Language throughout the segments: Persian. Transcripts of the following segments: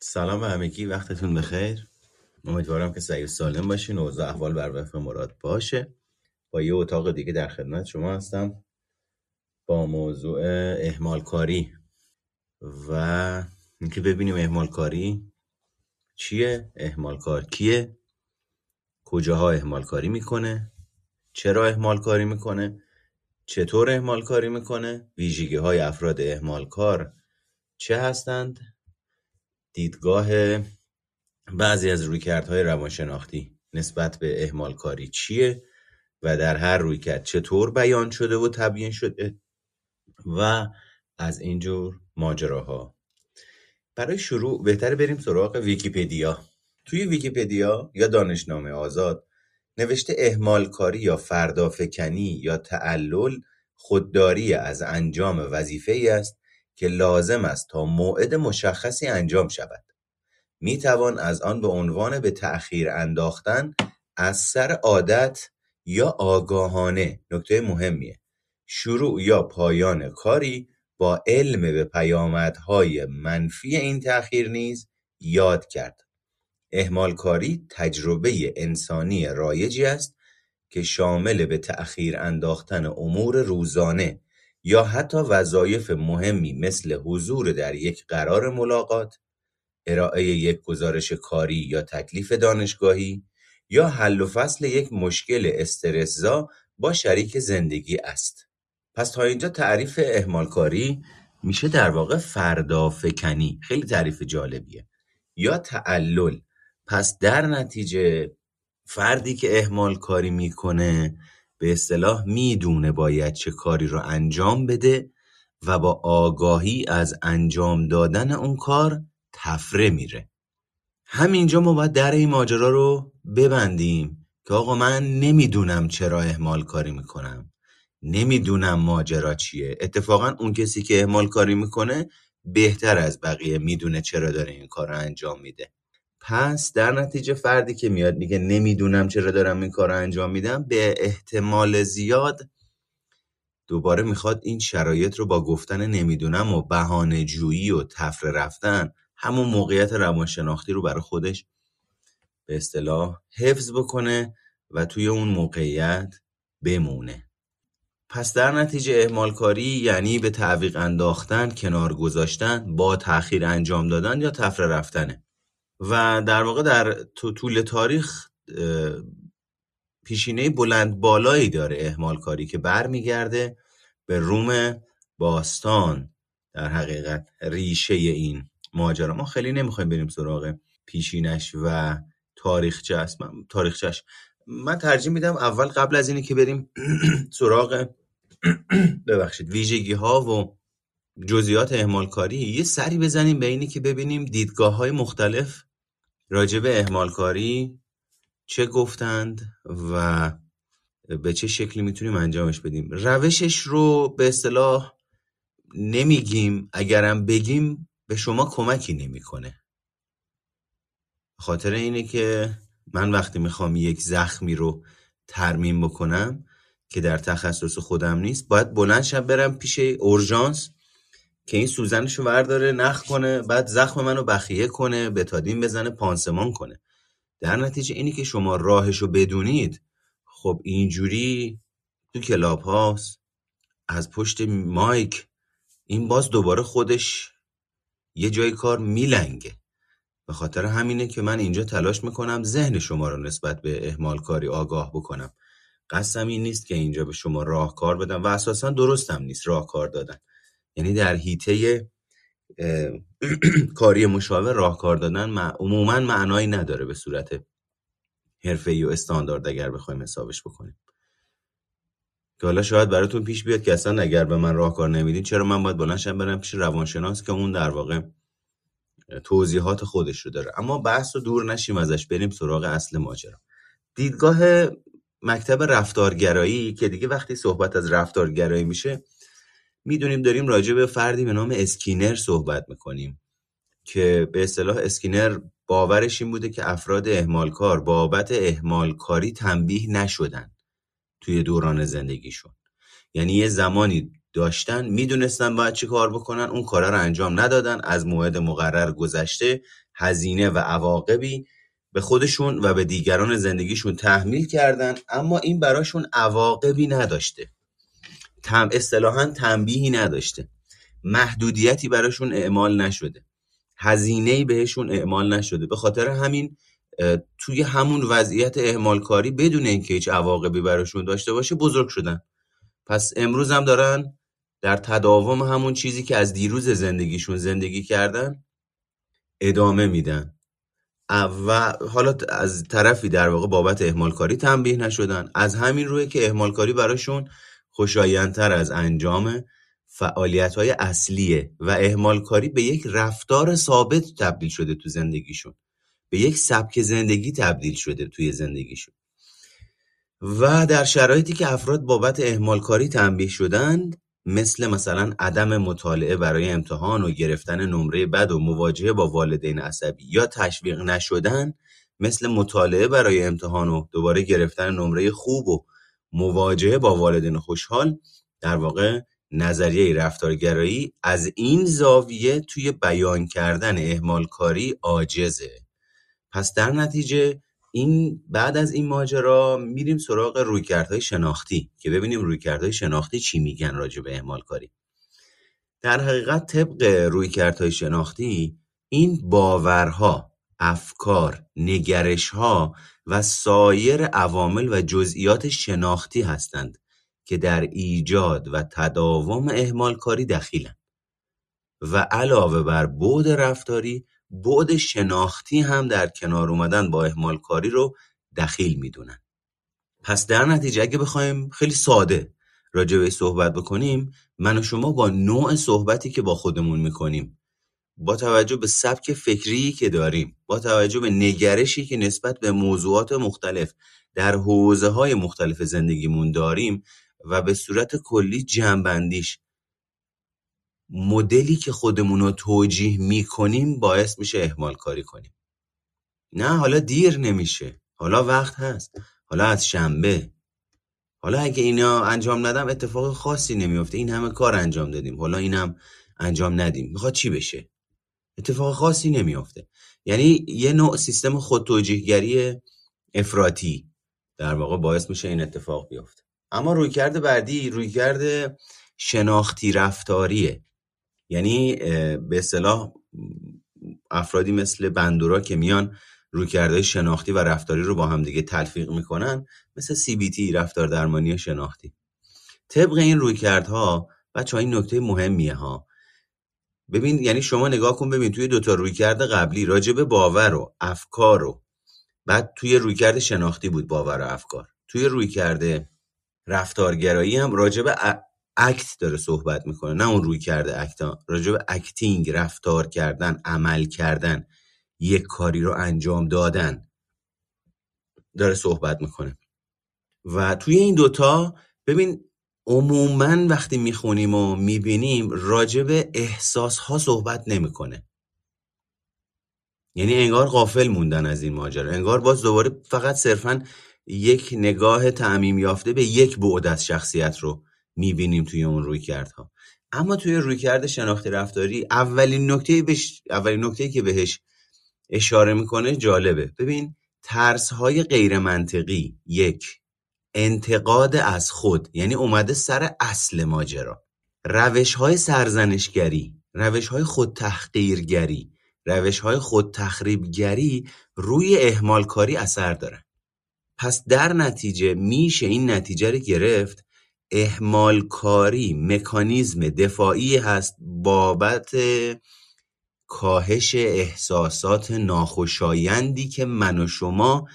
سلام و همگی وقتتون بخیر. امیدوارم که سعی و سالم باشین اوضاع احوال بر وفق مراد باشه. با یه اتاق دیگه در خدمت شما هستم با موضوع اهمال کاری و اینکه ببینیم اهمال کاری چیه؟ اهمال کار کیه؟ کجاها اهمال کاری می‌کنه؟ چرا اهمال کاری می‌کنه؟ چطور اهمال کاری می‌کنه؟ ویژگی های افراد اهمال کار چه هستند؟ دیدگاه بعضی از رویکردهای روانشناختی نسبت به اهمال کاری چیه و در هر رویکرد چطور بیان شده و تبیین شده و از اینجور ماجراها. برای شروع بهتره بریم سراغ ویکیپدیا. توی ویکیپدیا یا دانشنامه آزاد نوشته اهمال کاری یا فردافکنی یا تعلل خودداری از انجام وظیفه است که لازم است تا موعد مشخصی انجام شود. می‌توان از آن به عنوان به تأخیر انداختن از سر عادت یا آگاهانه نکته مهمیه شروع یا پایان کاری با علم به پیامدهای منفی این تأخیر نیز یاد کرد. کاری تجربه انسانی رایجی است که شامل به تأخیر انداختن امور روزانه یا حتی وظایف مهمی مثل حضور در یک قرار ملاقات ارائه یک گزارش کاری یا تکلیف دانشگاهی یا حل و فصل یک مشکل استرسزا با شریک زندگی است. پس تا اینجا تعریف کاری میشه در واقع فردافکنی. خیلی تعریف جالبیه. یا تعلل. پس در نتیجه فردی که اهمال کاری می‌کنه به اصطلاح می‌دونه باید چه کاری رو انجام بده و با آگاهی از انجام دادن اون کار تفره میره. همینجا ما باید در این ماجرا رو ببندیم که آقا من نمی‌دونم چرا اهمال کاری می‌کنم. نمی‌دونم ماجرا چیه. اتفاقا اون کسی که اهمال کاری می‌کنه بهتر از بقیه می‌دونه چرا داره این کار رو انجام میده. پس در نتیجه فردی که میاد میگه نمی‌دونم چرا دارم این کار انجام میدم به احتمال زیاد دوباره می‌خواد این شرایط رو با گفتن نمی‌دونم و بهانه جویی و تفره رفتن همون موقعیت روانشناختی رو برای خودش به اصطلاح حفظ بکنه و توی اون موقعیت بمونه. پس در نتیجه اهمال کاری یعنی به تعویق انداختن، کنار گذاشتن، با تأخیر انجام دادن یا تفره رفتنه. و در واقع در طول تاریخ پیشینه بلند بالایی داره اهمال کاری که برمیگرده به روم باستان. در حقیقت ریشه این ماجرا. ما خیلی نمی‌خوایم بریم سراغ پیشینش و تاریخچه من تاریخچش من ترجیح میدم اول قبل از اینی که بریم سراغ ببخشید ویژگی ها و جزئیات اهمال کاری یه سری بزنیم به اینی که ببینیم دیدگاه های مختلف راجع به اهمال کاری چه گفتند و به چه شکلی می‌تونیم انجامش بدیم. روشش رو به اصطلاح نمیگیم اگرم بگیم به شما کمکی نمی‌کنه. خاطر اینه که من وقتی می‌خوام یک زخمی رو ترمیم بکنم که در تخصص خودم نیست باید بلند شم برم پیش اورژانس که این سوزنشو ورداره نخ کنه بعد زخم منو بخیه کنه بتادین بزنه پانسمان کنه. در نتیجه اینی که شما راهشو بدونید خب اینجوری تو کلاب هاست از پشت مایک این باز دوباره خودش یه جای کار میلنگه. به خاطر همینه که من اینجا تلاش می‌کنم ذهن شما رو نسبت به اهمال کاری آگاه بکنم. قصدم این نیست که اینجا به شما راهکار بدم و اساسا درستم نیست راهکار دادن. یعنی در هیته کاری مشاور راهکار دادن عموما معنایی نداره به صورت حرفه‌ای و استاندارد اگر بخوایم حسابش بکنیم. که حالا شاید براتون پیش بیاد که اصلا اگر به من راهکار نمیدین چرا من باید بلنشم برم پیش روانشناس که اون در واقع توضیحات خودش رو داره. اما بحث رو دور نشیم ازش بریم سراغ اصل ماجرا. دیدگاه مکتب رفتارگرایی که دیگه وقتی صحبت از رفتارگرایی میشه می‌دونیم داریم راجع به فردی به نام اسکینر صحبت می‌کنیم که به اصطلاح اسکینر باورش این بوده که افراد اهمالکار بابت اهمالکاری تنبیه نشدن توی دوران زندگیشون. یعنی یه زمانی داشتن می‌دونستن باید چی کار بکنن اون کارا رو انجام ندادن از موعد مقرر گذشته هزینه و عواقبی به خودشون و به دیگران زندگیشون تحمیل کردن اما این براشون عواقبی نداشته. تم اصطلاحا تنبیهی نداشته. محدودیتی براشون اعمال نشده. هزینه بهشون اعمال نشده. به خاطر همین توی همون وضعیت اهمال کاری بدون اینکه هیچ عواقبی براشون داشته باشه بزرگ شدن. پس امروز هم دارن در تداوم همون چیزی که از دیروز زندگیشون زندگی کردن ادامه میدن. و حالا از طرفی در واقع بابت اهمال کاری تنبیه نشدن. از همین روی که اهمال کاری براشون خوشایندتر از انجام فعالیت های اصلیه و اهمال کاری به یک رفتار ثابت تبدیل شده تو زندگیشون. به یک سبک زندگی تبدیل شده توی زندگیشون. و در شرایطی که افراد بابت اهمال کاری تنبیه شدند مثل مثلا عدم مطالعه برای امتحان و گرفتن نمره بد و مواجهه با والدین عصبی یا تشویق نشدن مثل مطالعه برای امتحان و دوباره گرفتن نمره خوب و مواجهه با والدین خوشحال در واقع نظریه رفتارگرایی از این زاویه توی بیان کردن اهمال کاری عاجزه. پس در نتیجه این بعد از این ماجرا میریم سراغ رویکردهای شناختی که ببینیم رویکردهای شناختی چی میگن راجع به اهمال کاری در حقیقت طبق رویکردهای شناختی این باورها افکار نگرشها و سایر عوامل و جزئیات شناختی هستند که در ایجاد و تداوم اهمال کاری دخیلند و علاوه بر بود رفتاری بعد شناختی هم در کنار اومدن با اهمال کاری رو دخیل می‌دونن. پس در نتیجه اگه بخوایم خیلی ساده راجع به صحبت بکنیم من و شما با نوع صحبتی که با خودمون می‌کنیم با توجه به سبک فکری که داریم با توجه به نگرشی که نسبت به موضوعات مختلف در حوزه های مختلف زندگیمون داریم و به صورت کلی جمعبندیش مدلی که خودمون رو توجیه می‌کنیم باعث میشه اهمال کاری کنیم. نه حالا دیر نمیشه. حالا وقت هست. حالا از شنبه. حالا اگه اینا انجام ندم اتفاق خاصی نمیفته این همه کار انجام دادیم. حالا اینم انجام ندیم. می‌خواد چی بشه؟ اتفاق خاصی نمیافته. یعنی یه نوع سیستم خودتوجیهگری افراطی در واقع باعث میشه این اتفاق بیفته. اما رویکرد بعدی رویکرد شناختی رفتاریه. یعنی به اصطلاح افرادی مثل بندورا که میان رویکردهای شناختی و رفتاری رو با هم دیگه تلفیق می‌کنن مثل CBT رفتار درمانی شناختی. طبق این رویکردها بچه این نکته مهمیه ها. ببین یعنی شما نگاه کن ببین توی دوتا رویکرد قبلی راجب باور و افکار و بعد توی رویکرد شناختی بود باور و افکار. توی رویکرد رفتارگرایی هم راجب act داره صحبت می‌کنه نه اون رویکرد ACT. راجع به acting رفتار کردن عمل کردن یک کاری رو انجام دادن داره صحبت می‌کنه. و توی این دوتا ببین عموما وقتی می‌خونیم و می‌بینیم راجع به احساس ها صحبت نمی‌کنه. یعنی انگار غافل موندن از این ماجرا. انگار باز دوباره فقط صرفا یک نگاه تعمیم یافته به یک بعد از شخصیت رو می‌بینیم توی اون روی کردها اما توی رویکرد شناختی رفتاری اولین نکته بش... اولین نکته که بهش اشاره می‌کنه جالبه. ببین ترس های غیر منطقی یک انتقاد از خود یعنی اومده سر اصل ماجرا. روش های سرزنشگری روش های خود تحقیرگری روش های خود تخریبگری روی اهمال کاری اثر داره پس در نتیجه میشه این نتیجه رو گرفت. کاری مکانیزم دفاعی هست بابت کاهش احساسات ناخوشایندی که من و شما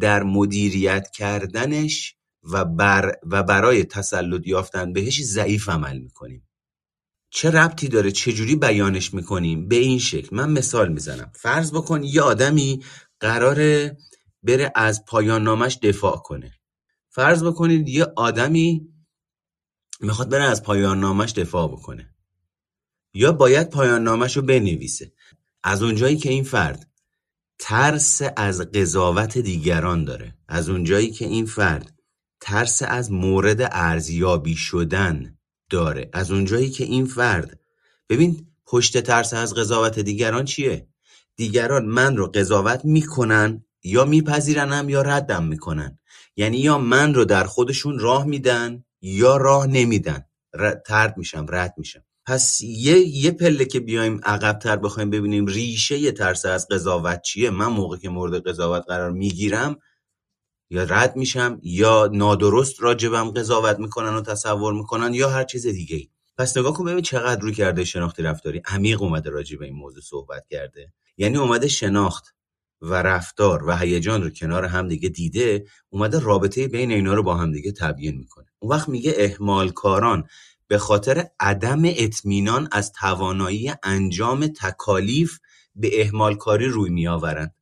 در مدیریت کردنش و, بر و برای تسلط یافتن بهش ضعیف عمل می‌کنیم. چه ربطی داره؟ چجوری بیانش می‌کنیم؟ به این شکل. من مثال می‌زنم. فرض بکن یه آدمی قراره بره از پایان نامش دفاع کنه. فرض بکنید یه آدمی می‌خواد بره از پایان نامش دفاع بکنه. یا باید پایان نامش رو بنویسه. از اونجایی که این فرد ترس از قضاوت دیگران داره. از اونجایی که این فرد ترس از مورد ارزیابی شدن داره. از اونجایی که این فرد ببین پشت ترس از قضاوت دیگران چیه؟ دیگران من رو قضاوت می‌کنن یا میپذیرنم یا ردم می‌کنن. یعنی یا من رو در خودشون راه میدن یا راه نمیدن. ترد میشم رد میشم. پس یه یه پله که بیایم عقبتر بخوایم ببینیم ریشه یه ترس از قضاوت چیه؟ من موقع که مورد قضاوت قرار می‌گیرم یا رد میشم یا نادرست راجبم قضاوت می‌کنن و تصور می‌کنن یا هر چیز دیگه ای پس نگاه کن ببین چقدر روی کرده شناختی رفتاری. عمیق اومده راجع به این موضوع صحبت کرده. یعنی اومده شناخت و رفتار و هیجان رو کنار هم دیگه دیده اومده رابطه بین اینا رو با هم دیگه تبیین می‌کنه. اون وقت میگه اهمال کاران به خاطر عدم اطمینان از توانایی انجام تکالیف به اهمال کاری روی میآورند.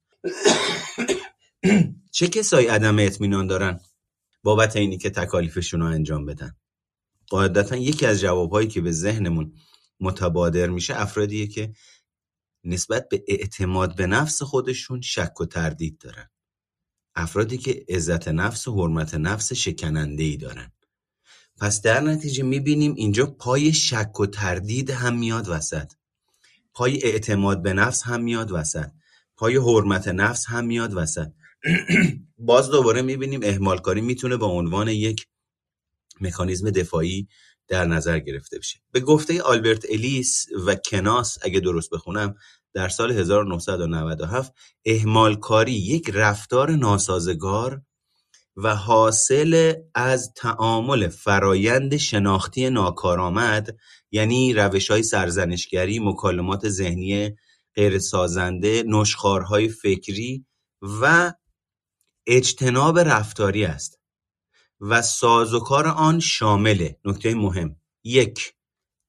چه کسایی عدم اطمینان دارن بابت اینی که تکالیفشون رو انجام بدن؟ قاعدتا یکی از جوابهایی که به ذهنمون متبادر میشه افرادیه که نسبت به اعتماد به نفس خودشون شک و تردید دارن. افرادی که عزت نفس و حرمت نفس شکننده ای دارن. پس در نتیجه می‌بینیم اینجا پای شک و تردید هم میاد وسط. پای اعتماد به نفس هم میاد وسط. پای حرمت نفس هم میاد وسط. باز دوباره می‌بینیم اهمالکاری می‌تونه به عنوان یک مکانیزم دفاعی در نظر گرفته بشه. به گفته آلبرت الیس و کناس اگه درست بخونم در سال 1997 اهمالکاری یک رفتار ناسازگار و حاصل از تعامل فرایند شناختی ناکارآمد یعنی روش های سرزنشگری، مکالمات ذهنی غیر سازنده، نشخارهای فکری و اجتناب رفتاری است و سازوکار آن شامل نکته مهم. یک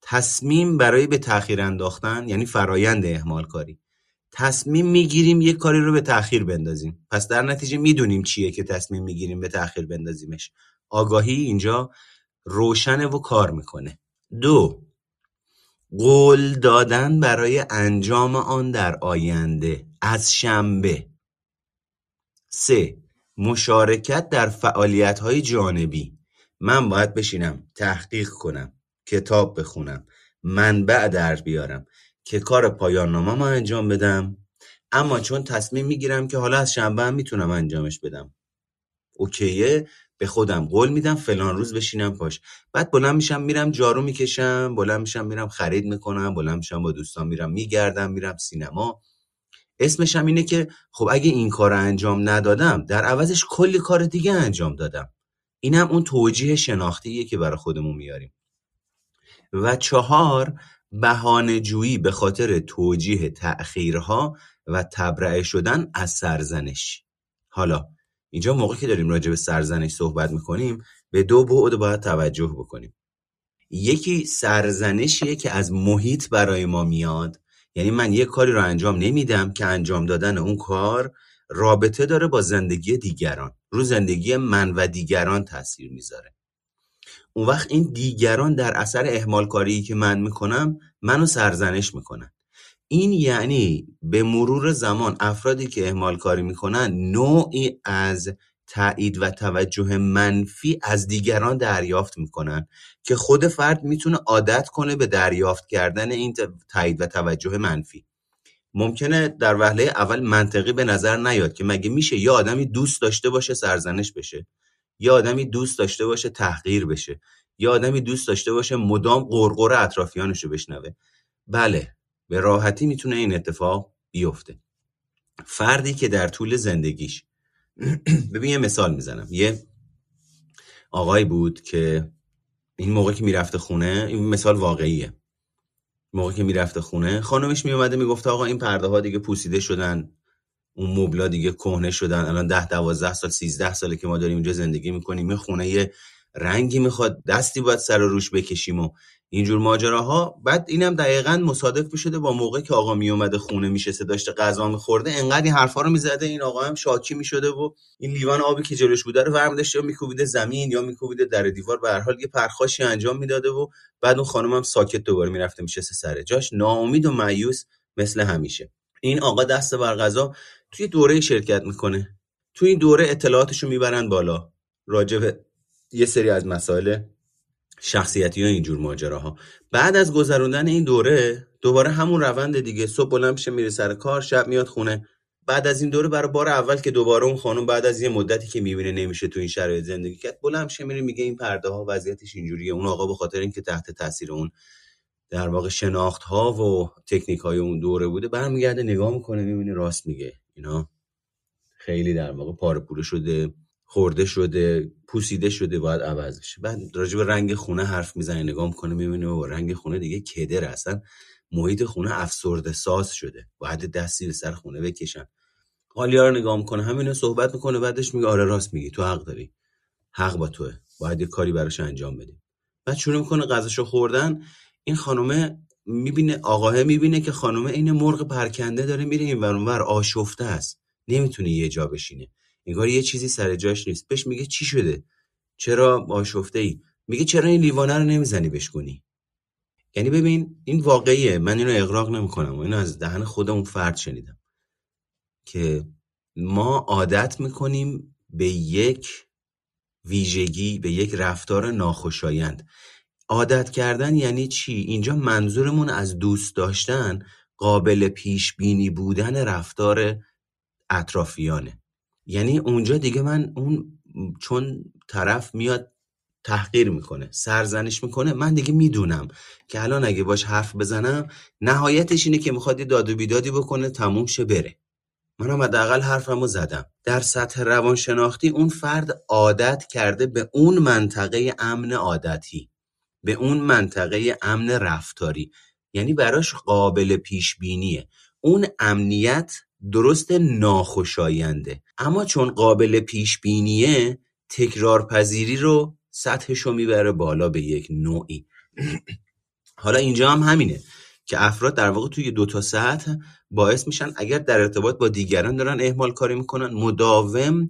تصمیم برای به تأخیر انداختن یعنی فرایند اهمال کاری تصمیم می‌گیریم یک کاری رو به تأخیر بندازیم. پس در نتیجه می‌دونیم چیه که تصمیم می‌گیریم به تأخیر بندازیمش. آگاهی اینجا روشنه و کار می‌کنه. دو قول دادن برای انجام آن در آینده. از شنبه. سه مشارکت در فعالیت های جانبی. من باید بشینم تحقیق کنم کتاب بخونم منبع در بیارم که کار پایان نامه انجام بدم. اما چون تصمیم می‌گیرم که حالا از شنبه هم می‌تونم انجامش بدم. اوکیه؟ به خودم قول میدم فلان روز بشینم پاش. بعد بلند میشم میرم جارو می‌کشم بلند میشم میرم خرید می‌کنم بلند میشم با دوستان میرم میگردم میرم سینما. اسمش هم اینه که خب اگه این کار انجام ندادم در عوضش کلی کار دیگه انجام دادم. اینم اون توجیه شناختیه که برای خودمون میاریم. و چهار بهانه جویی به خاطر توجیه تأخیرها و تبرئه شدن از سرزنش. حالا اینجا موقع که داریم راجع به سرزنش صحبت می‌کنیم به دو بعد باید توجه بکنیم. یکی سرزنشیه که از محیط برای ما میاد یعنی من یه کاری رو انجام نمیدم که انجام دادن اون کار رابطه داره با زندگی دیگران. رو زندگی من و دیگران تاثیر می‌ذاره. اون وقت این دیگران در اثر اهمال کاری که من می‌کنم منو سرزنش می‌کنن. این یعنی به مرور زمان افرادی که اهمال کاری می‌کنن نوعی از تایید و توجه منفی از دیگران دریافت می‌کنن که خود فرد می‌تونه عادت کنه به دریافت کردن این تایید و توجه منفی. ممکنه در وهله اول منطقی به نظر نیاد که مگه میشه یه آدمی دوست داشته باشه سرزنش بشه یه آدمی دوست داشته باشه تحقیر بشه یه آدمی دوست داشته باشه مدام قرقر اطرافیانشو بشنوه. بله به راحتی می‌تونه این اتفاق بیفته. فردی که در طول زندگیش ببین یه مثال می‌زنم. یه آقای بود که این موقع که می‌رفته خونه این مثال واقعیه. موقع که می‌رفته خونه خانمش میومده می‌گفته آقا این پرده ها دیگه پوسیده شدن اون مبلا دیگه کهنه شدن الان ده دوازده سال سیزده ساله که ما داریم اینجا زندگی می‌کنیم. این خونه یه رنگی می‌خواد دستی باید سر روش بکشیم و اینجور ماجراها بعد اینم دقیقا مصادف می‌شده با موقع که آقا میومده خونه میشه داشته غذا میخورده انقدر این حرفا رو می‌زده این آقا هم شاکی می‌شده و این لیوان آبی که جلوش بوده رو ورم داشته یا میکوبیده زمین یا میکوبیده در دیوار به هر حال یه پرخاشی انجام می‌داده و بعد اون خانم هم ساکت دوباره می‌رفته میشه سر جاش. ناامید و مایوس مثل همیشه. این آقا دست بر غذا توی دوره شرکت می‌کنه. توی این دوره اطلاعاتشو می‌برن بالا. راجع یه سری از مسائل شخصیتی ها اینجور ماجراها. بعد از گذروندن این دوره دوباره همون روند دیگه صبح بلند میشه میره سر کار شب میاد خونه. بعد از این دوره برای بار اول که دوباره اون خانم بعد از یه مدتی که می‌بینه نمیشه تو این شرایط زندگی کرد بلند میشه میره میگه این پرده ها وضعیتش اینجوریه. اون آقا به خاطر اینکه تحت تاثیر اون در واقع شناخت ها و تکنیک های اون دوره بوده برمیگرده نگاه می‌کنه می‌بینه راست میگه. اینا خیلی در واقع پاره پوره شده. خورده شده پوسیده شده باید عوض بشه. بعد راجع به رنگ خونه حرف می‌زنه نگاه می‌کنه می‌بینه با رنگ خونه دیگه کدر اصلا. محیط خونه افسرده ساز شده. باید دستی به سر خونه بکشن. حالیا رو نگاه می‌کنه همینو صحبت می‌کنه بعدش میگه آره راست میگی تو حق داری. حق با توه. باید یه کاری براش انجام بدیم. بعد شروع می‌کنه غذاشو خوردن. این خانومه می‌بینه آقاه می‌بینه که خانومه این مرغ پرکنده داره میره این ور آشفته است. نمی‌تونه یه جا بشینه. انگار یه چیزی سر جاش نیست. بهش میگه چی شده؟ چرا آشفته ای میگه چرا این لیوانه رو نمی‌زنی بشکنی یعنی ببین این واقعیه. من اینو اغراق نمی‌کنم و اینو از دهن خودمون فرد شنیدم. که ما عادت می‌کنیم به یک ویژگی به یک رفتار ناخوشایند. عادت کردن یعنی چی؟ اینجا منظورمون از دوست داشتن قابل پیش بینی بودن رفتار اطرافیانه. یعنی اونجا دیگه من اون چون طرف میاد تحقیر می‌کنه سرزنش می‌کنه من دیگه می‌دونم که الان اگه باش حرف بزنم نهایتش اینه که می‌خواد یه داد و بیدادی بکنه تموم شه بره. منم حداقل حرفمو زدم. در سطح روانشناختی اون فرد عادت کرده به اون منطقه امن عادتی به اون منطقه امن رفتاری. یعنی براش قابل پیش بینیه اون امنیت درست ناخوشاینده. اما چون قابل پیش بینیه تکرار پذیری رو سطحش رو می‌بره بالا به یک نوعی. حالا اینجا هم همینه که افراد در واقع توی دو تا سطح باعث میشن اگر در ارتباط با دیگران دارن اهمال کاری می‌کنن مداوم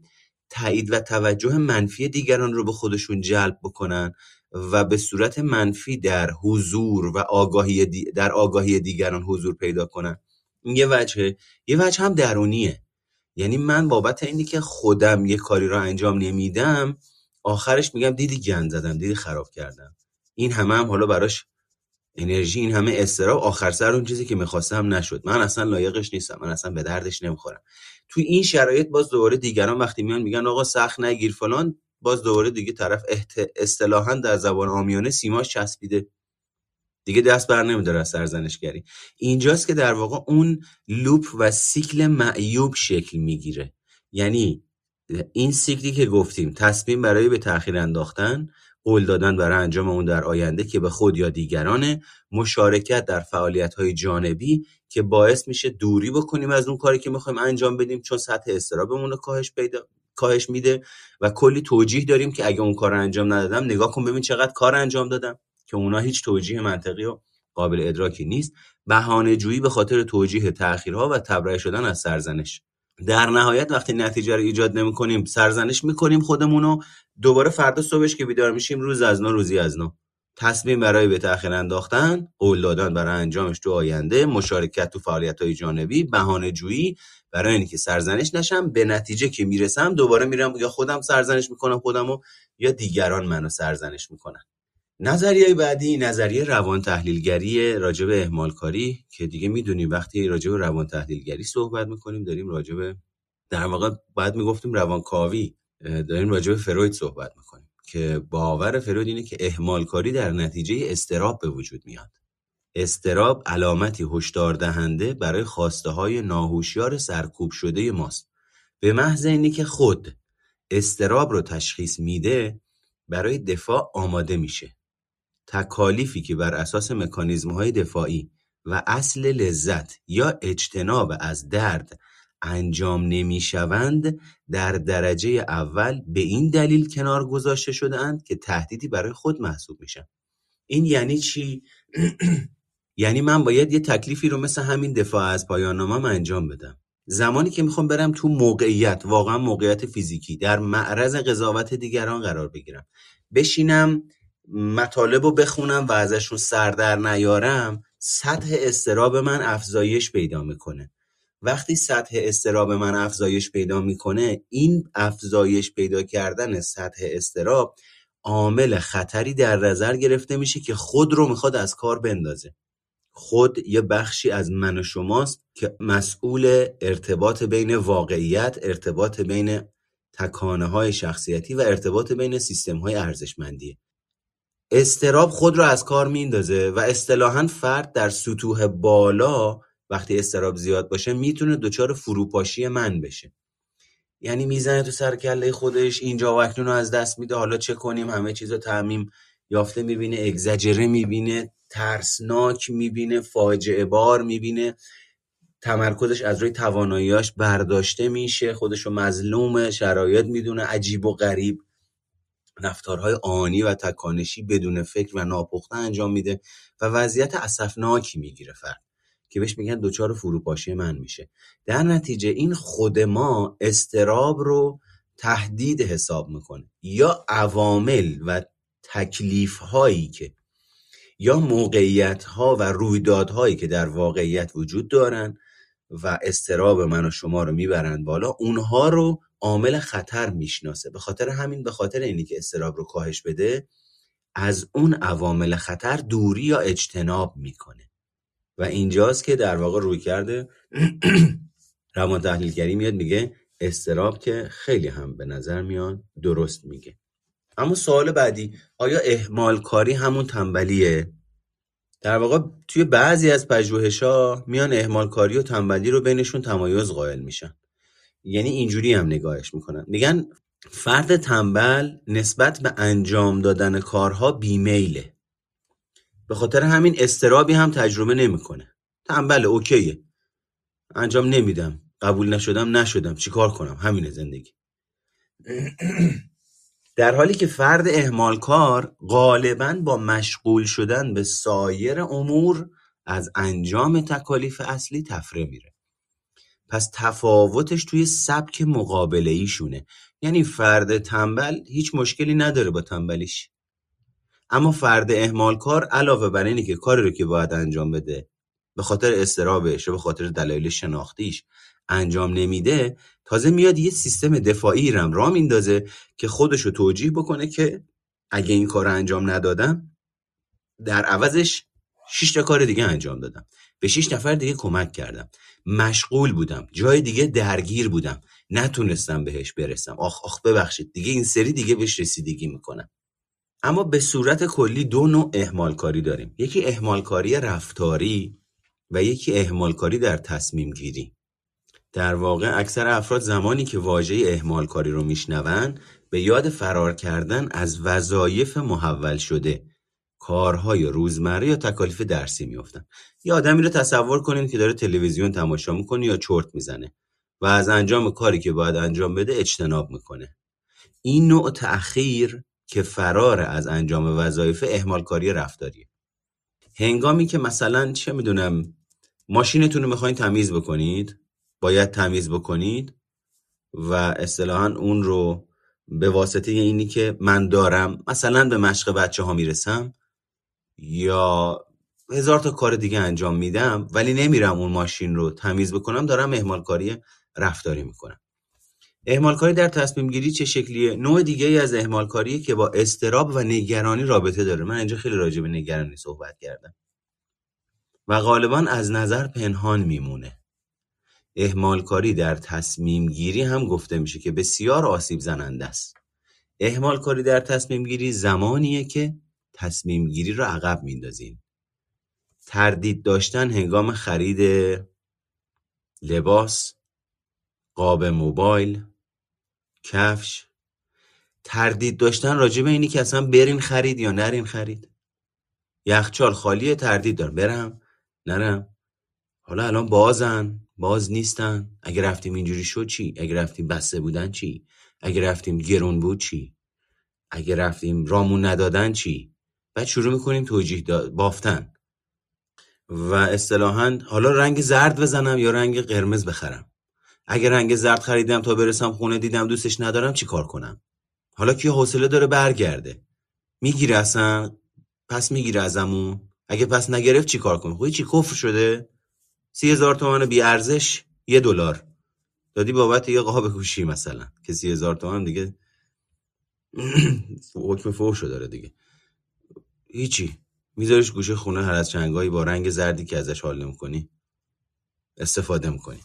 تایید و توجه منفی دیگران رو به خودشون جلب بکنن و به صورت منفی در حضور و آگاهی در آگاهی دیگران حضور پیدا کنن. این یه وجه یه وجه هم درونیه. یعنی من بابت اینی که خودم یه کاری رو انجام نمیدم آخرش میگم دیدی گند زدم دیدی خراب کردم. این همه هم حالا براش انرژی این همه استراب آخر سر اون چیزی که می‌خواستم نشد. من اصلا لایقش نیستم من اصلا به دردش نمی‌خورم. توی این شرایط باز دوباره دیگران وقتی میان میگن آقا سخت نگیر فلان باز دوباره دیگه طرف اصطلاحا در زبان آمیانه سیماش چسبیده. دیگه دست بر نمیداره از سرزنشگری. اینجاست که در واقع اون لوپ و سیکل معیوب شکل می‌گیره. یعنی این سیکلی که گفتیم تصمیم برای به تاخیر انداختن قول دادن برای انجام اون در آینده که به خود یا دیگرانه مشارکت در فعالیت های جانبی که باعث میشه دوری بکنیم از اون کاری که می‌خوایم انجام بدیم چون سطح استرابمون رو کاهش پیدا کاهش میده و کلی توجیه داریم که اگه اون کار انجام ندادم نگاه کن ببین چقدر کار انجام دادم. که اونا هیچ توجیه منطقی و قابل ادراکی نیست. بهانه جویی به خاطر توجیه تأخیرها و تبرئه شدن از سرزنش. در نهایت وقتی نتیجه رو ایجاد نمی‌کنیم سرزنش می‌کنیم خودمونو دوباره فردا صبحش که بیدار میشیم روز از نو روزی از نو. تصمیم برای به تأخیر انداختن قول دادن برای انجامش تو آینده مشارکت تو فعالیت های جانبی بهانه جویی برای اینکه سرزنش نشم. به نتیجه که می‌رسم دوباره میرم یا خودم سرزنش می‌کنم خودمو یا دیگران منو سرزنش می‌کنن. نظریه بعدی نظریه روان تحلیلگری راجع به اهمال کاری که دیگه می‌دونیم وقتی راجع به روان تحلیلگری صحبت می‌کنیم داریم راجع به در واقع بعد می‌گفتیم روانکاوی داریم راجع به فروید صحبت می‌کنیم که باور فروید اینه که اهمال کاری در نتیجه استراب به وجود میاد. استراب علامتی هشدار دهنده برای خواسته های ناهوشیار سرکوب شده ماست. به محض اینی که خود استراب رو تشخیص میده برای دفاع آماده میشه. تکالیفی که بر اساس های دفاعی و اصل لذت یا اجتناب از درد انجام نمی‌شوند در درجه اول به این دلیل کنار گذاشته شدهاند که تهدیدی برای خود محسوب میشن. این یعنی چی؟ یعنی من باید یه تکلیفی رو مثل همین دفاع از پایان انجام بدم. زمانی که می‌خوام برم تو موقعیت واقعا موقعیت فیزیکی در معرض قضاوت دیگران قرار بگیرم بشینم مطالب رو بخونم و ازشون سر در نیارم سطح استراب من افزایش پیدا می‌کنه. وقتی سطح استراب من افزایش پیدا می‌کنه این افزایش پیدا کردن سطح استراب عامل خطری در نظر گرفته میشه که خود رو می‌خواد از کار بندازه. خود یه بخشی از من و شماست که مسئول ارتباط بین واقعیت ارتباط بین تکانه های شخصیتی و ارتباط بین سیستم های ارزشمندیه. استراب خود رو از کار میندازه و اصطلاحا فرد در سطوح بالا وقتی استراب زیاد باشه می‌تونه دچار فروپاشی من بشه. یعنی می‌زنه تو سر کله خودش اینجا و رو از دست میده حالا چه کنیم؟ همه چیز رو تعمیم یافته می‌بینه اگزجره می‌بینه ترسناک می‌بینه فاجعه بار می‌بینه. تمرکزش از روی تواناییاش برداشته میشه خودش رو مظلوم شرایط می‌دونه عجیب و غریب. رفتارهای آنی و تکانشی بدون فکر و ناپخته انجام میده و وضعیت اسفناکی می‌گیره فرد که بهش میگن دچار فروپاشی من میشه. در نتیجه این خود ما استراب رو تهدید حساب می‌کنه. یا عوامل و تکلیف هایی که یا موقعیت ها و رویدادهایی که در واقعیت وجود دارن و استراب من و شما رو می‌برن بالا اونها رو عامل خطر می‌شناسه. به خاطر همین به خاطر اینی که استراب رو کاهش بده از اون عوامل خطر دوری یا اجتناب می‌کنه. و اینجاست که در واقع روی کرده روان تحلیلگری میاد میگه استراب که خیلی هم به نظر میاد درست میگه. اما سوال بعدی آیا اهمال کاری همون تنبلیه؟ در واقع توی بعضی از ها میان اهمال کاری و تنبلی رو بینشون تمایز قائل میشن. یعنی اینجوری هم نگاهش می‌کنن. میگن فرد تنبل نسبت به انجام دادن کارها بیمیله. به خاطر همین استرابی هم تجربه نمی‌کنه. تنبل اوکیه. انجام نمیدم. قبول نشدم نشدم. چیکار کنم؟ همین زندگی. در حالی که فرد کار غالبا با مشغول شدن به سایر امور از انجام تکالیف اصلی تفره میره. پس تفاوتش توی سبک مقابله ایشونه یعنی فرد تنبل هیچ مشکلی نداره با تنبلیش. اما فرد کار علاوه بر اینی که کاری رو که باید انجام بده به خاطر استرابش و به خاطر دلایل شناختیش انجام نمیده تازه میاد یه سیستم دفاعی رم را میندازه که خودش رو توجیه بکنه که اگه این کار انجام ندادم در عوضش شش تا کار دیگه انجام دادم. به شش نفر دیگه کمک کردم. مشغول بودم. جای دیگه درگیر بودم. نتونستم بهش برسم. آخ آخ ببخشید. دیگه این سری دیگه بهش رسیدگی می‌کنم. اما به صورت کلی دو نوع اهمال کاری داریم. یکی اهمال کاری رفتاری و یکی اهمال کاری در تصمیم گیری در واقع اکثر افراد زمانی که واژه اهمال کاری رو میشنون به یاد فرار کردن از وظایف محول شده. کارهای روزمره یا تکالیف درسی میفتن یه آدمی رو تصور کنین که داره تلویزیون تماشا می‌کنه یا چرت می‌زنه و از انجام کاری که باید انجام بده اجتناب می‌کنه. این نوع تأخیر که فرار از انجام وظایف کاری رفتاریه. هنگامی که مثلا چه می‌دونم ماشینتون رو می‌خواین تمیز بکنید باید تمیز بکنید و اصطلاحا اون رو به واسطه اینی که من دارم مثلا به مشق بچه ها می‌رسم یا هزار تا کار دیگه انجام میدم ولی نمیرم اون ماشین رو تمیز بکنم دارم کاری رفتاری می‌کنم. کاری در تصمیم گیری چه شکلیه؟ نوع دیگه ای از کاریه که با استراب و نگرانی رابطه داره. من اینجا خیلی راجع به نگرانی صحبت کردم. و غالبا از نظر پنهان میمونه. کاری در تصمیم گیری هم گفته میشه که بسیار آسیب زننده است. کاری در تصمیم گیری زمانیه که تصمیم گیری رو عقب میندازین تردید داشتن هنگام خرید لباس قاب موبایل کفش. تردید داشتن راجع به اینی که اصلا برین خرید یا نرین خرید. یخچال خالیه تردید دارم. برم نرم. حالا الان بازن. باز نیستن. اگه رفتیم اینجوری شد چی؟ اگه رفتیم بسته بودن چی؟ اگه رفتیم گرون بود چی؟ اگه رفتیم رامون ندادن چی؟ بعد شروع می‌کنیم توجیه بافتن. و اصطلاحا حالا رنگ زرد بزنم یا رنگ قرمز بخرم. اگه رنگ زرد خریدم تا برسم خونه دیدم دوستش ندارم چی کار کنم؟ حالا کی حوصله داره برگرده؟ می‌گیره اصلا؟ پس می‌گیره ازمون؟ اگه پس نگرفت چی کار کنم خب چی کفر شده؟ سی هزار تومن بی ارزش یه دلار. دادی بابت یه قاب گوشی مثلا که سی هزار تومن دیگه حکم فوشو داره دیگه. هیچی. میذاریش گوشه خونه هر از چنگایی با رنگ زردی که ازش حال نمی‌کنی. استفاده می‌کنی.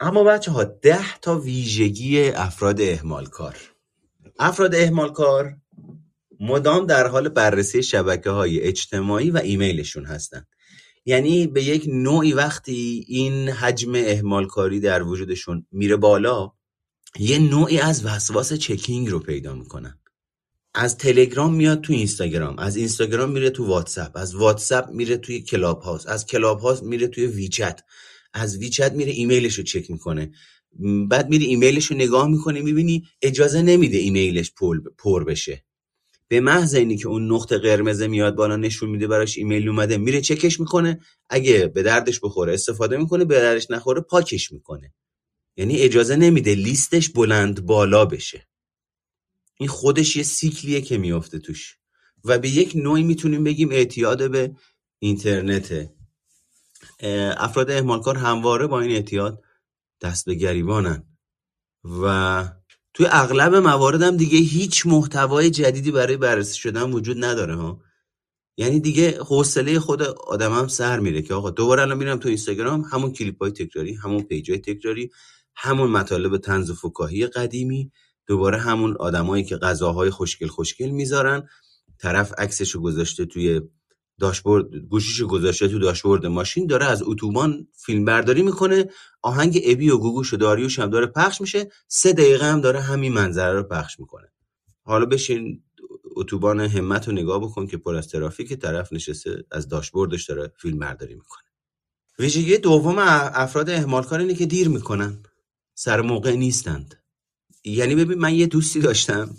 اما بچه ها ده تا ویژگی افراد اهمال کار افراد اهمال کار مدام در حال بررسی شبکه های اجتماعی و ایمیلشون هستن. یعنی به یک نوعی وقتی این حجم اهمال کاری در وجودشون میره بالا یه نوعی از وسواس checking رو پیدا می‌کنن. از تلگرام میاد تو اینستاگرام از اینستاگرام میره تو واتساپ از واتساپ میره توی Clubhouse از Clubhouse میره توی WeChat از WeChat میره ایمیلش رو چک می‌کنه. بعد میره ایمیلش رو نگاه می‌کنه می‌بینی اجازه نمیده ایمیلش پر بشه. به محض اینی که اون نقطه قرمز میاد بالا نشون میده براش ایمیل اومده میره چکش می‌کنه. اگه به دردش بخوره استفاده می‌کنه به دردش نخوره پاکش می‌کنه. یعنی اجازه نمیده لیستش بلند بالا بشه. این خودش یه سیکلیه که میافته توش. و به یک نوعی می‌تونیم بگیم اعتیاد به اینترنته. افراد اهمالکار همواره با این اعتیاد دست به گریبانن. و توی اغلب موارد هم دیگه هیچ محتوای جدیدی برای بررسی شدن وجود نداره ها. یعنی دیگه حوصله خود آدم هم سر میره که آقا دوباره الان میرم تو اینستاگرام همون کلیپ های تکراری همون پیج های تکراری همون مطالب تنز و فکاهی قدیمی دوباره همون آدمایی که غذاهای خوشگل خوشگل می‌ذارن طرف عکسشو گذاشته توی داشبورد گوشیشو گذاشته تو داشبورد ماشین داره از اتوبان فیلم برداری می‌کنه آهنگ ابی و گوگوش و داریوش هم داره پخش میشه سه دقیقه هم داره همین منظره رو پخش می‌کنه. حالا بشین اتوبان همت رو نگاه بکن که پر از ترافیک طرف نشسته از داشبوردش داره فیلم برداری می‌کنه. ویژگی دوم افراد اهمالکار اینه که دیر می‌کنن. سر موقع نیستند. یعنی ببین من یه دوستی داشتم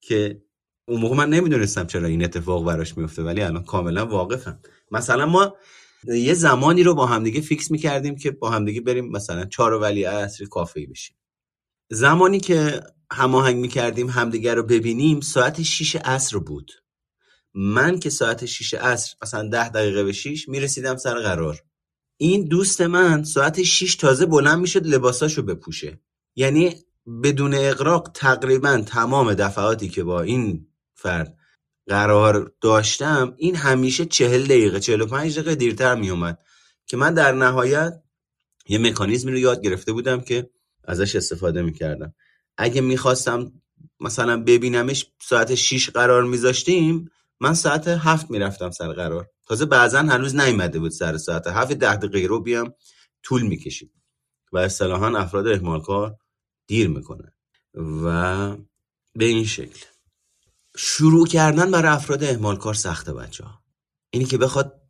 که اون موقع من نمی‌دونستم چرا این اتفاق براش میفته ولی الان کاملا واقفم مثلا ما یه زمانی رو با همدیگه فیکس می‌کردیم که با همدیگه بریم مثلا چهار ولی عصری کافه بشیم. زمانی که هماهنگ می‌کردیم همدیگه رو ببینیم ساعت 6 عصر بود. من که ساعت 6 عصر مثلا ده دقیقه به 6 می‌رسیدم سر قرار. این دوست من ساعت 6 تازه بلند می‌شد لباساشو بپوشه. یعنی بدون اقراق تقریبا تمام دفعاتی که با این فرد قرار داشتم این همیشه چهل دقیقه چهل و پنج دقیقه دیرتر میومد که من در نهایت یه مکانیزمی رو یاد گرفته بودم که ازش استفاده می‌کردم. اگه می‌خواستم مثلا ببینمش ساعت 6 قرار میذاشتیم من ساعت هفت می‌رفتم سر قرار. تازه بعضا هنوز نیومده بود سر ساعت هفت ده دقیقه رو بیام طول می‌کشید. و اصطلاحا افراد اهمالکار دیر می‌کنن و به این شکل. شروع کردن برای افراد اهمال کار سخته بچه ها اینی که بخواد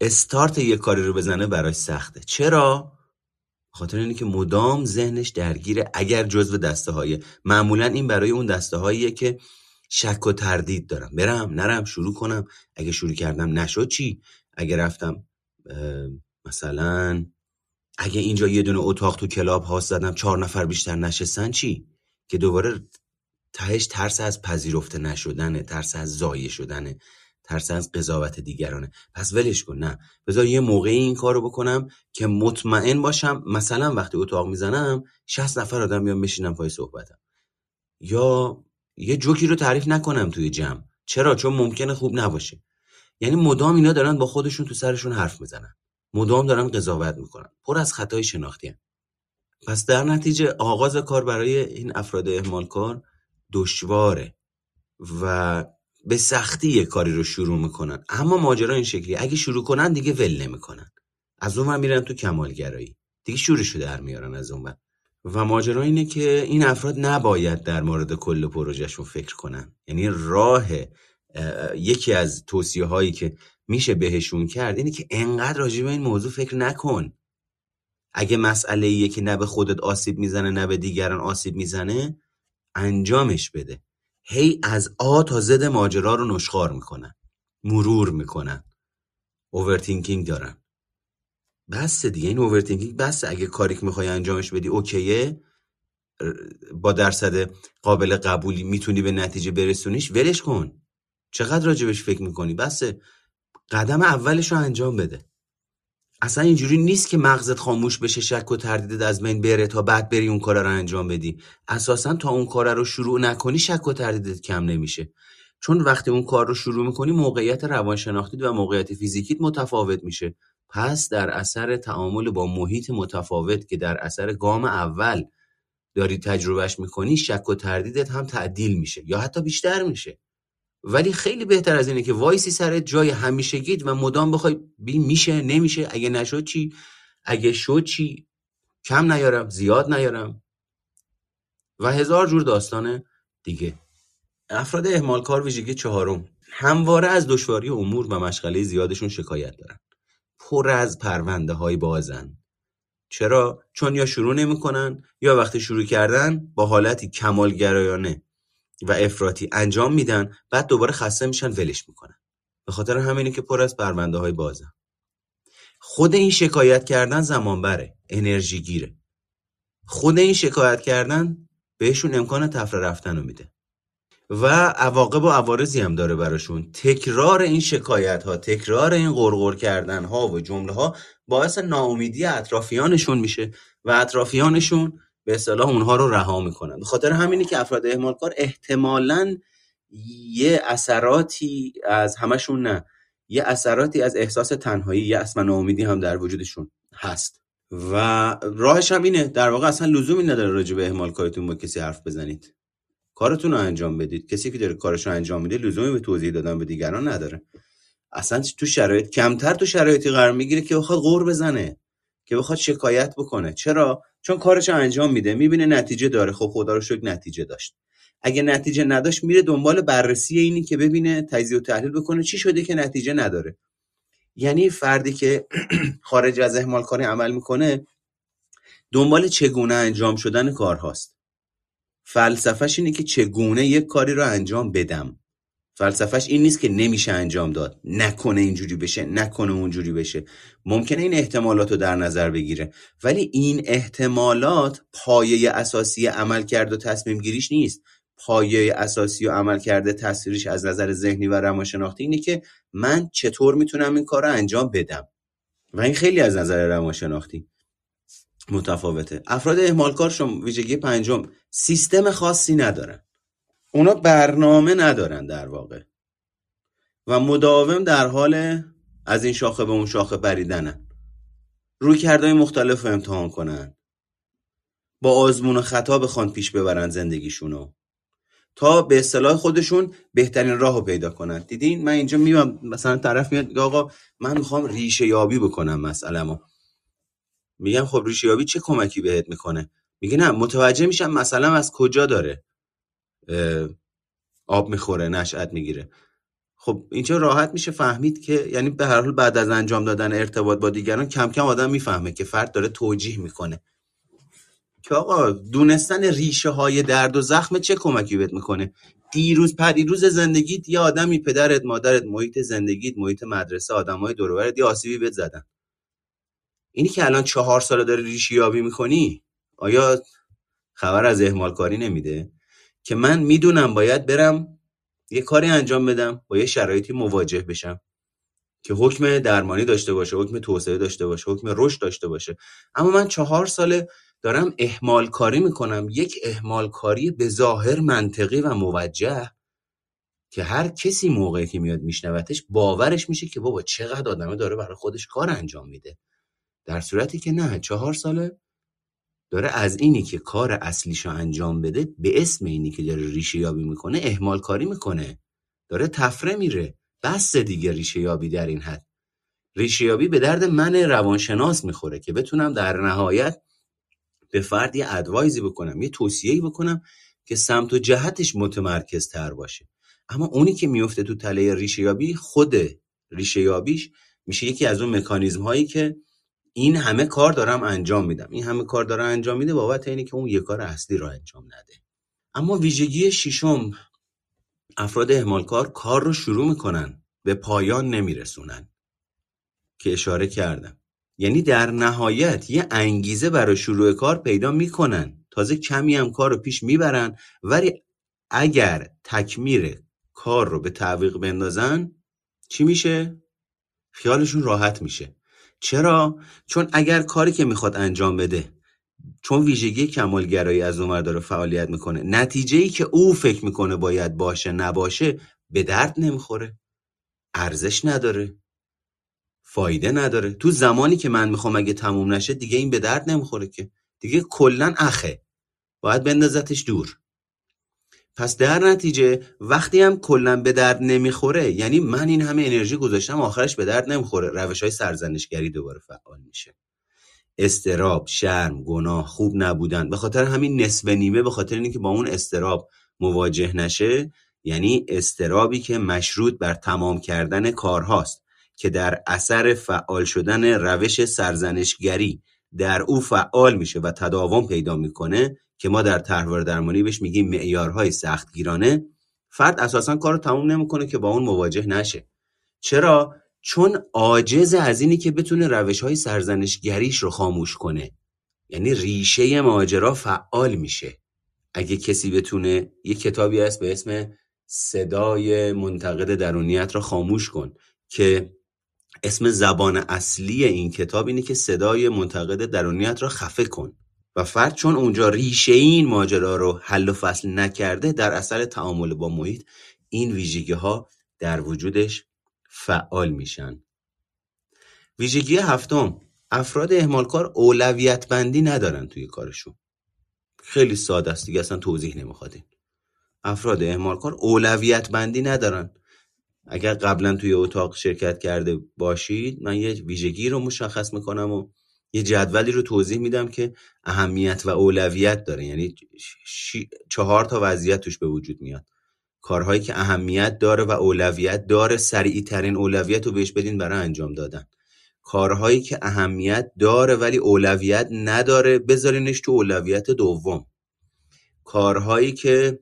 استارت یه کاری رو بزنه براش سخته. چرا؟ خاطر اینی که مدام ذهنش درگیره. اگر جزو دسته های معمولا این برای اون دسته هاییه که شک و تردید دارم. برم نرم شروع کنم. اگه شروع کردم نشد چی؟ اگه رفتم مثلا اگه اینجا یه دونه اتاق تو کلاب ها زدم چهار نفر بیشتر نشستن چی؟ که دوباره تهش ترس از پذیرفته نشدنه ترس از زایه شدنه ترس از قضاوت دیگرانه. پس ولش کن نه. بذار یه موقعی این کارو بکنم که مطمئن باشم مثلا وقتی اتاق می‌زنم 60 نفر آدم بیان بشینم پای صحبتم. یا یه جوکی رو تعریف نکنم توی جمع. چرا؟ چون ممکنه خوب نباشه. یعنی مدام اینا دارن با خودشون تو سرشون حرف می‌زنن. مدام دارن قضاوت می‌کنن پر از خطای شناختی هم. پس در نتیجه آغاز کار برای این افراد اهمال کار دشواره و به سختی یه کاری رو شروع می‌کنن. اما ماجرا این شکلی اگه شروع کنن دیگه ول نمی‌کنن. از اون میرن تو کمالگرایی. دیگه شورشو در میارن از اون و ماجرا اینه که این افراد نباید در مورد کل پروژهشون فکر کنن. یعنی راه یکی از توصیه هایی که میشه بهشون کرد اینه که انقدر راجع به این موضوع فکر نکن. اگه مسئله ایه که نه به خودت آسیب می‌زنه نه به دیگران آسیب می‌زنه انجامش بده. هی از A تا Z ماجرا رو نشخوار می‌کنن. مرور می‌کنن. overthinking دارن. بس دیگه. این overthinking بس اگه کاری که می‌خوای انجامش بدی okay ه. با درصد قابل قبولی می‌تونی به نتیجه برسونیش ولش کن. چقدر راجبش فکر می‌کنی؟ بسه. قدم اولش رو انجام بده. اصلا اینجوری نیست که مغزت خاموش بشه شک و تردیدت از بین بره تا بعد بری اون کار رو انجام بدی. اساسا تا اون کار رو شروع نکنی شک و تردیدت کم نمیشه. چون وقتی اون کار رو شروع می‌کنی موقعیت روانشناختی و موقعیت فیزیکیت متفاوت میشه. پس در اثر تعامل با محیط متفاوت که در اثر گام اول داری تجربهش می‌کنی شک و تردیدت هم تعدیل میشه یا حتی بیشتر میشه. ولی خیلی بهتر از اینه که وایسی سر جای همیشگیت و مدام بخوای بی میشه نمیشه اگه نشد چی؟ اگه شد چی؟ کم نیارم زیاد نیارم. و هزار جور داستان دیگه. افراد اهمال کار ویژگی چهارم. همواره از دشواری امور و مشغله زیادشون شکایت دارن. پر از پرونده های بازن. چرا؟ چون یا شروع نمی‌کنن یا وقتی شروع کردن با حالتی کمالگرایانه. و افراطی انجام میدن بعد دوباره خسته میشن ولش می‌کنن. به خاطر همینه که پر از پرونده های بازن خود این شکایت کردن زمان بره انرژی گیره خود این شکایت کردن بهشون امکان تفره رفتن رو میده. و عواقب و عوارضی هم داره براشون. تکرار این شکایت ها تکرار این غرغر کردن ها و جمله ها باعث ناامیدی اطرافیانشون میشه و اطرافیانشون به اصطلاح اونها رو رها می‌کنن. به خاطر همینی که افراد اهمال کار احتمالاً یه اثراتی از همشون نه یه اثراتی از احساس تنهایی یه و ناامیدی هم در وجودشون هست. و راهش هم اینه در واقع اصلا لزومی نداره راجع به اهمال کارتون با کسی حرف بزنید. کارتون رو انجام بدید. کسی که داره کارش رو انجام میده لزومی به توضیح دادن به دیگران نداره. اصلا تو شرایط کمتر تو شرایطی قرار می‌گیره که بخواد غور بزنه. که بخواد شکایت بکنه. چرا؟ چون کارش انجام میده. می‌بینه نتیجه داره. خب خدا رو شکر نتیجه داشت. اگه نتیجه نداشت میره دنبال بررسی اینی که ببینه تجزیه و تحلیل بکنه چی شده که نتیجه نداره. یعنی فردی که خارج از اهمال کاری عمل می‌کنه دنبال چگونه انجام شدن کارهاست. فلسفهش اینه که چگونه یک کاری رو انجام بدم. فلسفهش این نیست که نمیشه انجام داد. نکنه اینجوری بشه نکنه اونجوری بشه. ممکنه این احتمالات رو در نظر بگیره. ولی این احتمالات پایه اساسی عمل کرد و تصمیم گیریش نیست. پایه اساسی و عمل کرده تصویرش از نظر ذهنی و روانشناختی اینه که من چطور می‌تونم این کار رو انجام بدم. و این خیلی از نظر روانشناختی متفاوته. افراد اهمالکار شما ویژگی پنجم سیستم خاصی ندارن اونا برنامه ندارن در واقع. و مداوم در حال از این شاخه به اون شاخه پریدنن روی کردهای مختلف رو امتحان کنن. با آزمون و خطا بخوان پیش ببرن زندگیشونو. تا به اصطلاح خودشون بهترین راه رو پیدا کنن. دیدین؟ من اینجا میام مثلا طرف میاد آقا من می‌خوام ریشه یابی بکنم مسئله میگم خب ریشه یابی چه کمکی بهت می‌کنه؟ میگه نه متوجه میشم مثلا از کجا داره. آب می‌خوره نشأت می‌گیره. خب اینجا راحت میشه فهمید که یعنی به هر حال بعد از انجام دادن ارتباط با دیگران کم کم آدم می‌فهمه که فرد داره توجیه می‌کنه. که آقا دونستن ریشه های درد و زخم چه کمکی بهت می‌کنه؟ دیروز پدیروز زندگیت یه آدمی پدرت مادرت محیط زندگیت محیط مدرسه آدمای دور یه آسیبی بهت زدن. اینی که الان چهار ساله داره ریشه یابی می‌کنی آیا خبر از اهمال کاری نمیده؟ که من می‌دونم باید برم یه کاری انجام بدم با یه شرایطی مواجه بشم. که حکم درمانی داشته باشه حکم توسعه داشته باشه حکم رشد داشته باشه. اما من چهار ساله دارم اهمال کاری می‌کنم. یک اهمال کاری به ظاهر منطقی و موجه که هر کسی موقعی که میاد میشنوتش باورش میشه که بابا چقدر آدمه داره برای خودش کار انجام میده. در صورتی که نه چهار ساله داره از اینی که کار اصلیشو انجام بده به اسم اینی که داره ریشه یابی می‌کنه اهمال کاری می‌کنه. داره تفره میره. بس دیگه ریشه یابی در این حد. ریشه یابی به درد من روانشناس می‌خوره که بتونم در نهایت به فرد یه ادوایزی بکنم یه توصیه‌ای بکنم که سمت و جهتش متمرکز تر باشه. اما اونی که میفته تو تله ریشه یابی خود ریشه یابیش میشه یکی از اون مکانیزم هایی که این همه کار دارم انجام میدم. این همه کار دارم انجام میده بابت اینه که اون یه کار اصلی رو انجام نده. اما ویژگی ششم افراد اهمالکار کار رو شروع می‌کنن به پایان نمیرسونن. که اشاره کردم. یعنی در نهایت یه انگیزه برای شروع کار پیدا می‌کنن. تازه کمی هم کار رو پیش می‌برن ولی اگر تکمیر کار رو به تعویق بندازن چی میشه؟ خیالشون راحت میشه. چرا؟ چون اگر کاری که می‌خواد انجام بده چون ویژگی کمالگرایی از اونور داره فعالیت می‌کنه نتیجه ای که او فکر می‌کنه باید باشه نباشه به درد نمی‌خوره. ارزش نداره. فایده نداره. تو زمانی که من می‌خوام اگه تموم نشه دیگه این به درد نمی‌خوره که. دیگه کلا اخه. باید بندازتش دور. پس در نتیجه وقتی هم کلا به درد نمی‌خوره یعنی من این همه انرژی گذاشتم آخرش به درد نمی‌خوره. روش های سرزنشگری دوباره فعال میشه. استراب شرم گناه خوب نبودن به خاطر همین نصف نیمه به خاطر اینکه با اون استراب مواجه نشه یعنی استرابی که مشروط بر تمام کردن کارهاست که در اثر فعال شدن روش سرزنشگری در او فعال میشه و تداوم پیدا می‌کنه که ما در طرحواره درمانی بهش میگیم معیارهای سختگیرانه فرد اساسا کار رو تموم نمی‌کنه که با اون مواجه نشه. چرا؟ چون عاجز از اینی که بتونه روش های سرزنشگریش رو خاموش کنه. یعنی ریشه ماجرا فعال میشه. اگه کسی بتونه یه کتابی هست به اسم صدای منتقد درونیت را خاموش کن که اسم زبان اصلی این کتاب اینه که صدای منتقد درونیت را خفه کن. و فرد چون اونجا ریشه این ماجرا رو حل و فصل نکرده در اثر تعامل با محیط این ویژگی ها در وجودش فعال میشن. ویژگی هفتم افراد اهمالکار اولویت بندی ندارن توی کارشون. خیلی ساده است دیگه اصلا توضیح نمی‌خواد افراد اهمالکار اولویت بندی ندارن. اگر قبلا توی اتاق شرکت کرده باشید من یه ویژگی رو مشخص می‌کنم و یه جدولی رو توضیح میدم که اهمیت و اولویت داره. یعنی چهار تا وضعیت توش به وجود میاد. کارهایی که اهمیت داره و اولویت داره سریعی ترین اولویت رو بهش بدین برای انجام دادن. کارهایی که اهمیت داره ولی اولویت نداره بذارینش تو اولویت دوم. کارهایی که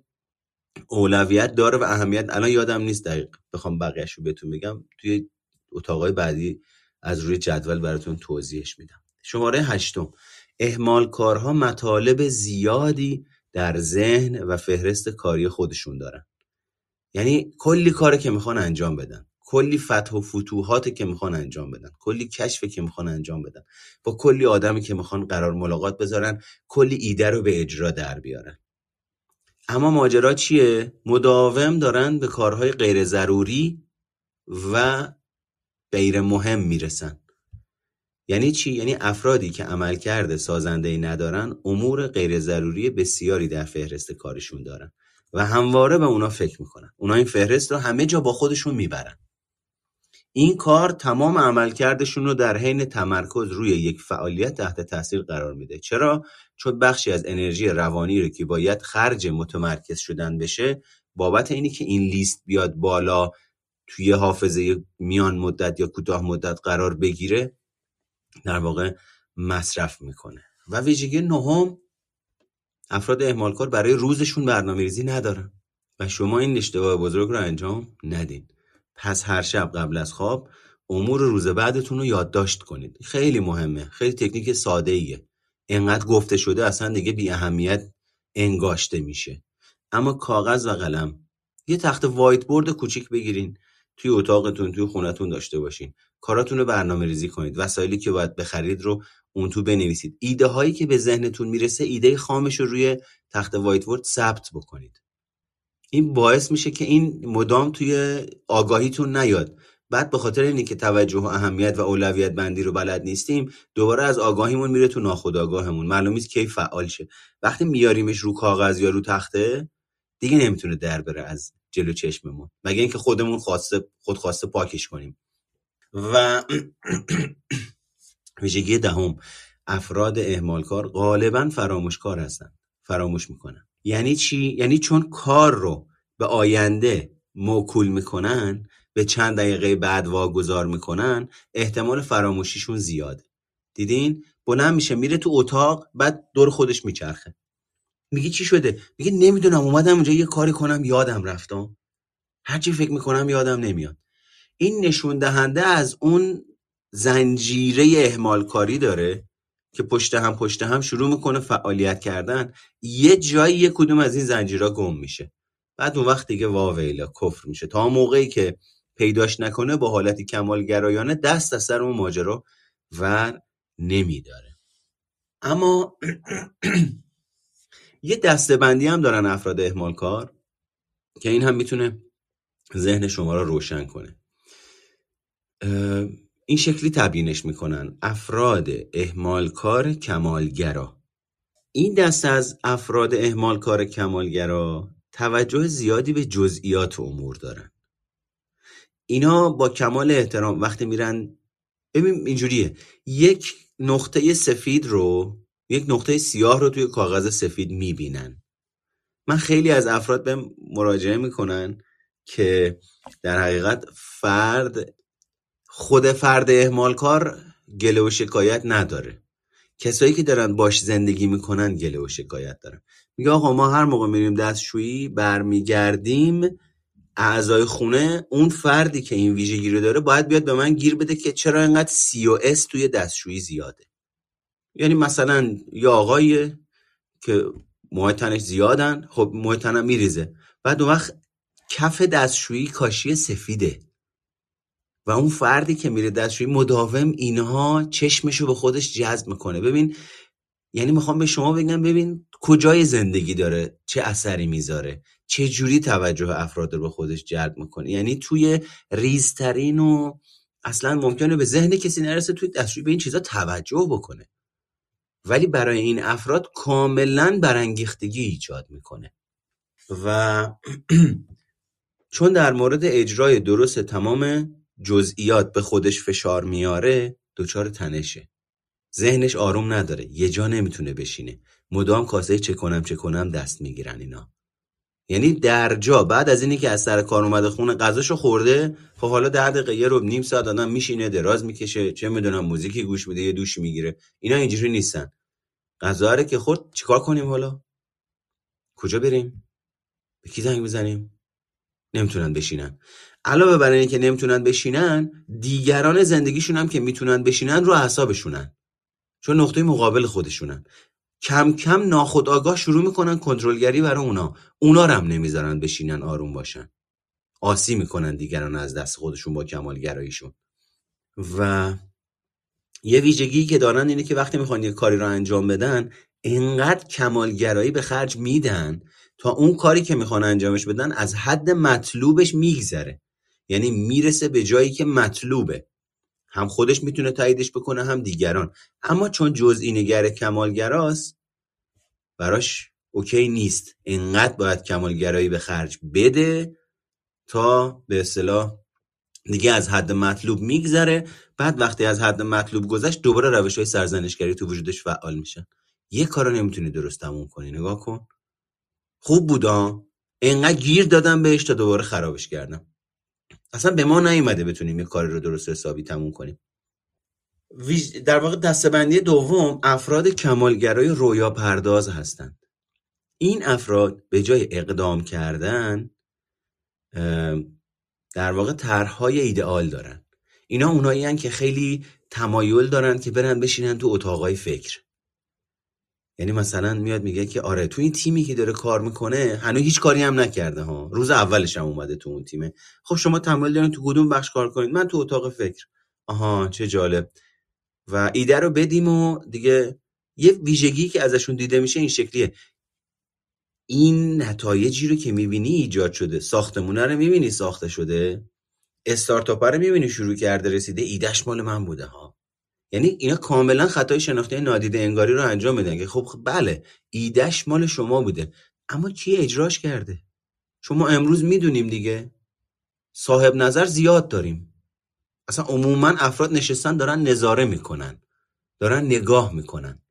اولویت داره و اهمیت الان یادم نیست دقیق بخوام بقیهش رو بهتون بگم توی اتاقای بعدی از روی جدول براتون توضیحش میدم. شماره هشتم. اهمال کارها مطالب زیادی در ذهن و فهرست کاری خودشون دارن. یعنی کلی کاری که می‌خوان انجام بدن کلی فتح و فتوحاتی که می‌خوان انجام بدن کلی کشف که می‌خوان انجام بدن با کلی آدمی که می‌خوان قرار ملاقات بذارن کلی ایده رو به اجرا در بیارن. اما ماجرا چیه؟ مداوم دارن به کارهای غیر ضروری و غیر مهم می‌رسن. یعنی چی؟ یعنی افرادی که عملکرد سازنده ندارن امور غیر ضروری بسیاری در فهرست کارشون دارن و همواره به اونا فکر می‌کنن. اونا این فهرست رو همه جا با خودشون می‌برن. این کار تمام عملکردشون رو در حین تمرکز روی یک فعالیت تحت تاثیر قرار میده. چرا؟ چون بخشی از انرژی روانی رو که باید خرج متمرکز شدن بشه بابت اینی که این لیست بیاد بالا توی حافظه میان مدت یا کوتاه مدت قرار بگیره در واقع مصرف می‌کنه. و ویژگی نهم افراد اهمالکار برای روزشون برنامه ریزی ندارن و شما این اشتباه بزرگ رو انجام ندین. پس هر شب قبل از خواب امور روز بعدتون رو یادداشت کنید. خیلی مهمه. خیلی تکنیک ساده ایه انقدر گفته شده اصلا دیگه بی اهمیت انگاشته میشه. اما کاغذ و قلم یه تخت وایت بورد کوچیک بگیرین. توی اتاقتون توی خونتون داشته باشین. کاراتون رو برنامه ریزی کنید. وسایلی که باید بخرید رو اون تو بنویسید. ایده هایی که به ذهنتون می‌رسه ایده خامش رو روی تخت وایت بورد ثبت بکنید. این باعث میشه که این مدام توی آگاهیتون نیاد. بعد به خاطر اینکه توجه و اهمیت و اولویت بندی رو بلد نیستیم دوباره از آگاهیمون میره تو ناخودآگاهمون. معلوم نیست کی فعال شه. وقتی میاریمش رو کاغذ یا رو تخته دیگه نمی‌تونه در بره از جلو چشممون. مگه اینکه خودمون خواسته خود خواسته پاکش کنیم. و ویژگی دهم افراد اهمالکار غالبا فراموشکار هستن فراموش می‌کنن. یعنی چی؟ یعنی چون کار رو به آینده موکول می‌کنن به چند دقیقه بعد واگذار می‌کنن احتمال فراموشیشون زیاده. دیدین؟ بلند میشه میره تو اتاق بعد دور خودش میچرخه. میگه چی شده؟ میگه نمی‌دونم اومدم اونجا یه کاری کنم یادم رفتم هرچی فکر می‌کنم یادم نمیاد. این نشون دهنده از اون زنجیره اهمال کاری داره که پشت هم پشت هم شروع می‌کنه فعالیت کردن. یه جایی یه کدوم از این زنجیرها گم میشه. بعد اون وقت دیگه واویلا کفر میشه. تا موقعی که پیداش نکنه با حالتی کمالگرایانه دست از سر اون ماجرا ور نمیداره. اما یه دسته بندی هم دارن افراد اهمال کار که این هم می‌تونه ذهن شما را روشن کنه. این شکلی تبیینش می‌کنن. افراد اهمالکار کمالگرا. این دست از افراد اهمالکار کمالگرا توجه زیادی به جزئیات امور دارن. اینا با کمال احترام وقتی میرن ببین اینجوریه یک نقطه سفید رو یک نقطه سیاه رو توی کاغذ سفید می‌بینن. من خیلی از افراد به مراجعه می‌کنن که در حقیقت فرد خود فرد اهمال کار گله و شکایت نداره. کسایی که دارن باش زندگی می‌کنن گله و شکایت دارن. میگه آقا ما هر موقع میریم دستشویی برمیگردیم اعضای خونه اون فردی که این ویژگی رو داره باید بیاد به من گیر بده که چرا اینقدر سی و اس توی دستشویی زیاده. یعنی مثلا یه آقایی که موهای تنش زیادن خب موهای تنم میریزه. بعد اون وقت کف دستشویی کاشی سفیده. و اون فردی که میره دستشویی مداوم اینها چشمشو به خودش جذب می‌کنه. ببین یعنی می‌خوام به شما بگم ببین کجای زندگی داره چه اثری می‌ذاره چه جوری توجه افراد رو به خودش جلب می‌کنه. یعنی توی ریزترین و اصلا ممکنه به ذهن کسی نرسه توی دستشویی به این چیزا توجه بکنه. ولی برای این افراد کاملا برانگیختگی ایجاد می‌کنه. و چون در مورد اجرای درست تمام جزئیات به خودش فشار میاره دچار تنشه. ذهنش آروم نداره یه جا نمی‌تونه بشینه. مدام کاسه چه کنم چه کنم دست می‌گیرن اینا. یعنی در جا بعد از اینی که از سر کار اومده خونه غذاشو خورده خب حالا در دقیقه یه رو نیم ساعت آدم میشینه دراز می‌کشه چه می‌دونم موزیکی گوش میده یه دوش می‌گیره. اینا اینجوری نیستن. غذا که خورد چیکار کنیم حالا؟ کجا بریم؟ به کی زنگ بزنیم؟ نمی‌تونن بشینن. علاوه بر اینکه نمی‌تونن بشینن دیگران زندگیشون هم که می‌تونن بشینن رو اعصابشونن. چون نقطه مقابل خودشونن. کم کم ناخودآگاه شروع می‌کنن کنترلگری برای اونا. اونا رو هم نمی‌ذارن بشینن آروم باشن. آسی می‌کنن دیگران از دست خودشون با کمالگراییشون. و یه ویژگی که دارن اینه که وقتی می‌خوان یه کاری رو انجام بدن اینقدر کمالگرایی به خرج میدن تا اون کاری که می‌خوان انجامش بدن از حد مطلوبش میگذره. یعنی می‌رسه به جایی که مطلوبه. هم خودش می‌تونه تاییدش بکنه هم دیگران. اما چون جزئی نگر کمالگراست براش اوکی نیست. انقدر باید کمالگرایی به خرج بده تا به اصطلاح دیگه از حد مطلوب میگذره. بعد وقتی از حد مطلوب گذشت دوباره روش های سرزنشگری تو وجودش فعال میشن. یه کارو نمی‌تونی درست تموم کنی نگاه کن. خوب بودا انقدر گیر دادم بهش تا دوباره خرابش کردم. اصلا به ما نیومده بتونیم یه کاری رو درست حسابی تموم کنیم. در واقع دستبندی دوم افراد کمالگرای رویا پرداز هستند. این افراد به جای اقدام کردن در واقع طرحهای ایدئال دارن. اینا اونایی که خیلی تمایل دارن که برن بشینن تو اتاقای فکر. یعنی مثلا میاد میگه که آره تو این تیمی که داره کار می‌کنه هنوز هیچ کاری هم نکرده ها. روز اولش هم اومده تو اون تیمه. خب شما تمایل دارین تو کدوم بخش کار کنید؟ من تو اتاق فکر. آها چه جالب. و ایده رو بدیم و دیگه یه ویژگی که ازشون دیده میشه این شکلیه. این نتایجی رو که می‌بینی ایجاد شده. ساختمونه رو می‌بینی ساخته شده. استارتاپ رو می‌بینی شروع کرده رسیده. ایدهش مال من بوده ها. یعنی اینا کاملا خطای شناخته نادیده انگاری رو انجام میدن که خب بله ایدهش مال شما بوده. اما کی اجراش کرده؟ شما امروز می‌دونیم دیگه. صاحب نظر زیاد داریم. اصلا عموما افراد نشستن دارن نظاره می‌کنن. دارن نگاه می‌کنن.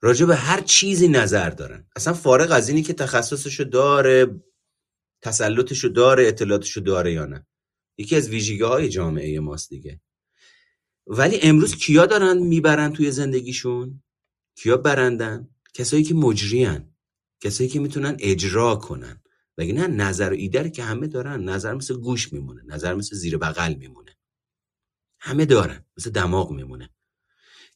راجع به هر چیزی نظر دارن. اصلا فارغ از اینی که تخصصشو داره تسلطشو داره اطلاعاتشو داره یا نه. یکی از ویژگی های جامعه ماست دیگه. ولی امروز کیا دارن می‌برن توی زندگیشون؟ کیا برندن؟ کسایی که مجریان کسایی که می‌تونن اجرا کنن. ولی نه نظر و ایده که همه دارن. نظر مثل گوش میمونه. نظر مثل زیر بغل میمونه. همه دارن. مثل دماغ میمونه.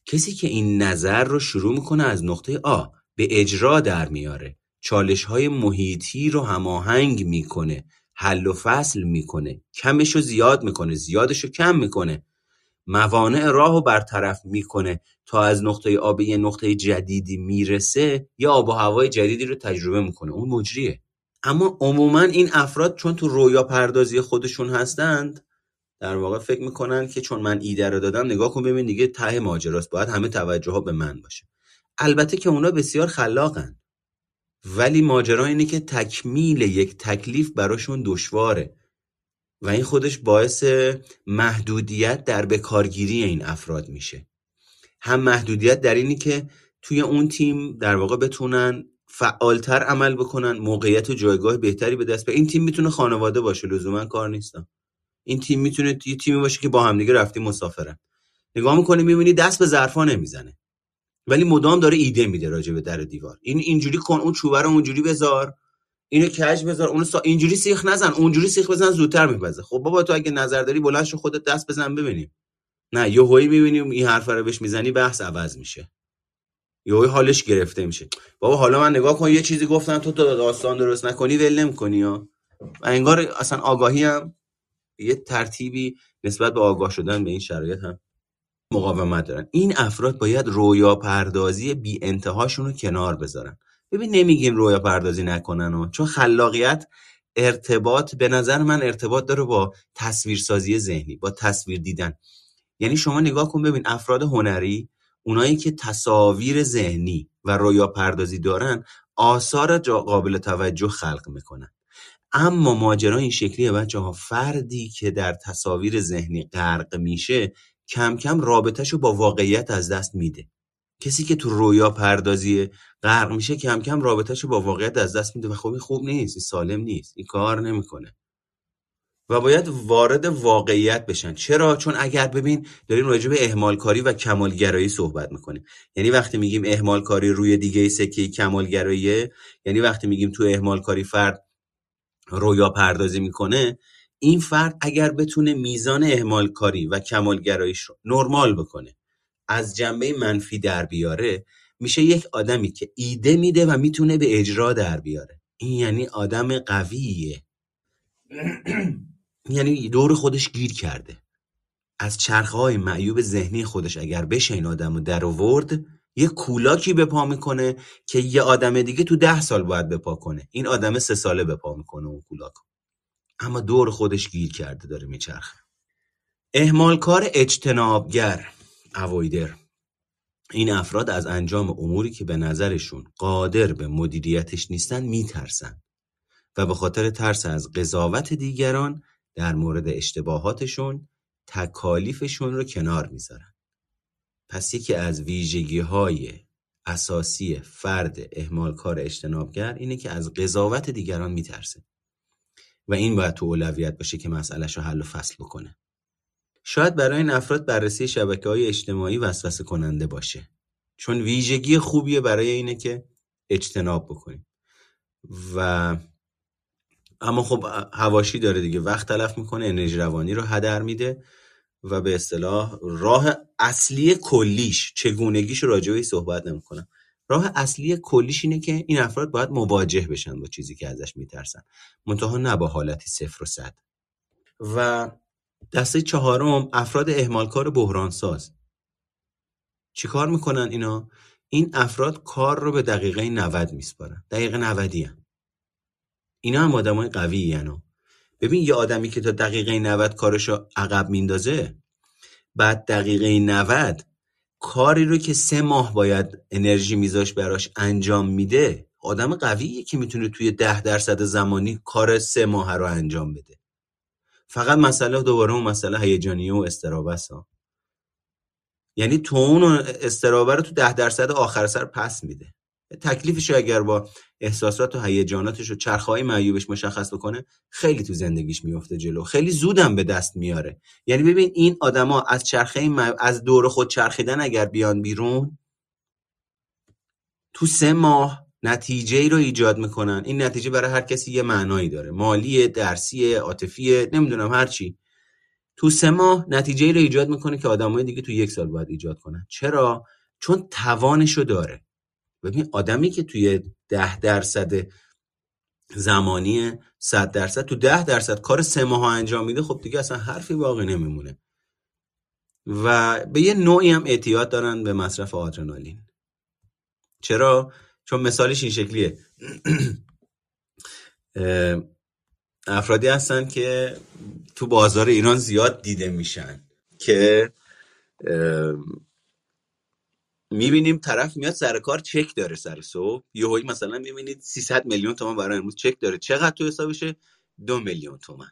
کسی که این نظر رو شروع می‌کنه از نقطه آ به اجرا در میاره. چالش های محیطی رو هماهنگ می‌کنه. حل و فصل می‌کنه. کمش رو زیاد می‌کنه. زیادش رو کم می‌کنه. موانع راه رو برطرف می‌کنه تا از نقطه آ به یه نقطه جدیدی می‌رسه یا آب و هوای جدیدی رو تجربه می‌کنه. اون مجریه. اما عموما این افراد چون تو رویا پردازی خودشون هستند در واقع فکر می‌کنن که چون من ایده رو دادم نگاه کن ببین دیگه ته ماجراست. باید همه توجه ها به من باشه. البته که اونا بسیار خلاقن. ولی ماجرا اینه که تکمیل یک تکلیف براشون دشواره. و این خودش باعث محدودیت در بکارگیری این افراد میشه. هم محدودیت در اینی که توی اون تیم در واقع بتونن فعالتر عمل بکنن موقعیت و جایگاه بهتری به دست به این تیم می‌تونه خانواده باشه لزوما کار نیستم این تیم می‌تونه یه تیمی باشه که با همدیگه رفتی مسافرن. نگاه می‌کنی می‌بینی دست به ظرفا نمی‌زنه. ولی مدام داره ایده میده راجع به در دیوار. این اینجوری کن اون چوبه رو اونجوری بذار اینو کج بذار اونو سا... اینجوری سیخ نزن اونجوری سیخ بزن زودتر میپزه. خب بابا تو اگه نظر داری بلند شو خودت دست بزن ببینیم. نه یهویی می‌بینیم این حرف رو بهش می‌زنی بحث عوض میشه. یهویی حالش گرفته میشه. بابا حالا من نگاه کن یه چیزی گفتم تو داستان درست نکنی ول نمی‌کنی و انگار اصلا آگاهی هم یه ترتیبی نسبت به آگاه شدن به این شرایط هم مقاومت دارن. این افراد باید رویا پردازی بی انتهاشون رو کنار بذارن. ببین نمیگیم رویا پردازی نکنن و چون خلاقیت ارتباط به نظر من ارتباط داره با تصویرسازی ذهنی با تصویر دیدن. یعنی شما نگاه کن ببین افراد هنری اونایی که تصاویر ذهنی و رویا پردازی دارن آثار قابل توجه خلق می‌کنن. اما ماجرا این شکلیه بچه ها فردی که در تصاویر ذهنی غرق میشه کم کم رابطهشو با واقعیت از دست میده. کسی که تو رویا پردازی غرق میشه کم کم رابطهشو با واقعیت از دست میده. و خب خوب نیست این سالم نیست این کار نمی‌کنه. و باید وارد واقعیت بشن. چرا؟ چون اگر ببین داریم راجع به اهمال کاری و کمالگرایی صحبت می‌کنیم. یعنی وقتی میگیم اهمال کاری روی دیگه سکه کمالگراییه یعنی وقتی میگیم تو اهمال کاری فرد رویا پردازی می‌کنه این فرد اگر بتونه میزان اهمال کاری و کمالگراییش رو نرمال بکنه از جنبه منفی در بیاره میشه یک آدمی که ایده میده و می‌تونه به اجرا در بیاره. این یعنی آدم قویه. یعنی دور خودش گیر کرده. از چرخه های معیوب ذهنی خودش اگر بشه این آدم رو در آورد یه کولاکی به پا می‌کنه که یه آدم دیگه تو ده سال باید به پا کنه. این آدم سه ساله به پا می‌کنه اون کولاک اما دور خودش گیر کرده داره میچرخه. اهمالکار اجتنابگر اوایدر. این افراد از انجام اموری که به نظرشون قادر به مدیریتش نیستن میترسن و به خاطر ترس از قضاوت دیگران در مورد اشتباهاتشون تکالیفشون رو کنار می‌ذارن. پس یکی از ویژگی های اساسی فرد اهمالکار اجتنابگر اینه که از قضاوت دیگران میترسه. و این باید تو اولویت باشه که مسئلهش رو حل و فصل بکنه. شاید برای این افراد بررسی شبکه های اجتماعی وسوسه کننده باشه. چون ویژگی خوبیه برای اینه که اجتناب بکنیم. و اما خب هواشی داره دیگه. وقت تلف می‌کنه انرژی روانی رو هدر میده. و به اصطلاح راه اصلی کلیش چگونگیش راجع صحبت نمی‌کنم. راه اصلی کلیش اینه که این افراد باید مواجه بشن با چیزی که ازش میترسن. منتها نه با حالتی صفر و صد. و دسته چهارم افراد اهمالکار بحران ساز چیکار می‌کنن اینا؟ این افراد کار رو به دقیقه 90 میسپارن. دقیقه 90 هم. اینا هم آدمای قوی یعنی. ببین یه آدمی که تا دقیقه 90 کارشو عقب میندازه بعد دقیقه 90 کاری رو که سه ماه باید انرژی میذاش براش انجام میده آدم قویه که می‌تونه توی ده درصد زمانی کار سه ماه رو انجام بده. فقط مسئله دوباره اون مسئله هیجانیه و استرابه ها یعنی تو اون استرابه رو تو ده درصد آخر سر پس میده. تکلیفش رو اگر با احساسات و هیجاناتش و چرخهای معیوبش مشخص بکنه خیلی تو زندگیش میفته جلو. خیلی زودم به دست میاره. یعنی ببین این آدما از چرخه از دور خود چرخیدن اگر بیان بیرون تو سه ماه نتیجه ای رو ایجاد می‌کنن. این نتیجه برای هر کسی یه معنایی داره. مالی درسی عاطفی نمی‌دونم هر چی. تو سه ماه نتیجه ای رو ایجاد می‌کنه که آدمای دیگه تو یک سال باید ایجاد کنن. چرا؟ چون توانشو داره. ببین آدمی که توی ده درصد زمانی صد درصد تو ده درصد کار سه ماه انجام میده خب دیگه اصلا حرفی باقی نمیمونه. و به یه نوعی هم اعتیاد دارن به مصرف آدرنالین. چرا؟ چون مثالش این شکلیه. افرادی هستن که تو بازار ایران زیاد دیده میشن که می‌بینیم طرف میاد سر کار چک داره سر صبح. یهویی مثلا می‌بینید 300 میلیون تومان برای امروز چک داره. چقدر تو حسابشه؟ دو میلیون تومن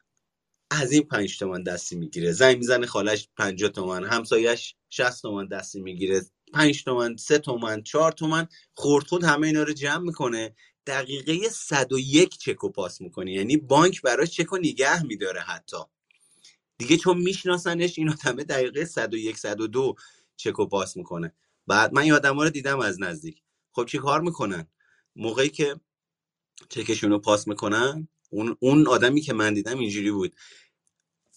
از این پنج تومن دستی می‌گیره. زنگ می‌زنه خالش 50 تومن همسایش 60 تومن دستی می‌گیره. 5 تومن 3 تومن 4 تومن خورد خود همه اینا رو جمع می‌کنه. دقیقه 101 چک و پاس می‌کنه. یعنی بانک براش چک و نگه میداره حتی. دیگه چون میشناسنش این آدمه دقیقه 101 102 چک و پاس می‌کنه. بعد من این رو دیدم از نزدیک. خب چی کار می‌کنن؟ موقعی که چکشون رو پاس می‌کنن اون اون آدمی که من دیدم اینجوری بود.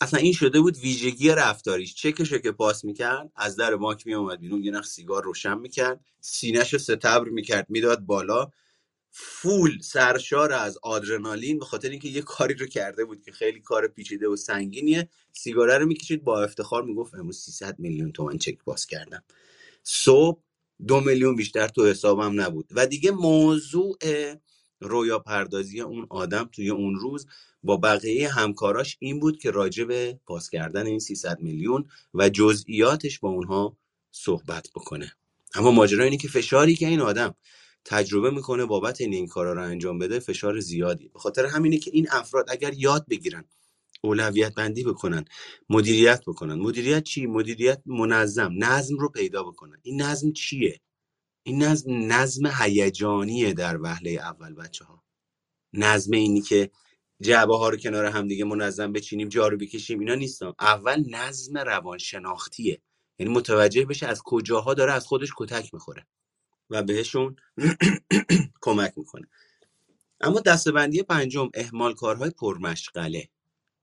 اصلا این شده بود ویژگی رفتاریش. چکشو که پاس می‌کرد از در بانک میومد بیرون یه نخ سیگار روشن می‌کرد سینهشو رو ستبر می‌کرد می‌داد بالا. فول سرشار از آدرنالین به خاطر اینکه یه کاری رو کرده بود که خیلی کار پیچیده و سنگینیه سیگاره رو می‌کشید با افتخار می‌گفت امروز 300 میلیون تومن چک باز کردم. صبح دو میلیون بیشتر تو حسابم نبود. و دیگه موضوع رویا پردازی اون آدم توی اون روز با بقیه همکاراش این بود که راجع به پاس کردن این 300 میلیون و جزئیاتش با اونها صحبت بکنه. اما ماجرا اینه که فشاری که این آدم تجربه می‌کنه بابت این این کارا رو انجام بده فشار زیادی. به خاطر همینه که این افراد اگر یاد بگیرن اولویت بندی بکنن مدیریت بکنن. مدیریت چی؟ مدیریت منظم نظم رو پیدا بکنن. این نظم چیه؟ این نظم نظم هیجانیه در وهله اول بچه ها نظم اینی که جعبه ها رو کنار هم دیگه منظم بچینیم جارو بکشیم اینا نیستم اول نظم روانشناختیه. یعنی متوجه بشه از کجاها داره از خودش کتک می‌خوره و بهشون کمک می‌کنه. اما دستبندی پنجم اهمال کارهای پرمشغله.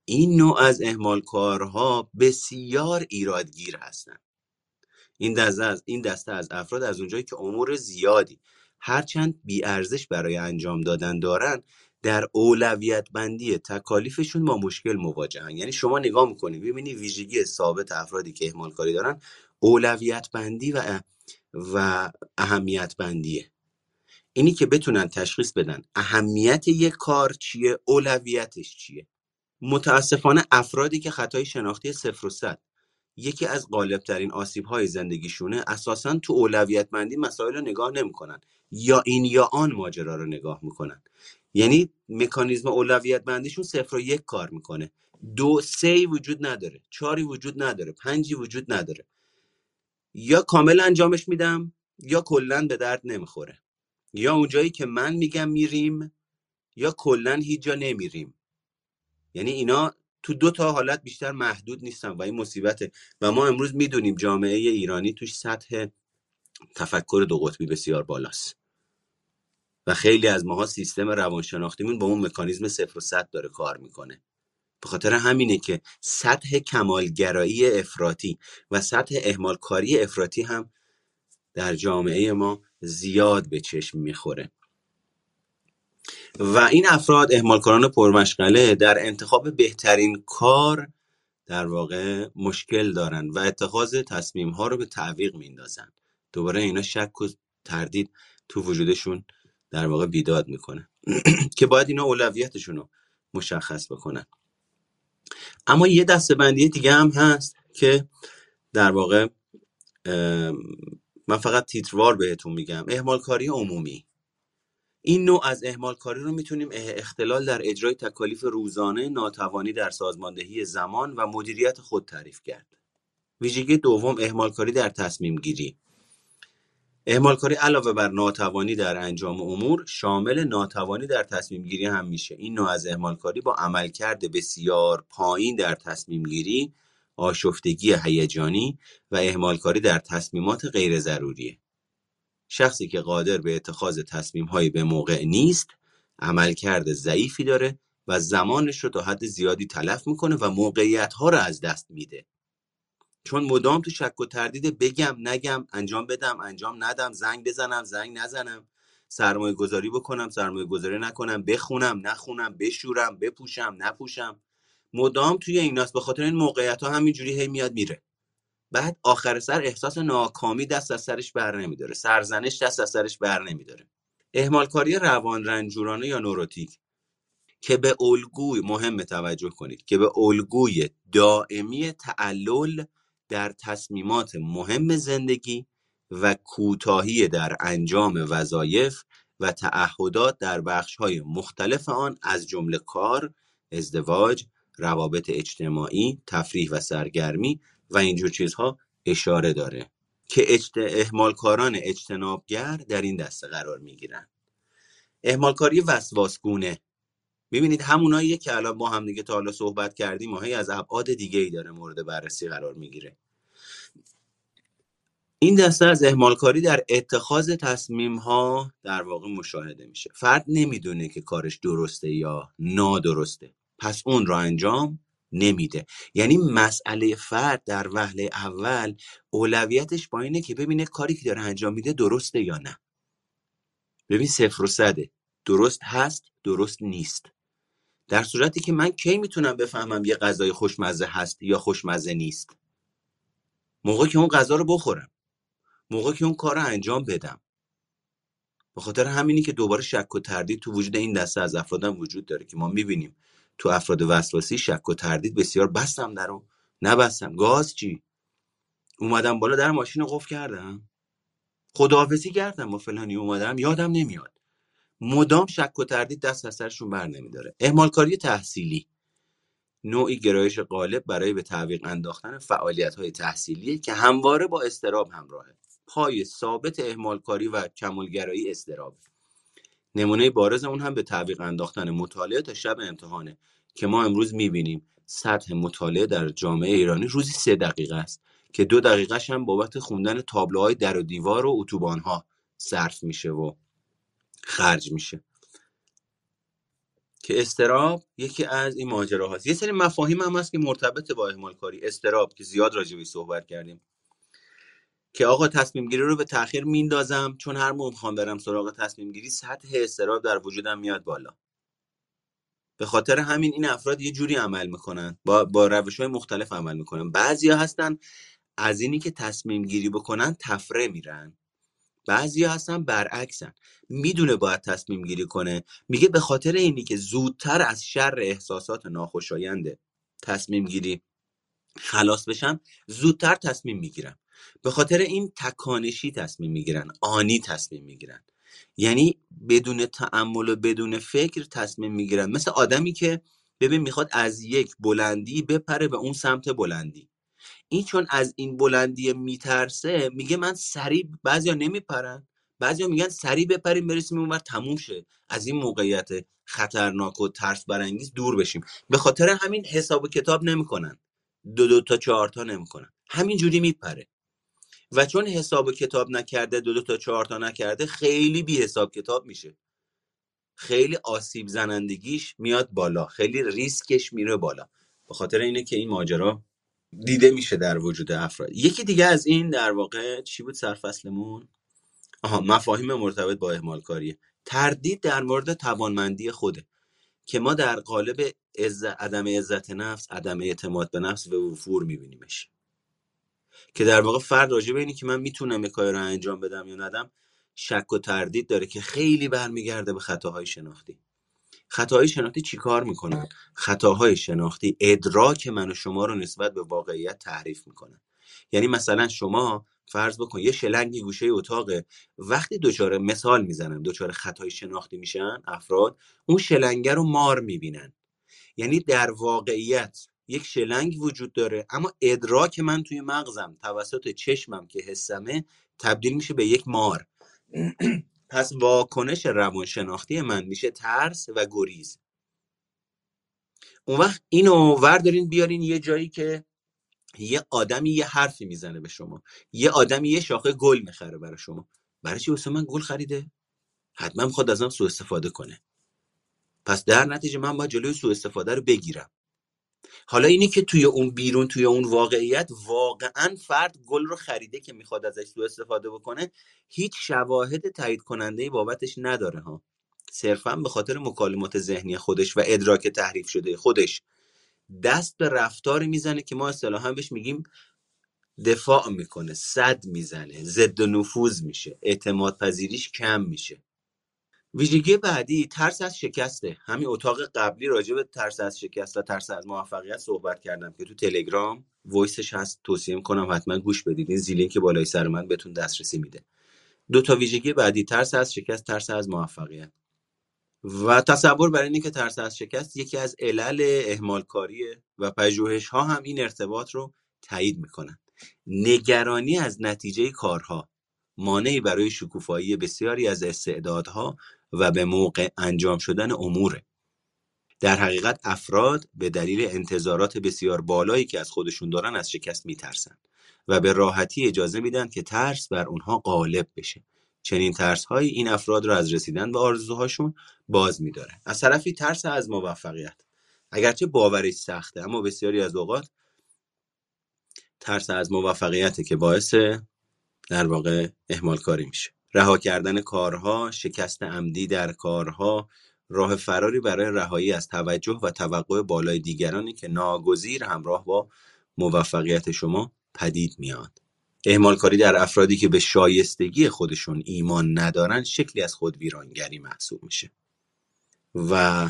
این نوع از اهمال کارها بسیار ایرادگیر هستند. این دسته از این دسته از افراد از اونجایی که امور زیادی هرچند بیارزش برای انجام دادن دارن در اولویت بندی تکالیفشون با مشکل مواجهن. یعنی شما نگاه می‌کنید ببینید ویژگی ثابت افرادی که اهمال کاری دارن اولویت بندی و و اهمیت بندیه اینی که بتونن تشخیص بدن اهمیت یک کار چیه اولویتش چیه. متاسفانه افرادی که خطای شناختی صفر و صد یکی از غالبترین آسیب‌های زندگیشونه اساسا تو اولویت بندی مسائل رو نگاه نمی‌کنن. یا این یا آن ماجرا رو نگاه می‌کنن. یعنی مکانیزم اولویت بندیشون صفر و یک کار می‌کنه. دو سه وجود نداره. چاری وجود نداره. پنجی وجود نداره. یا کامل انجامش میدم یا کلا به درد نمی‌خوره. یا اونجایی که من میگم میریم یا کلا هیچ جا نمیریم. یعنی اینا تو دو تا حالت بیشتر محدود نیستن و این مصیبته. و ما امروز می‌دونیم جامعه ایرانی توش سطح تفکر دو قطبی بسیار بالاست. و خیلی از ماها سیستم روانشناختیمون با اون مکانیزم صفر و صد داره کار می‌کنه. به خاطر همینه که سطح کمالگرایی افراطی و سطح اهمالکاری افراطی هم در جامعه ما زیاد به چشم می‌خوره. و این افراد اهمالکاران پرمشغله در انتخاب بهترین کار در واقع مشکل دارن و اتخاذ تصمیم ها رو به تعویق میندازن دوباره اینا شک و تردید تو وجودشون در واقع بیداد می‌کنه که باید اینا اولویتشون رو مشخص بکنن. اما یه دستبندی دیگه هم هست که در واقع من فقط تیتروار بهتون میگم. اهمال کاری عمومی. این نوع از اهمال کاری رو می‌تونیم اختلال در اجرای تکالیف روزانه ناتوانی در سازماندهی زمان و مدیریت خود تعریف کرد. ویژگی دوم اهمال کاری در تصمیم گیری. کاری علاوه بر ناتوانی در انجام امور شامل ناتوانی در تصمیم گیری هم میشه. این نوع از کاری با عملکرد بسیار پایین در تصمیم گیری آشفتگی هیجانی و اهمالکاری در تصمیمات غیر ضروریه شخصی که قادر به اتخاذ تصمیم‌هایی به موقع نیست عملکرد ضعیفی داره و زمانش رو تا حد زیادی تلف می‌کنه و موقعیت‌ها رو از دست میده. چون مدام تو شک و تردید بگم نگم انجام بدم انجام ندم زنگ بزنم زنگ نزنم سرمایه گذاری بکنم سرمایه گذاری نکنم بخونم نخونم بشورم بپوشم نپوشم مدام توی ایناست به خاطر این موقعیت ها همینجوری هی میاد میره. بعد آخر سر احساس ناکامی دست از سرش بر نمیداره. سرزنش دست از سرش بر نمیداره. اهمالکاری روان رنجورانه یا نوروتیک؟ که به الگوی مهم توجه کنید که به الگوی دائمی تعلل در تصمیمات مهم زندگی و کوتاهی در انجام وظایف و تعهدات در بخش‌های مختلف آن از جمله کار، ازدواج، روابط اجتماعی، تفریح و سرگرمی و اینجور چیزها اشاره داره که اجت... اهمالکاران اجتنابگر در این دسته قرار می‌گیرن. اهمالکاری وسواسگونه. می‌بینید همونایی که الان با هم دیگه تا حالا صحبت کردیم ماهی از ابعاد دیگه ای داره مورد بررسی قرار می‌گیره. این دسته از اهمالکاری در اتخاذ تصمیم ها در واقع مشاهده میشه. فرد نمی‌دونه که کارش درسته یا نادرسته. پس اون رو انجام نمیده. یعنی مسئله فرد در وهله اول اولویتش با اینه که ببینه کاری که داره انجام میده درسته یا نه. ببین صفر و صده درست هست درست نیست. در صورتی که من کی می‌تونم بفهمم یه غذای خوشمزه هست یا خوشمزه نیست؟ موقعی که اون غذا رو بخورم. موقعی که اون کار رو انجام بدم. به خاطر همینی که دوباره شک و تردید تو وجود این دسته از افرادم وجود داره که ما می‌بینیم. تو افراد وسواسی شک و تردید بسیار بستم در رو نبستم. گاز چی؟ اومدم بالا در ماشین رو قفل کردم. خداحافظی کردم با فلانی اومدم. یادم نمیاد. مدام شک و تردید دست از سرشون بر نمیداره. اهمالکاری تحصیلی. نوعی گرایش غالب برای به تعویق انداختن فعالیت های تحصیلی که همواره با استراب همراهه. پای ثابت اهمالکاری و کمالگرایی استراب نمونه بارز اون هم به تعویق انداختن مطالعه تا شب امتحانه که ما امروز می‌بینیم سطح مطالعه در جامعه ایرانی روزی سه دقیقه است که دو دقیقهش هم بابت خوندن تابلوهای در و دیوار و اتوبان صرف میشه و خرج میشه. که استراب یکی از این ماجراهاست. یه سری مفاهیم هم هست که مرتبط با اهمال کاری. استراب که زیاد راجع صحبت کردیم. که آقا تصمیم گیری رو به تاخیر میندازم چون هر موقع می‌خوام برم سراغ تصمیم گیری سطح استراب در وجودم میاد بالا. به خاطر همین این افراد یه جوری عمل می‌کنن با با روش های مختلف عمل می‌کنن. بعضیا هستن از اینی که تصمیم گیری بکنن تفره میرن. بعضی هستن برعکسن. می‌دونه باید تصمیم گیری کنه. میگه به خاطر اینی که زودتر از شر احساسات ناخوشایند تصمیم گیری خلاص بشم زودتر تصمیم می‌گیرم. به خاطر این تکانشی تصمیم می‌گیرن آنی تصمیم می‌گیرن. یعنی بدون تعمل و بدون فکر تصمیم می‌گیرن. مثل آدمی که ببین می‌خواد از یک بلندی بپره به اون سمت بلندی. این چون از این بلندی میترسه میگه من سریع بعضیا نمیپرن. بعضیا میگن سریع بپریم برسیم اونور تموم شه. از این موقعیت خطرناک و ترس برانگیز دور بشیم. به خاطر همین حساب و کتاب نمی‌کنن. دو دو تا چهار تا نمی‌کنن. همین جوری میپره. و چون حساب و کتاب نکرده دو دو تا چهار تا نکرده خیلی بی حساب کتاب میشه. خیلی آسیب زنندگیش میاد بالا. خیلی ریسکش میره بالا. به خاطر اینه که این ماجرا دیده میشه در وجود افراد. یکی دیگه از این در واقع چی بود سرفصلمون؟ آها مفاهیم مرتبط با اهمال کاریه تردید در مورد توانمندی خوده که ما در قالب عدم عزت نفس عدم اعتماد به نفس و وفور میبینیمش. که در واقع فرد راجع به اینی که من می‌تونم یک کاری رو انجام بدم یا ندم شک و تردید داره که خیلی برمیگرده به خطاهای شناختی. خطاهای شناختی چیکار می‌کنن؟ خطاهای شناختی ادراک من و شما رو نسبت به واقعیت تعریف می‌کنن یعنی مثلا شما فرض بکن یه شلنگی گوشه اتاقه وقتی دچار مثال می‌زنن دچار خطای شناختی میشن افراد اون شلنگه رو مار می‌بینن. یعنی در واقعیت یک شلنگ وجود داره. اما ادراک من توی مغزم توسط چشمم که حسمه تبدیل میشه به یک مار. پس واکنش روانشناختی من میشه ترس و گریز. اون وقت اینو وردارین بیارین یه جایی که یه آدمی یه حرفی می‌زنه به شما. یه آدمی یه شاخه گل می‌خره برای شما. برای چی واسه من گل خریده؟ حتما می‌خواد ازم سوء استفاده کنه. پس در نتیجه من باید جلوی سوء استفاده رو بگیرم. حالا اینی که توی اون بیرون توی اون واقعیت واقعا فرد گل رو خریده که می‌خواد ازش سو استفاده بکنه هیچ شواهد تایید کننده بابتش نداره ها. صرفا به خاطر مکالمات ذهنی خودش و ادراک تحریف شده خودش دست به رفتار می‌زنه که ما اصطلاحا بهش میگیم دفاع می‌کنه صد می‌زنه ضد نفوذ میشه اعتماد پذیریش کم میشه. ویژگی بعدی ترس از شکسته. همین اتاق قبلی راجع به ترس از شکست و ترس از موفقیت صحبت کردم که تو تلگرام وایسش هست. توصیه می‌کنم حتما گوش بدید. این زیلین که بالای سر من بهتون دسترسی میده. دو تا ویژگی بعدی ترس از شکست ترس از موفقیت. و تصور بر اینه که ترس از شکست یکی از علل اهمالکاریه و پژوهش ها هم این ارتباط رو تایید می‌کنن. نگرانی از نتیجه کارها مانعی برای شکوفایی بسیاری از استعدادها و به موقع انجام شدن اموره. در حقیقت افراد به دلیل انتظارات بسیار بالایی که از خودشون دارن از شکست میترسن و به راحتی اجازه میدن که ترس بر اونها غالب بشه. چنین ترسهایی این افراد را از رسیدن به آرزوهاشون باز میداره. از طرفی ترس از موفقیت. اگرچه باورش سخته اما بسیاری از اوقات ترس از موفقیت که باعث در واقع اهمال کاری میشه. رها کردن کارها شکست عمدی در کارها راه فراری برای رهایی از توجه و توقع بالای دیگرانی که ناگزیر همراه با موفقیت شما پدید میاد. اهمالکاری در افرادی که به شایستگی خودشون ایمان ندارن شکلی از خود ویرانگری محسوب میشه. و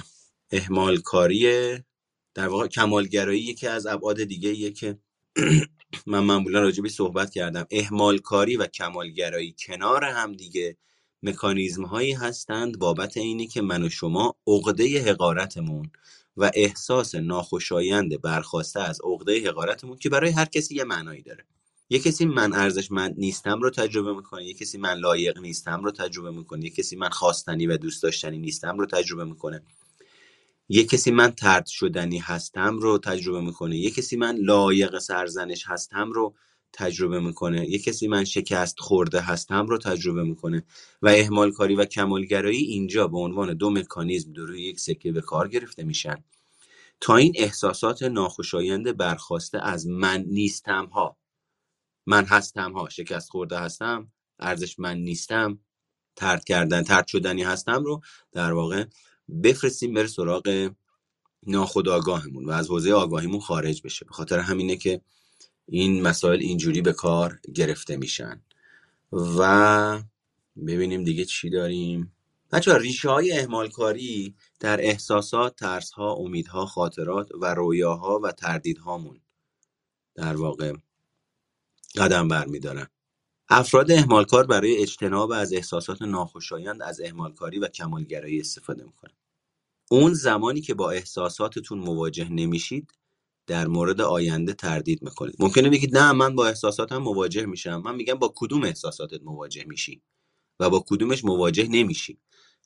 اهمالکاری در واقع کمالگرایی یکی از ابعاد دیگه که من معمولا راجع بهش صحبت کردم. اهمالکاری و کمالگرایی کنار هم دیگه مکانیزم هایی هستند. بابت اینی که من و شما عقده حقارتمون و احساس ناخوشایند برخواسته از عقده حقارتمون که برای هر کسی یه معنایی داره. یه کسی من ارزشمند نیستم رو تجربه می‌کنه یه کسی من لایق نیستم رو تجربه می‌کنه یه کسی من خواستنی و دوست داشتنی نیستم رو تجربه می‌کنه. یه کسی من ترد شدنی هستم رو تجربه می‌کنه. یه کسی من لایق سرزنش هستم رو تجربه می‌کنه. یه کسی من شکست خورده هستم رو تجربه می‌کنه. و اهمال کاری و کمالگرایی اینجا به عنوان دو مکانیزم در روی یک سکه به کار گرفته میشن. تا این احساسات ناخوشایند برخواسته از من نیستم ها. من هستم ها. شکست خورده هستم. ارزش من نیستم. ترد کردن ترد شدنی هستم رو در واقع بفرستیم بره سراغ ناخودآگاهمون و از حوزه آگاهیمون خارج بشه. به خاطر همینه که این مسائل اینجوری به کار گرفته میشن. و ببینیم دیگه چی داریم. بچه ریشه های اهمال کاری در احساسات، ترس ها، امیدها، خاطرات و رویاها و تردیدهامون در واقع قدم برمیدارن. افراد اهمالکار برای اجتناب از احساسات ناخوشایند از اهمالکاری و کمالگرایی استفاده می‌کنن. اون زمانی که با احساساتتون مواجه نمیشید در مورد آینده تردید می‌کنید. ممکنه بگید نه من با احساساتم مواجه میشم. من میگم با کدوم احساساتت مواجه میشی؟ و با کدومش مواجه نمیشی.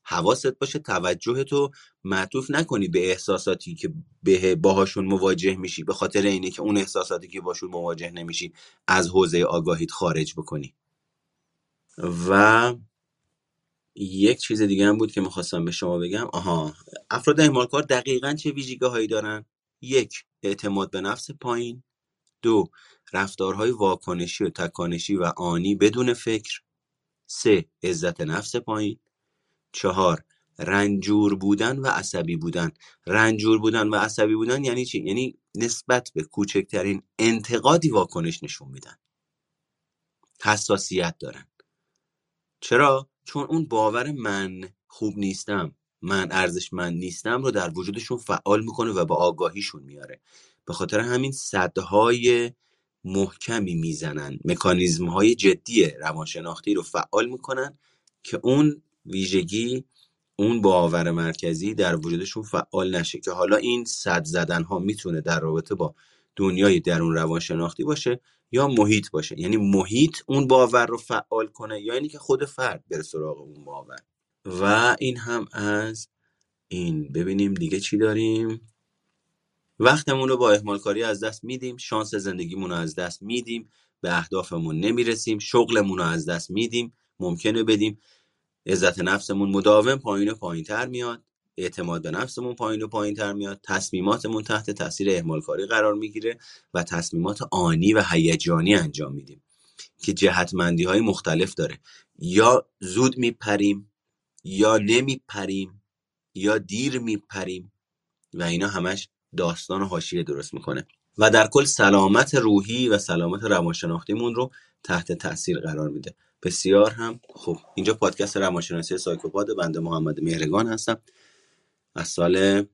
حواست باشه توجه تو معطوف نکنی به احساساتی که به باهاشون مواجه میشی به خاطر اینه که اون احساساتی که باشون مواجه نمیشی از حوزه آگاهیت خارج بکنی. و یک چیز دیگه هم بود که می‌خواستم به شما بگم. آها افراد اعمالکار دقیقا چه ویژگی هایی دارن؟ یک اعتماد به نفس پایین. دو رفتارهای واکنشی و تکانشی و آنی بدون فکر. سه عزت نفس پایین. چهار رنجور بودن و عصبی بودن. رنجور بودن و عصبی بودن یعنی چی؟ یعنی نسبت به کوچکترین انتقادی واکنش نشون میدن. حساسیت دارن. چرا؟ چون اون باور من خوب نیستم من ارزشمند نیستم رو در وجودشون فعال می‌کنه و با آگاهیشون میاره. به خاطر همین صدهای محکمی می‌زنن مکانیزم های جدی روانشناختی رو فعال می‌کنن که اون ویژگی اون باور مرکزی در وجودشون فعال نشه که حالا این صد زدن ها می‌تونه در رابطه با دنیای درون روانشناختی باشه یا محیط باشه. یعنی محیط اون باور رو فعال کنه یا اینی که خود فرد بره سراغ اون باور. و این هم از این. ببینیم دیگه چی داریم. وقتمون رو با اهمال کاری از دست میدیم. شانس زندگیمون رو از دست میدیم. به اهدافمون نمی‌رسیم. شغلمون رو از دست میدیم. ممکنه بدیم. عزت نفسمون مداوم پایین و پایین تر میاد. اعتماد به نفسمون پایین و پایین تر میاد. تصمیماتمون تحت تاثیر اهمال کاری قرار می‌گیره و تصمیمات آنی و هیجانی انجام میدیم که جهتمندی های مختلف داره. یا زود میپریم یا نمیپریم یا دیر میپریم و اینا همش داستان و حاشیه درست می‌کنه. و در کل سلامت روحی و سلامت روانشناختیمون رو تحت تاثیر قرار میده. بسیار هم خوب. اینجا پادکست روانشناسی سایکوپاد بنده محمد مهرگان هستم. از سال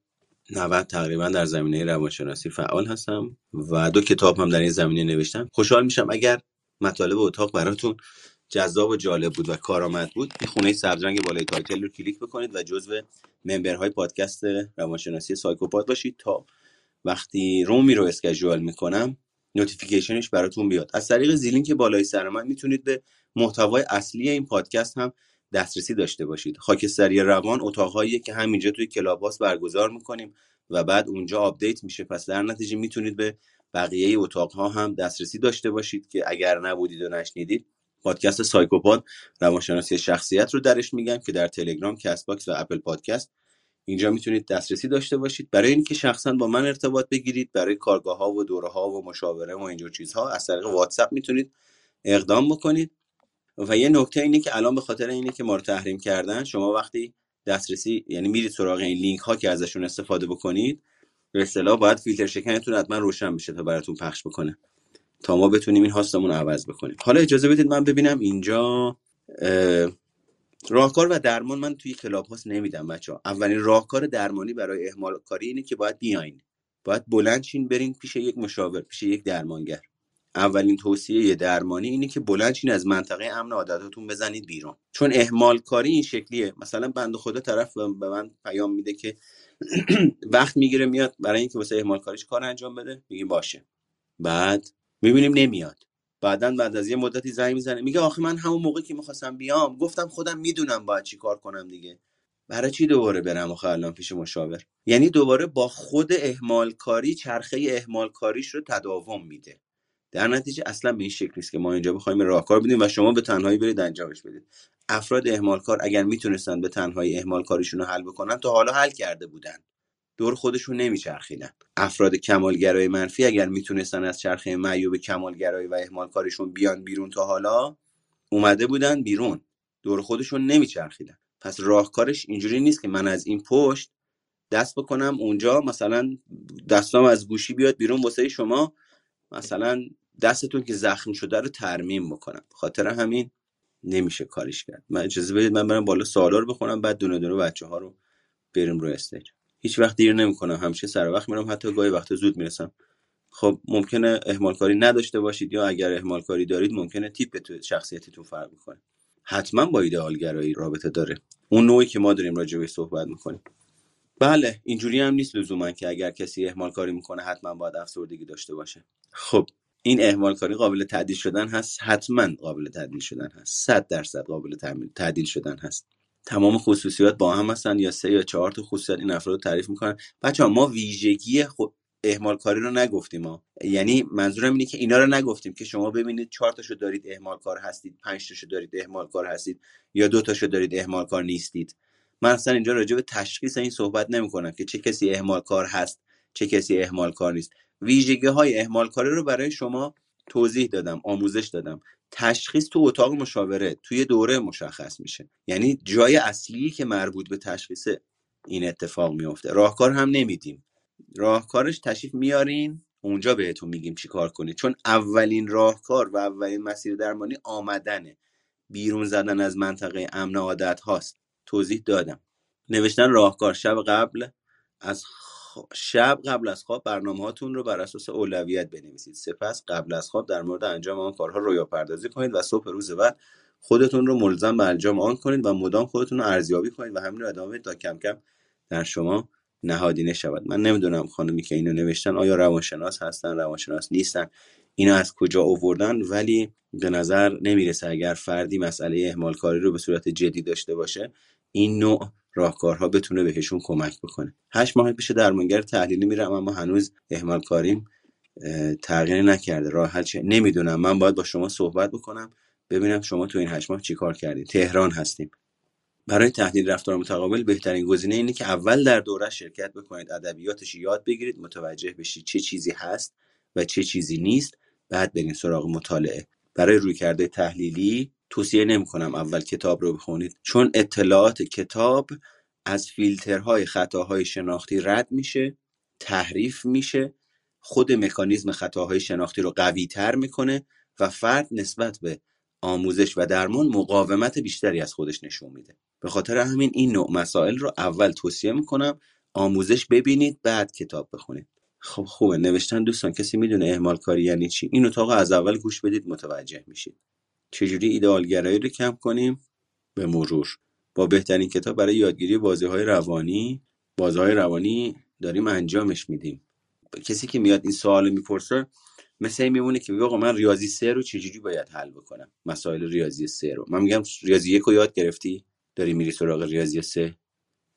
90 تقریبا در زمینه روانشناسی فعال هستم و دو کتاب هم در این زمینه نوشتم. خوشحال میشم اگر مطالب اتاق براتون جذاب و جالب بود و کارآمد بود این خونه سبزرنگ بالای title رو کلیک بکنید و جزو member های پادکست روانشناسی سایکوپاد باشید تا وقتی room ی رو schedule می‌کنم notification ش براتون بیاد. از طریق زیلینک بالای سر من می‌تونید به محتوای اصلی این پادکست هم دسترسی داشته باشید. خاکستری روان اتاقهایی که همینجا توی Clubhouse برگزار می‌کنیم و بعد اونجا update میشه. پس در نتیجه می‌تونید به بقیه اتاقها هم دسترسی داشته باشید که اگر نبودید و نشنیدید پادکست سایکوپاد روانشناسی شخصیت رو درش میگم که در تلگرام Castbox و Apple Podcast اینجا می‌تونید دسترسی داشته باشید. برای اینکه شخصا با من ارتباط بگیرید برای کارگاه ها و دوره ها و مشاوره و اینجور چیزها از طریق واتساپ می‌تونید اقدام بکنید. و یه نکته اینه که الان به خاطر اینه که ما رو تحریم کردن شما وقتی دسترسی یعنی میرید سراغ این لینک ها که ازشون استفاده بکنید به اصطلاح باید فیلتر شکنتون حتما روشن بشه تا براتون پخش بکنه. تا ما بتونیم این هاستمون عوض بکنیم. حالا اجازه بدید من ببینم اینجا راهکار و درمان من توی کلاب هاست نمیدم بچه ها اولین راهکار درمانی برای اهمال کاری اینه که باید بیاین. باید بلند چین برین پیش یک مشاور پیش یک درمانگر. اولین توصیه درمانی اینه که بلند چین از منطقه امن عادتاتون بزنید بیرون. چون اهمال کاری این شکلیه. مثلا بنده خدا طرف به من پیام میده که وقت می‌گیره میاد برای اینکه واسه اهمال کاریش کار انجام بده. میگیم باشه. بعد می‌بینیم نمیاد. بعدا بعد از یه مدتی زنگ می‌زنه. میگه آخه من همون موقع که می‌خواستم بیام گفتم خودم می‌دونم باید چی کار کنم دیگه. برای چی دوباره برم آخه الان پیش مشاور؟ یعنی دوباره با خود اهمال کاری چرخه اهمال کاریش رو تداوم میده. در نتیجه اصلا به این شکل نیست که ما اینجا بخوایم راهکار بدیم و شما به تنهایی برید انجامش بدید. افراد اهمال کار اگر می‌تونستن به تنهایی اهمال کاریشون رو حل بکنن تا حالا حل کرده بودن. دور خودشون نمیچرخیدن. افراد کمالگرای منفی اگر می‌تونستن از چرخه معیوب کمالگرایی و اهمال کارشون بیان بیرون تا حالا اومده بودن بیرون. دور خودشون نمیچرخیدن. پس راهکارش اینجوری نیست که من از این پشت دست بکنم اونجا مثلا دستام از گوشی بیاد بیرون واسه شما. مثلا دستتون که زخم شده رو ترمیم بکنم. خاطر همین نمیشه کاریش کرد. من اجازه بدید من برم بالا سوالا رو بخونم بعد دونه دونه بچه ها رو بریم روی استیج. هیچ وقت دیر نمی‌کنم. همیشه سر وقت میرم. حتی گاهی وقت زود می‌رسم. خب ممکنه اهمال کاری نداشته باشید یا اگر اهمال کاری دارید ممکنه تیپ تو شخصیتتون فرق می‌کنه حتما با ایدئال رابطه داره. اون نوعی که ما داریم راجع به صحبت می‌کنیم. بله اینجوری هم نیست لزوما که اگر کسی اهمال کاری می‌کنه حتما باید افسردگی داشته باشه. خب این اهمال کاری قابل تعدیل شدن هست حتما قابل تعدیل شدن هست. 100 درصد قابل تعدیل شدن هست. تمام خصوصیات با هم هستن یا سه یا چهار تا خصوصیت این افراد تعریف می‌کنن. بچه ها ما ویژگی خود اهمال کاری رو نگفتیم ها. یعنی منظورم اینه که اینا رو نگفتیم که شما ببینید چهار تاشو دارید اهمال کار هستید پنج تاشو دارید اهمال کار هستید یا دو تاشو دارید اهمال کار نیستید. من اصلا اینجا راجع به تشخیص این صحبت نمی کنم که چه کسی اهمال کار هست چه کسی اهمال کار نیست. ویژگی های اهمال کاری رو برای شما توضیح دادم آموزش دادم. تشخیص تو اتاق مشاوره توی دوره مشخص میشه. یعنی جای اصلی که مربوط به تشخیص این اتفاق میفته راهکار هم نمیدیم. راهکارش تشریف میارین اونجا بهتون میگیم چی کار کنید. چون اولین راهکار و اولین مسیر درمانی آمدنه. بیرون زدن از منطقه امن عادت هاست توضیح دادم. نوشتن راهکار شب قبل از شب قبل از خواب برنامه هاتون رو بر اساس اولویت بنویسید. سپس قبل از خواب در مورد انجام آن کارها رویا پردازی کنید و صبح روز بعد خودتون رو ملزم به انجام آن کنید و مدام خودتون رو ارزیابی کنید و همین رو ادامه تا کم کم در شما نهادینه شود من نمی‌دونم خانمی که اینو نوشتن آیا روانشناس هستن روانشناس نیستن اینو از کجا آوردن ولی به نظر نمی‌رسه اگر فردی مسئله اهمال کاری رو به صورت جدی داشته باشه این نوع راهکارها بتونه بهشون کمک بکنه. هشت ماه پیش درمانگر تحلیلی میرم اما هنوز اهمال کاریم تغییر نکرده. راه حل چه؟ نمی‌دونم. من باید با شما صحبت بکنم ببینم شما تو این هشت ماه چیکار کردید تهران هستیم. برای تحلیل رفتار متقابل بهترین گزینه اینه که اول در دوره شرکت بکنید ادبیاتش یاد بگیرید متوجه بشید چه چیزی هست و چه چیزی نیست بعد برین سراغ مطالعه. برای روی کرده تحلیلی توصیه نمی کنم اول کتاب رو بخونید. چون اطلاعات کتاب از فیلترهای خطاهای شناختی رد میشه تحریف میشه خود مکانیزم خطاهای شناختی رو قوی تر می‌کنه و فرد نسبت به آموزش و درمان مقاومت بیشتری از خودش نشون میده. به خاطر همین این نوع مسائل رو اول توصیه می‌کنم آموزش ببینید بعد کتاب بخونید. خب خوبه نوشتن دوستان کسی می‌دونه اهمال کاری یعنی چی؟ این اتاق از اول گوش بدید متوجه میشید. چجوری ایدئالگرایی رو کم کنیم؟ به مرور. با بهترین کتاب برای یادگیری بازی های روانی. بازی های روانی داریم انجامش میدیم. کسی که میاد این سوال می‌پرسه مثل این میمونه که آقا من ریاضی سه رو چجوری باید حل بکنم؟ مسائل ریاضی سه رو. من میگم ریاضی یک رو یاد گرفتی؟ داری میری سراغ ریاضی سه؟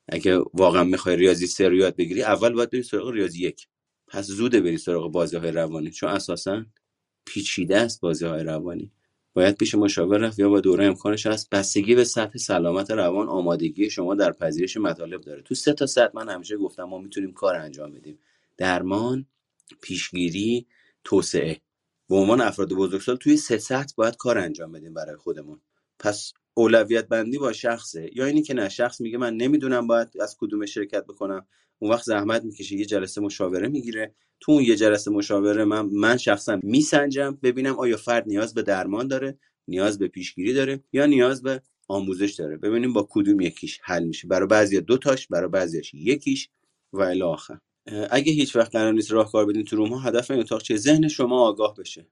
اگه واقعا می‌خوای ریاضی سه رو یاد بگیری اول باید بری سراغ ریاضی یک. پس زوده بری سراغ بازی های روانی. چون اساسا پیچیده است بازی های روانی. باید پیش مشاور رفت یا با دوره امکانش هست. بستگی به سطح سلامت روان آمادگی شما در پذیرش مطالب داره. تو سه تا سطح من همیشه گفتم ما می‌تونیم کار انجام بدیم. درمان پیشگیری توسعه. به عنوان افراد بزرگسال توی سه سطح باید کار انجام بدیم برای خودمون. پس اولویت بندی با شخصه. یا اینی که نه شخص میگه من نمی‌دونم باید از کدوم شرکت بکنم. اون وقت زحمت می‌کشه یه جلسه مشاوره می‌گیره. تو اون یه جلسه مشاوره من من شخصا میسنجم ببینم آیا فرد نیاز به درمان داره نیاز به پیشگیری داره یا نیاز به آموزش داره. ببینیم با کدوم یکیش حل میشه. برای بعضی دو تاش برای بعضیش یکیش و الی آخر. اگه هیچ وقت قرار نیست راهکار بدین تو روم ها هدف این اتاق چیه؟ ذهن شما آگاه بشه.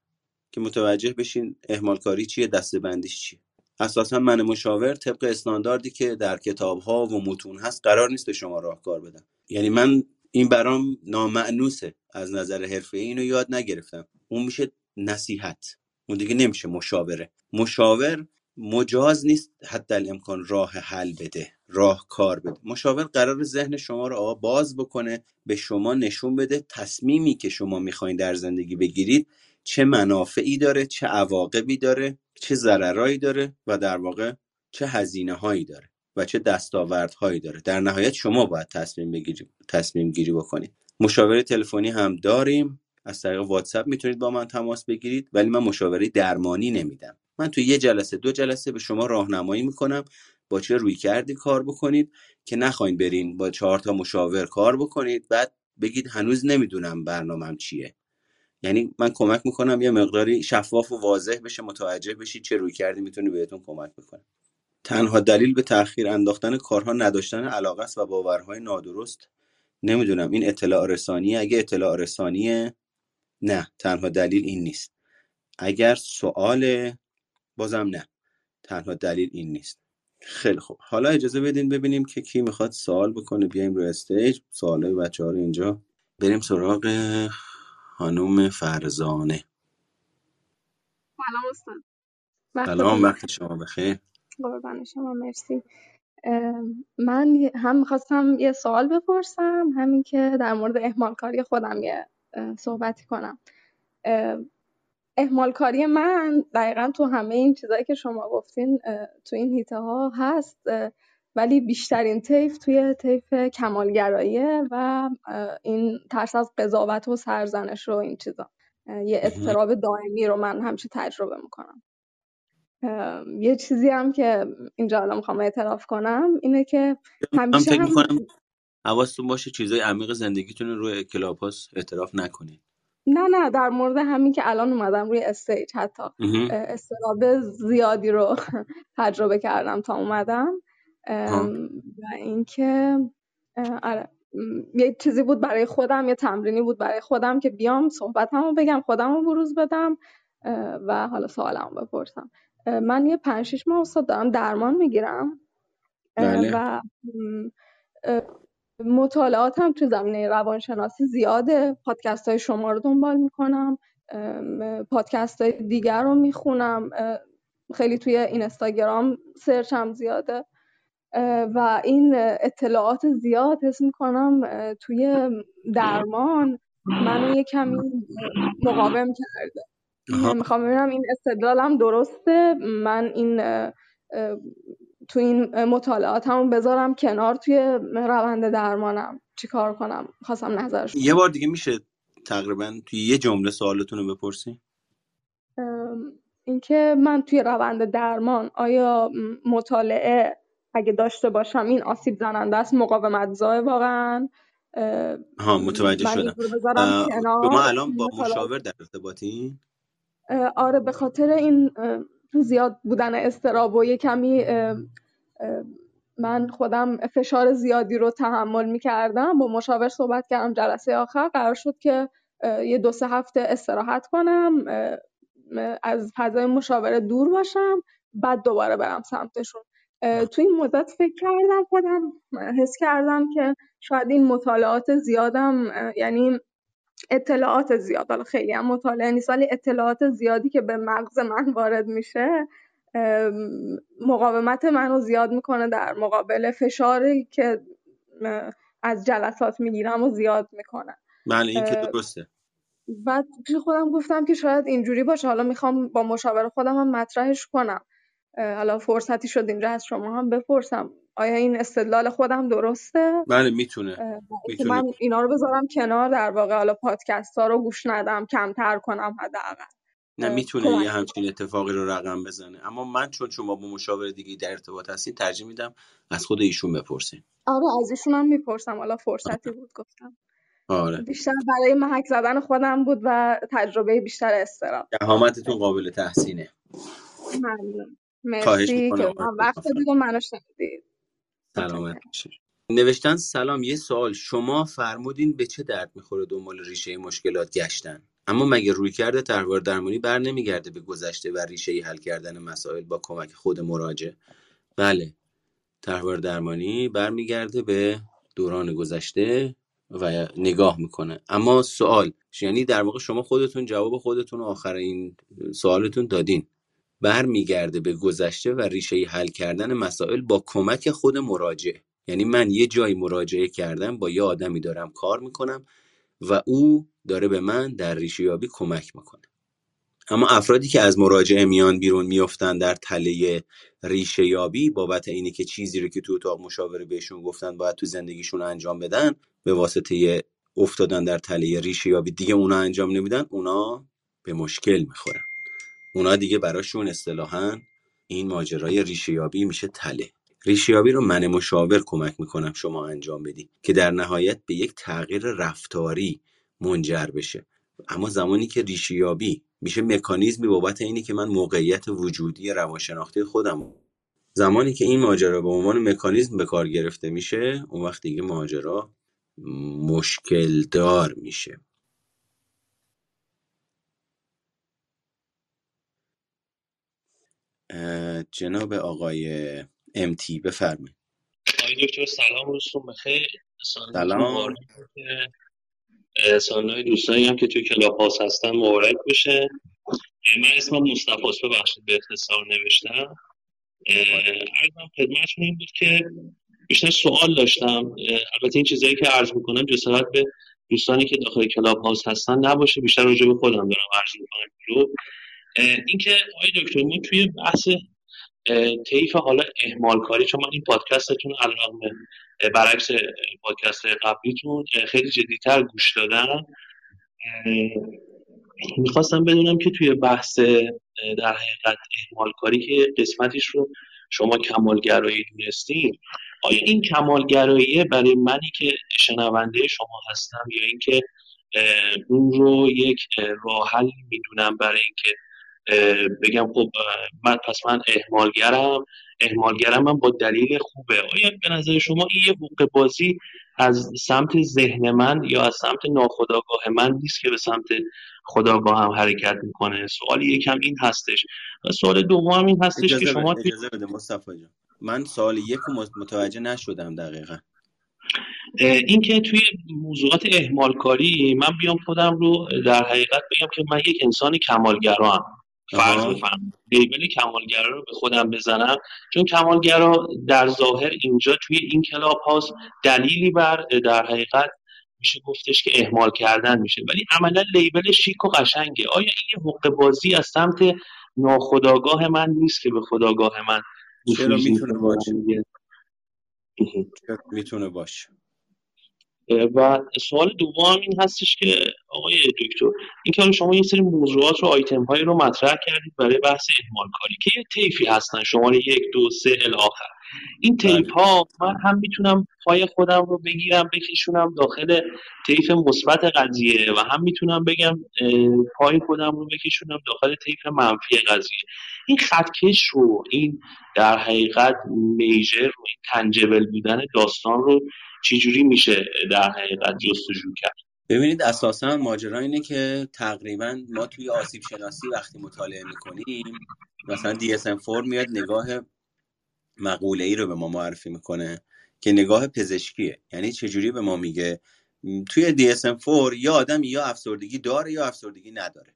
که متوجه بشین اهمال کاری چیه دسته بندیش چیه. اساسا من مشاور طبق استانداردی که در کتاب ها و متون هست قرار نیست به شما راهکار بدم. یعنی من این برام نامعنوسه از نظر حرفه اینو یاد نگرفتم. اون میشه نصیحت. اون دیگه نمیشه مشاوره. مشاور مجاز نیست حتی الامکان راه حل بده راه کار بده. مشاور قرار ذهن شما رو باز بکنه به شما نشون بده تصمیمی که شما می‌خواین در زندگی بگیرید. چه منافعی داره چه عواقبی داره چه ضررایی داره و در واقع چه هزینه هایی داره و چه دستاوردهایی داره. در نهایت شما باید تصمیم بگیری تصمیم گیری بکنید. مشاوره تلفنی هم داریم. از طریق واتساپ می‌تونید با من تماس بگیرید ولی من مشاوره درمانی نمیدم. من تو یه جلسه دو جلسه به شما راهنمایی می‌کنم. با چه روی کردی کار بکنید که نخواین برین با چهار تا مشاور کار بکنید. بعد بگید هنوز نمی‌دونم برنامهم چیه. یعنی من کمک می‌کنم یه مقداری شفاف و واضح بشه متوجه بشید چه روی کردی می‌تونی بهتون کمک بکنه تنها دلیل به تاخیر انداختن کارها نداشتن علاقه است و باورهای نادرست. نمی‌دونم این اطلاع رسانیه. اگه اطلاع رسانیه نه تنها دلیل این نیست. اگر سوال بازم نه تنها دلیل این نیست. خیلی خوب. حالا اجازه بدین ببینیم که کی می‌خواد سوال بکنه. بیایم روی استیج. سوالای بچه ها رو اینجا بریم سراغ خانم فرزانه. سلام استاد. سلام وقت شما بخیر. قربان شما مرسی. من هم می‌خواستم یه سوال بپرسم همین که در مورد اهمال کاری خودم یه صحبتی کنم. اهمال کاری من دقیقا تو همه این چیزایی که شما گفتین تو این هیته ها هست ولی بیشترین طیف توی طیف کمالگراییه و این ترس از قضاوت و سرزنش و این چیزا. یه اضطراب دائمی رو من همیشه تجربه می‌کنم. یه چیزی هم که اینجا الان می‌خوام اعتراف کنم اینه که همیشه فکر می‌کنم حواستون باشه چیزای عمیق زندگیتون رو روی کلاپاس اعتراف نکنید نه نه در مورد همین که الان اومدم روی استیج حتی. استراب زیادی رو تجربه کردم تا اومدم. و اینکه آره یه چیزی بود برای خودم یه تمرینی بود برای خودم که بیام صحبتمو بگم خودم رو بروز بدم و حالا سوالمو بپرسم. من یه پنج شیش ماه استاد دارم درمان می‌گیرم. بله. و مطالعاتم تو زمینه روانشناسی زیاده. پادکست های شما رو دنبال می‌کنم. پادکست های دیگر رو می‌خونم. خیلی توی اینستاگرام سرچم زیاده. و این اطلاعات زیاد حس می‌کنم توی درمان منو یه کمی مقاوم کرده. می‌خوام ببینم این استدلالم درسته من این تو این مطالعات همون بذارم کنار توی روند درمانم. چیکار کنم؟ خواستم نظرش یه بار دیگه میشه تقریبا توی یه جمله سوالتون رو بپرسی اینکه من توی روند درمان آیا مطالعه اگه داشته باشم این آسیب زننده است مقاومت زای واقعا. ها متوجه شدم. شما الان با مشاور در ارتباطی آره به خاطر این زیاد بودن استراب و یه کمی من خودم فشار زیادی رو تحمل می‌کردم. با مشاور صحبت کردم جلسه آخر قرار شد که یه دو سه هفته استراحت کنم از فضای مشاوره دور باشم بعد دوباره برم سمتشون. تو این مدت فکر کردم خودم حس کردم که شاید این مطالعات زیادم یعنی اطلاعات زیاد حالا خیلی هم مطالعه نیست ولی اطلاعات زیادی که به مغز من وارد میشه مقاومت منو زیاد می‌کنه در مقابل فشاری که از جلسات می‌گیرم و زیاد می‌کنه. بله این که درسته. بعد پیش خودم گفتم که شاید اینجوری باشه حالا می‌خوام با مشاور خودم هم مطرحش کنم. حالا فرصتی شد اینجا از شما هم بپرسم. آیا این استدلال خودم درسته؟ بله می‌تونه, می‌تونه. من اینا رو بذارم کنار در واقع حالا پادکست ها رو گوش ندم کمتر کنم حداقل. نه می‌تونه یه همچین اتفاقی رو رقم بزنه. اما من چون شما با مشاور دیگه در ارتباط هستید ترجیح میدم از خود ایشون بپرسین. آره از ایشون هم می‌پرسم. حالا فرصتی بود گفتم. آره. بیشتر برای محک زدن خودم بود و تجربه بیشتر استراب دهامتتون قابل تحسینه. ممنون. مرسی که وقت دید و منو شنیدید. سلامت نوشتن سلام یه سوال. شما فرمودین به چه درد می‌خوره دنبال ریشه مشکلات گشتن؟ اما مگه روی کرده طرحواره درمانی بر نمیگرده به گذشته و ریشه حل کردن مسائل با کمک خود مراجع؟ بله. طرحواره درمانی برمیگرده به دوران گذشته و نگاه می‌کنه. اما سوال یعنی در واقع شما خودتون جواب خودتون آخر این سوالتون دادین. برمیگرده به گذشته و ریشه حل کردن مسائل با کمک خود مراجع. یعنی من یه جایی مراجعه کردم با یه آدمی دارم کار می‌کنم و او داره به من در ریشه یابی کمک می‌کنه. اما افرادی که از مراجعه میان بیرون میفتن در تله ریشه یابی بابت اینه که چیزی رو که تو اتاق مشاوره بهشون گفتن باید تو زندگیشون انجام بدن به واسطه افتادن در تله ریشه یابی دیگه اونا انجام نمیدن اونا به مشکل می‌خورن. اونا دیگه براشون اصطلاحا این ماجرای ریشه یابی میشه تله. ریشیابی رو من مشاور کمک می‌کنم شما انجام بدی که در نهایت به یک تغییر رفتاری منجر بشه. اما زمانی که ریشیابی میشه مکانیزمی بابت اینی که من موقعیت وجودی روانشناختی خودم زمانی که این ماجرا به عنوان مکانیزم به کار گرفته میشه اون وقت دیگه ماجرا مشکل دار میشه. جناب آقای امتی بفرمایید. آقای دکتر سلام روزتون بخیر. سلام سالهای دوستانی هم که توی کلاب هاست هستن مبارک بشه من اسمم مصطفی است ببخشید به اختصار نوشتم. عرضم خدمتتون این بود که بیشتر سوال داشتم. البته این چیزایی که عرض می‌کنم جسارت به دوستانی که داخل کلاب هاست هستن نباشه بیشتر راجع به خودم دارم عرض می‌کنم. اینکه آقای دکتر ما توی بحث طیف حالا اهمال کاری چون من این پادکستتون علاقه برعکس پادکست قبلیتون خیلی جدیتر گوش دادم. می‌خواستم بدونم که توی بحث در حقیقت اهمال کاری که قسمتیش رو شما کمالگرایی دونستین آیا این کمالگرایی برای منی که شنونده شما هستم یا اینکه اون رو یک راه حل می‌دونم برای اینکه بگم خب من پس من احمالگرم احمالگرم من با دلیل خوبه. آیا به نظر شما این یه حقوق بازی از سمت ذهن من یا از سمت ناخداگاه من نیست که به سمت خداگاه هم حرکت می‌کنه؟ سوال یکم این هستش. و سوال دوم این هستش که شما اجازه بده مصطفی جان. من سوال یک متوجه نشدم دقیقا. این که توی موضوعات اهمال کاری من بیام خودم رو در حقیقت بگم که من یک انسان کمالگرام فرض بفرم لیبل کمالگرا رو به خودم بزنم. چون کمالگرا در ظاهر اینجا توی این کلاب هاست دلیلی بر در حقیقت میشه گفتش که اهمال کردن میشه. ولی عملا لیبل شیک و قشنگه. آیا این حقوق بازی از سمت ناخداگاه من نیست که به خداگاه من چرا می‌تونه باشه؟ می‌تونه باشه؟ و سوال دوم این هستش که آقای دکتر این شما این سری موضوعات و آیتم هایی رو مطرح کردید برای بحث اهمال کاری که یه تیفی هستن شماره یک دو سه الاخر این بله. تیپ ها من هم می‌تونم پای خودم رو بگیرم بکشونم داخل تیف مثبت قضیه و هم می‌تونم بگم پای خودم رو بکشونم داخل تیف منفی قضیه این خطکش رو این در حقیقت میجر رو این تنجبل بودن داستان رو چجوری میشه در حقیقت جستجو کرد؟ ببینید اساسا ماجرا اینه که تقریبا ما توی آسیب شناسی وقتی مطالعه می‌کنیم مثلا DSM-4 میاد نگاه مقوله ای رو به ما معرفی می‌کنه که نگاه پزشکیه. یعنی چجوری به ما میگه؟ توی DSM-4 یا آدم یا افسردگی داره یا افسردگی نداره.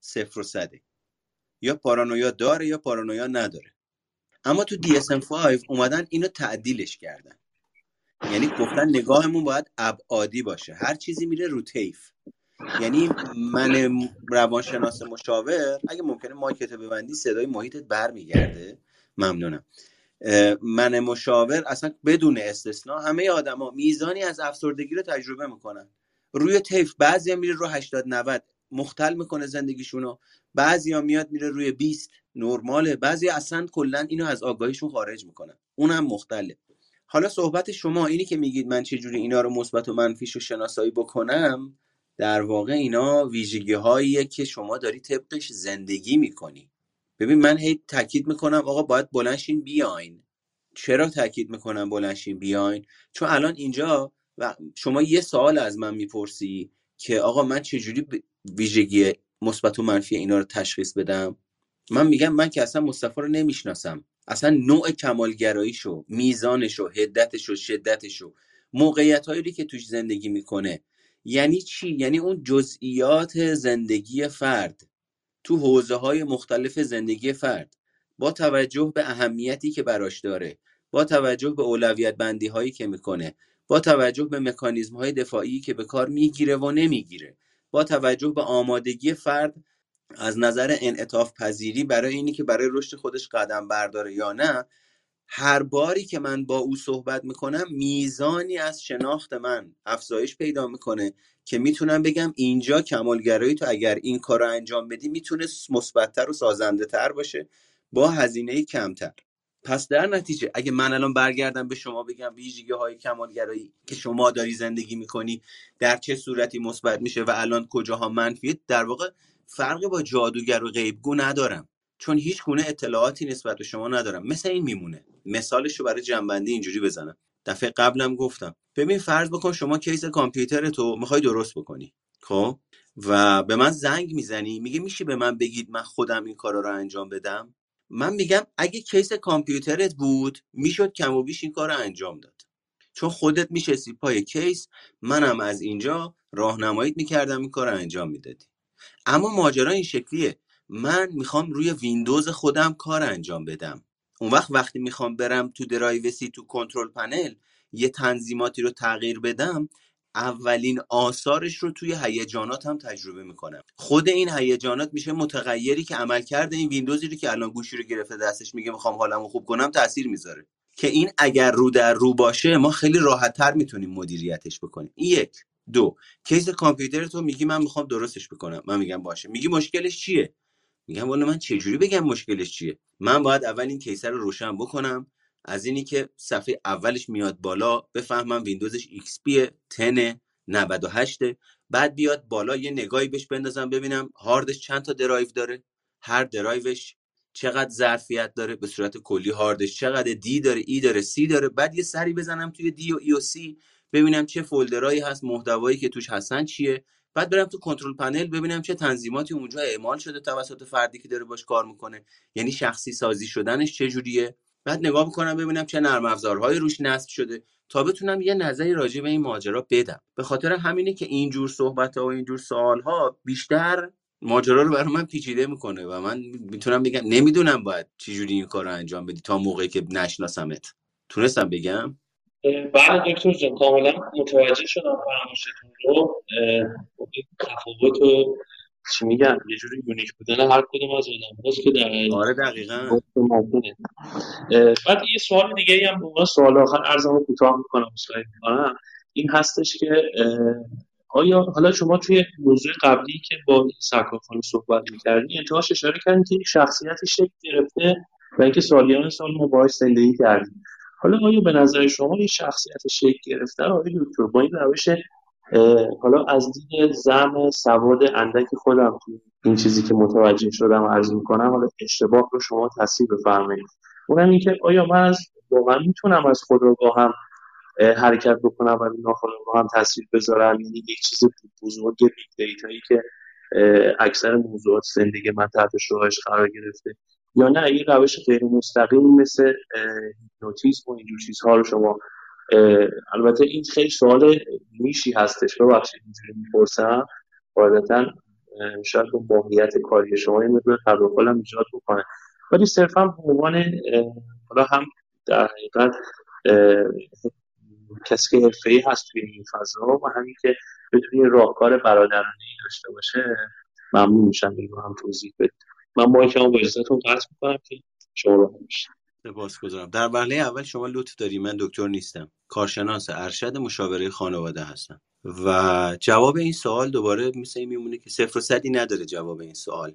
صفر و صده. یا پارانویا داره یا پارانویا نداره. اما تو DSM-5 اومدن اینو تعدیلش کردن. یعنی گفتن نگاهمون باید ابعادی باشه. هر چیزی میره رو تیف یعنی من روانشناس مشاور اگه ممکنه مایکت ببندی صدای محیطت برمیگرده. ممنونم. من مشاور اصلا بدون استثنا همه آدما میزانی از افسردگی رو تجربه می‌کنن. روی تیف بعضیا میره رو 80 90 مختل می‌کنه زندگیشونو. بعضیا میاد میره روی 20 نرماله. بعضی اصلا کلا اینو از آگاهیشون خارج می‌کنن. اونم مختله. حالا صحبت شما اینی که میگید من چجوری اینا رو مثبت و منفیش رو شناسایی بکنم در واقع اینا ویژگی هاییه که شما داری طبقش زندگی می‌کنی. ببین من هی تاکید می‌کنم آقا باید بلنشین بیاین. چرا تاکید می‌کنم بلنشین بیاین؟ چون الان اینجا و شما یه سوال از من می‌پرسی که آقا من چجوری ویژگی مثبت و منفی اینا رو تشخیص بدم؟ من میگم من که اصلا مصطفی رو نمی‌شناسم. اصلا نوع کمالگراییشو میزانشو هدتشو شدتشو موقعیت هایی که توش زندگی می‌کنه. یعنی چی؟ یعنی اون جزئیات زندگی فرد تو حوزه های مختلف زندگی فرد با توجه به اهمیتی که براش داره با توجه به اولویت بندی هایی که می‌کنه با توجه به مکانیزم های دفاعی که به کار می‌گیره و نمی‌گیره با توجه به آمادگی فرد از نظر انعطاف پذیری برای اینی که برای رشد خودش قدم برداره یا نه هر باری که من با او صحبت می‌کنم میزانی از شناخت من افزایش پیدا می‌کنه که می‌تونم بگم اینجا کمالگرایی تو اگر این کار رو انجام بدی می‌تونه مثبتتر و سازنده تر باشه با هزینه کمتر. پس در نتیجه اگه من الان برگردم به شما بگم ویژگی های کمالگرایی که شما داری زندگی می‌کنی در چه صورتی مثبت میشه و الان کجاها منفیه در واقع فرقی با جادوگر و غیبگو ندارم. چون هیچ گونه اطلاعاتی نسبت به شما ندارم. مثل این میمونه. مثالش رو برای جنبندی اینجوری بزنم. دفعه قبلم گفتم. ببین فرض بکن شما کیس کامپیوتر تو می‌خوای درست بکنی. خب؟ و به من زنگ می‌زنی. میگه میشه به من بگید من خودم این کارا رو انجام بدم؟ من میگم اگه کیس کامپیوترت بود می‌شد کم و بیش این کار رو انجام داد. چون خودت میشستی پای کیس منم از اینجا راهنماییت می‌کردم این کار رو انجام می‌دادی. اما ماجرا این شکلیه. من می‌خوام روی ویندوز خودم کار انجام بدم. اون وقت وقتی می‌خوام برم تو درایو C تو control panel یه تنظیماتی رو تغییر بدم اولین آثارش رو توی هیجانات هم تجربه می‌کنم. خود این هیجانات میشه متغیری که عمل کرده این ویندوزی رو که الان گوشی رو گرفته دستش میگه می‌خوام حالمو خوب کنم تاثیر می‌ذاره. که این اگر رو در رو باشه ما خیلی راحت تر می‌تونیم مدیریتش بکنیم. این یک. دو کیس کامپیوتر تو میگی من می‌خوام درستش بکنم. من میگم باشه. میگی مشکلش چیه؟ میگم والا من چجوری بگم مشکلش چیه؟ من باید اول این کیسه رو روشن بکنم. از اینی که صفحه اولش میاد بالا بفهمم ویندوزش XP 10 98 بعد بیاد بالا یه نگاهی بهش بندازم ببینم هاردش چند تا درایو داره. هر درایوش چقدر ظرفیت داره به صورت کلی هاردش چقدر D داره E داره C داره. بعد یه سری بزنم توی D و E و C ببینم چه folder ایی هست محتوایی که توش هستن چیه. بعد برم تو control panel ببینم چه تنظیماتی اونجا اعمال شده توسط فردی که داره باش کار می‌کنه. یعنی شخصی سازی شدنش چجوریه بعد نگاه می‌کنم ببینم چه نرم افزارهایی روش نصب شده تا بتونم یه نظری راجع به این ماجرا بدم. به خاطر همینه که اینجور صحبت ها و اینجور سوال ها بیشتر ماجرا رو برای من پیچیده می‌کنه و من می‌تونم بگم نمی‌دونم باید چجوری این کار انجام بدی تا موقعی که نشناسمت. تونستم بگم؟ بله دکتر جان کاملا متوجه شدم فرمایشتون رو. تفاوت و چی میگن؟ یه جوری یونیک بودن هر کدوم از آدم هاست که در آره دقیقا. بعد یه سوال دیگه هم به سوال آخر ارزم کوتاه می‌کنم سوال می‌کنم. این هستش که آیا حالا شما توی موضوع قبلی که با سرکار صحبت می‌کردین انتهاش اشاره کردین که شخصیتی شکل گرفته و اینکه سالیان سال ما باهاش زندگی کردیم. حالا آیا به نظر شما این شخصیت شکل گرفته آقای دکتر؟ با این روش حالا از دید زم سواد اندک خودم این چیزی که متوجه شدم عرض می‌کنم حالا اشتباه رو شما تصحیح بفرمایید. اونم اینکه آیا من از واقعا می‌تونم از هم حرکت بکنم و هم تصویر بذارم یعنی یک چیز بزرگ big data یی که اکثر موضوعات زندگی من تحت شعاعش قرار گرفته. یا نه این روش غیر مستقیم مثل هیپنوتیزم و اینجور چیزها رو شما البته این خیلی سوال میشی هستش ببخشید اینجوری می‌پرسم. قاعدتا شاید به ماهیت کاری شما این مقدار تداخل ایجاد بکنه. ولی صرفا به عنوان حالا هم در حقیقت کسی که حرفه‌ای هست توی این فضا و همین که بتونی راهکار برادرانه داشته باشه ممنون میشم. این هم توضیح بدید. من مایک هم با اجازهتون قطع می‌کنم که شما رو سپاسگزارم در وهله اول شما لطف داری من دکتر نیستم. کارشناس ارشد مشاوره خانواده هستم. و جواب این سوال دوباره مثل میمونه که صفر و صدی نداره جواب این سوال.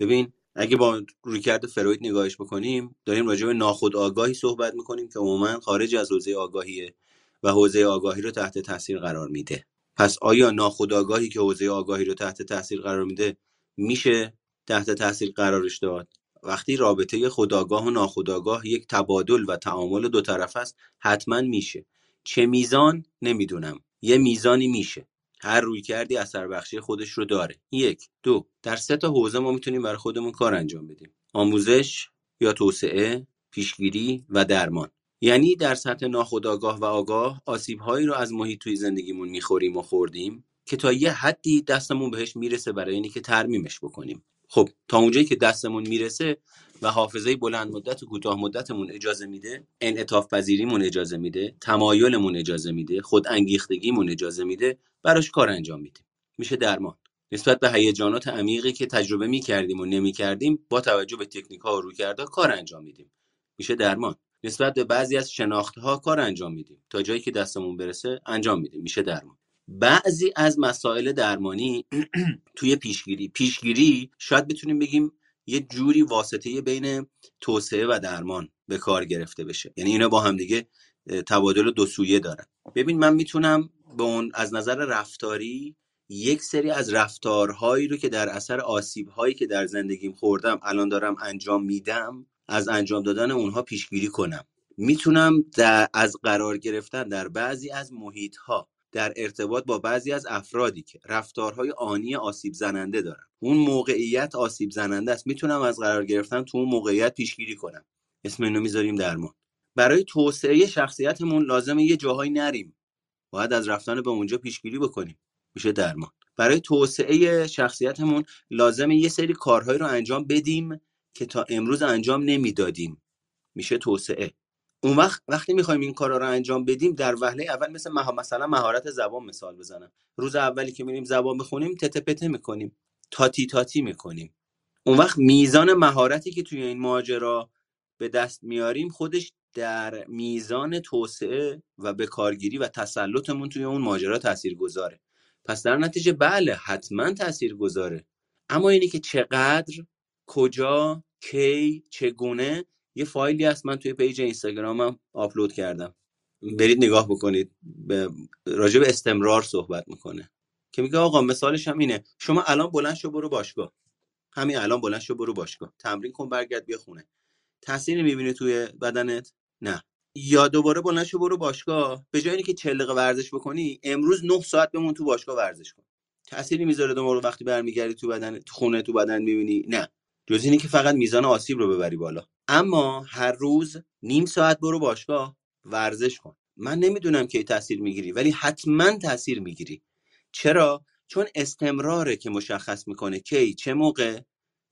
ببین اگه با رویکرد فروید نگاهش بکنیم داریم راجع به ناخود آگاهی صحبت می‌کنیم که عموما خارج از حوزه آگاهیه و حوزه آگاهی رو تحت تاثیر قرار میده. پس آیا ناخودآگاهی که حوزه آگاهی رو تحت تاثیر قرار میده میشه؟ تحت تاثیر قرارش داد. وقتی رابطه خداگاه و ناخداگاه یک تبادل و تعامل دو طرف است حتما میشه. چه میزان؟ نمی‌دونم. یه میزانی میشه. هر روی کردی اثر بخشی خودش رو داره. یک. دو. در سه تا حوزه ما می‌تونیم برای خودمون کار انجام بدیم. آموزش یا توسعه پیشگیری و درمان. یعنی در سطح ناخودآگاه و آگاه آسیبهایی رو از محیط توی زندگیمون می‌خوریم و خوردیم که تا یه حدی دستمون بهش می‌رسه برای اینی که ترمیمش بکنیم. خب تا اونجایی که دستمون می‌رسه و حافظه بلند مدت و کوتاه مدتمون اجازه میده انعطاف پذیریمون اجازه میده تمایلمون اجازه میده خود انگیختگیمون اجازه میده براش کار انجام میدیم. میشه درمان. نسبت به هیجانات عمیقی که تجربه می‌کردیم و نمی‌کردیم با توجه به تکنیک ها و رویکردها کار انجام میدیم. میشه درمان. نسبت به بعضی از شناختها کار انجام میدیم. تا جایی که دستمون برسه انجام میدیم. میشه درمان. بعضی از مسائل درمانی توی پیشگیری پیشگیری شاید بتونیم بگیم یه جوری واسطه بین توسعه و درمان به کار گرفته بشه. یعنی اینا با هم دیگه تبادل دو سویه دارن. ببین من می‌تونم به اون از نظر رفتاری یک سری از رفتارهایی رو که در اثر آسیبهایی که در زندگیم خوردم الان دارم انجام میدم از انجام دادن اونها پیشگیری کنم. می‌تونم از قرار گرفتن در بعضی از محیط ها در ارتباط با بعضی از افرادی که رفتارهای آنی آسیب زننده دارن. اون موقعیت آسیب زننده است. می‌تونم از قرار گرفتن تو اون موقعیت پیشگیری کنم. اسم اینو می‌ذاریم درمان. برای توسعه شخصیتمون لازمه یه جاهایی نریم. باید از رفتن به اونجا پیشگیری بکنیم. میشه درمان. برای توسعه شخصیتمون لازمه یه سری کارهایی رو انجام بدیم که تا امروز انجام نمی‌دادیم. میشه توسعه. اون وقت وقتی می‌خوایم این کارا رو انجام بدیم در وهله اول مثل مها مثلا مهارت زبان مثال بزنم. روز اولی که میریم زبان بخونیم تته پته می‌کنیم. تاتی تاتی می‌کنیم. اون وقت میزان مهارتی که توی این ماجرا به دست میاریم خودش در میزان توسعه و به کارگیری و تسلطمون توی اون ماجرا تاثیر گذاره پس در نتیجه بله حتما تاثیر گذاره اما اینی که چقدر کجا کی چگونه یه فایلی هست من توی پیج اینستاگرامم آپلود کردم. برید نگاه بکنید. به راجع به استمرار صحبت می‌کنه. که میگه آقا مثالش هم اینه. شما الان بلند شو برو باشگاه. همین الان بلند شو برو باشگاه. تمرین کن برگرد بیا خونه. تاثیری می‌بینی توی بدنت؟ نه. یا دوباره بلند شو برو باشگاه. به جای اینکه 40 دقیقه ورزش بکنی امروز 9 ساعت بمون تو باشگاه ورزش کن. تأثیری می‌ذاره دوباره وقتی برمیگردی تو بدن تو خونه تو بدن می‌بینی. نه. جز اینه که فقط میزان آسیب رو ببری بالا. اما هر روز نیم ساعت برو باشگاه ورزش کن. من نمی‌دونم کی تاثیر می‌گیری ولی حتما تاثیر می‌گیری. چرا؟ چون استمراره که مشخص می‌کنه کی چه موقع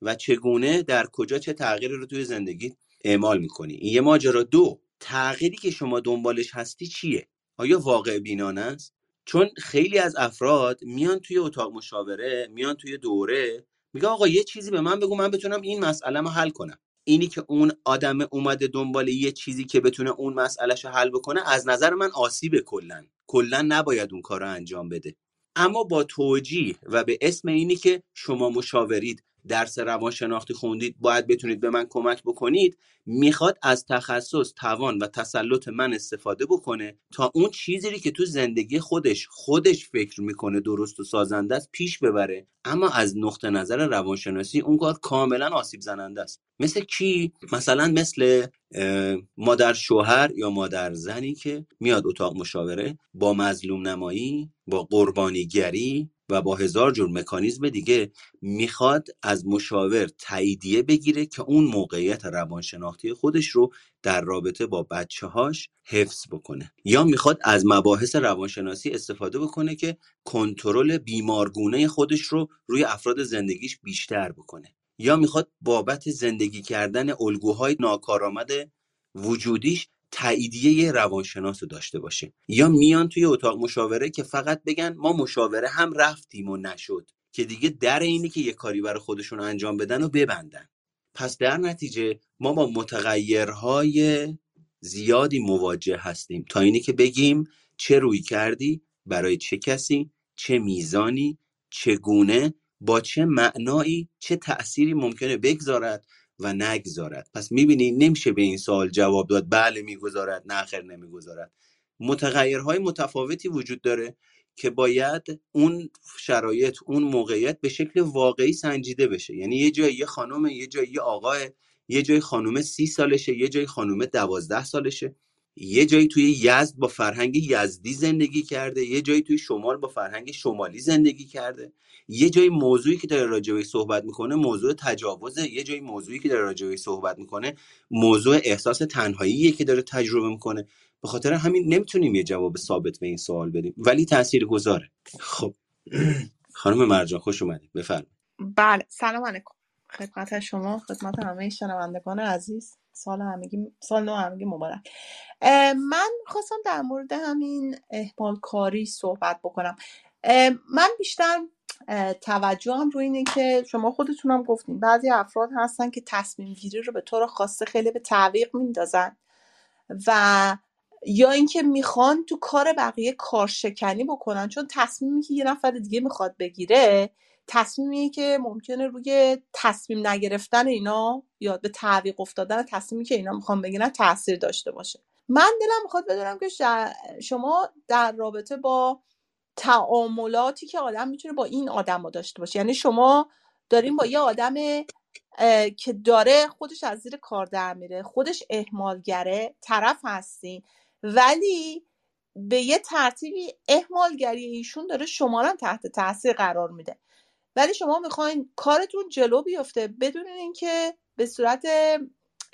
و چگونه در کجا چه تغییری رو توی زندگی اعمال می‌کنی. این یه ماجرا. دو تغییری که شما دنبالش هستی چیه؟ آیا واقع بینانه است؟ چون خیلی از افراد میان توی اتاق مشاوره میان توی دوره میگه آقا یه چیزی به من بگو من بتونم این مسئله رو حل کنم. اینی که اون آدم اومده دنبال یه چیزی که بتونه اون مسئلهش رو حل بکنه از نظر من آسیب کلا کلا نباید اون کار رو انجام بده. اما با توجیه و به اسم اینی که شما مشاورید درس روانشناختی خوندید باید بتونید به من کمک بکنید. می‌خواد از تخصص توان و تسلط من استفاده بکنه تا اون چیزی که تو زندگی خودش خودش فکر می‌کنه درست و سازنده است پیش ببره. اما از نقطه نظر روانشناسی اون کار کاملا آسیب زننده است. مثل کی؟ مثلا مثل مادر شوهر یا مادر زنی که میاد اتاق مشاوره با مظلوم نمایی با قربانیگری و با هزار جور مکانیزم دیگه می‌خواد از مشاور تاییدیه بگیره که اون موقعیت روانشناختی خودش رو در رابطه با بچه هاش حفظ بکنه. یا می‌خواد از مباحث روانشناسی استفاده بکنه که کنترل بیمارگونه خودش رو روی افراد زندگیش بیشتر بکنه. یا می‌خواد بابت زندگی کردن الگوهای ناکارآمد وجودیش تاییدیه روانشناس رو داشته باشه یا میان توی اتاق مشاوره که فقط بگن ما مشاوره هم رفتیم و نشد که دیگه در اینی که یه کاری برای خودشون انجام بدن و ببندن. پس در نتیجه ما با متغیرهای زیادی مواجه هستیم. تا اینی که بگیم چه روی کردی برای چه کسی چه میزانی چگونه با چه معنایی چه تأثیری ممکنه بگذارد و نگذارد. پس می‌بینی نمیشه به این سوال جواب داد. بله می‌گذارد نه خیر نمی‌گذارد. متغیرهای متفاوتی وجود داره که باید اون شرایط اون موقعیت به شکل واقعی سنجیده بشه. یعنی یه جایی یه خانم یه جایی یه آقاه یه جای خانم سی سالشه یه جای خانم دوازده سالشه. یه جایی توی یزد با فرهنگ یزدی زندگی کرده یه جایی توی شمال با فرهنگ شمالی زندگی کرده. یه جایی موضوعی که داره راجبش صحبت می‌کنه موضوع تجاوزه یه جایی موضوعی که داره راجبش صحبت می‌کنه موضوع احساس تنهاییه که داره تجربه می‌کنه. به خاطر همین نمی‌تونیم یه جواب ثابت به این سوال بدیم ولی تاثیر گذاره خب. خانم مرجان خوش اومدید. بفرمایید. بله سلام علیکم. خدمت شما خدمت همه شنوندگان عزیز. سال همگی سال نو همگی مبارک. من خواستم در مورد همین احمال کاری صحبت بکنم. من بیشتر توجهم روی اینه که شما خودتونم گفتین بعضی افراد هستن که تصمیم گیری رو به طور خاصه خیلی به تعویق میندازن و یا اینکه می‌خوان تو کار بقیه کارشکنی بکنن چون تصمیمی که یه نفر دیگه می‌خواد بگیره تصمیمی که ممکنه روی تصمیم نگرفتن اینا یا به تعویق افتادن تصمیمی که اینا می‌خوان بگیرن تاثیر داشته باشه. من دلم می‌خواد بدونم که شما در رابطه با تعاملاتی که آدم می‌تونه با این آدم رو داشته باشه. یعنی شما داریم با یه آدم که داره خودش از زیر کار در میره خودش اهمالگره طرف هستین ولی به یه ترتیبی اهمالگری ایشون داره شما تحت تاثیر قرار میده. ولی شما می‌خواین کارتون جلو بیفته بدون اینکه به صورت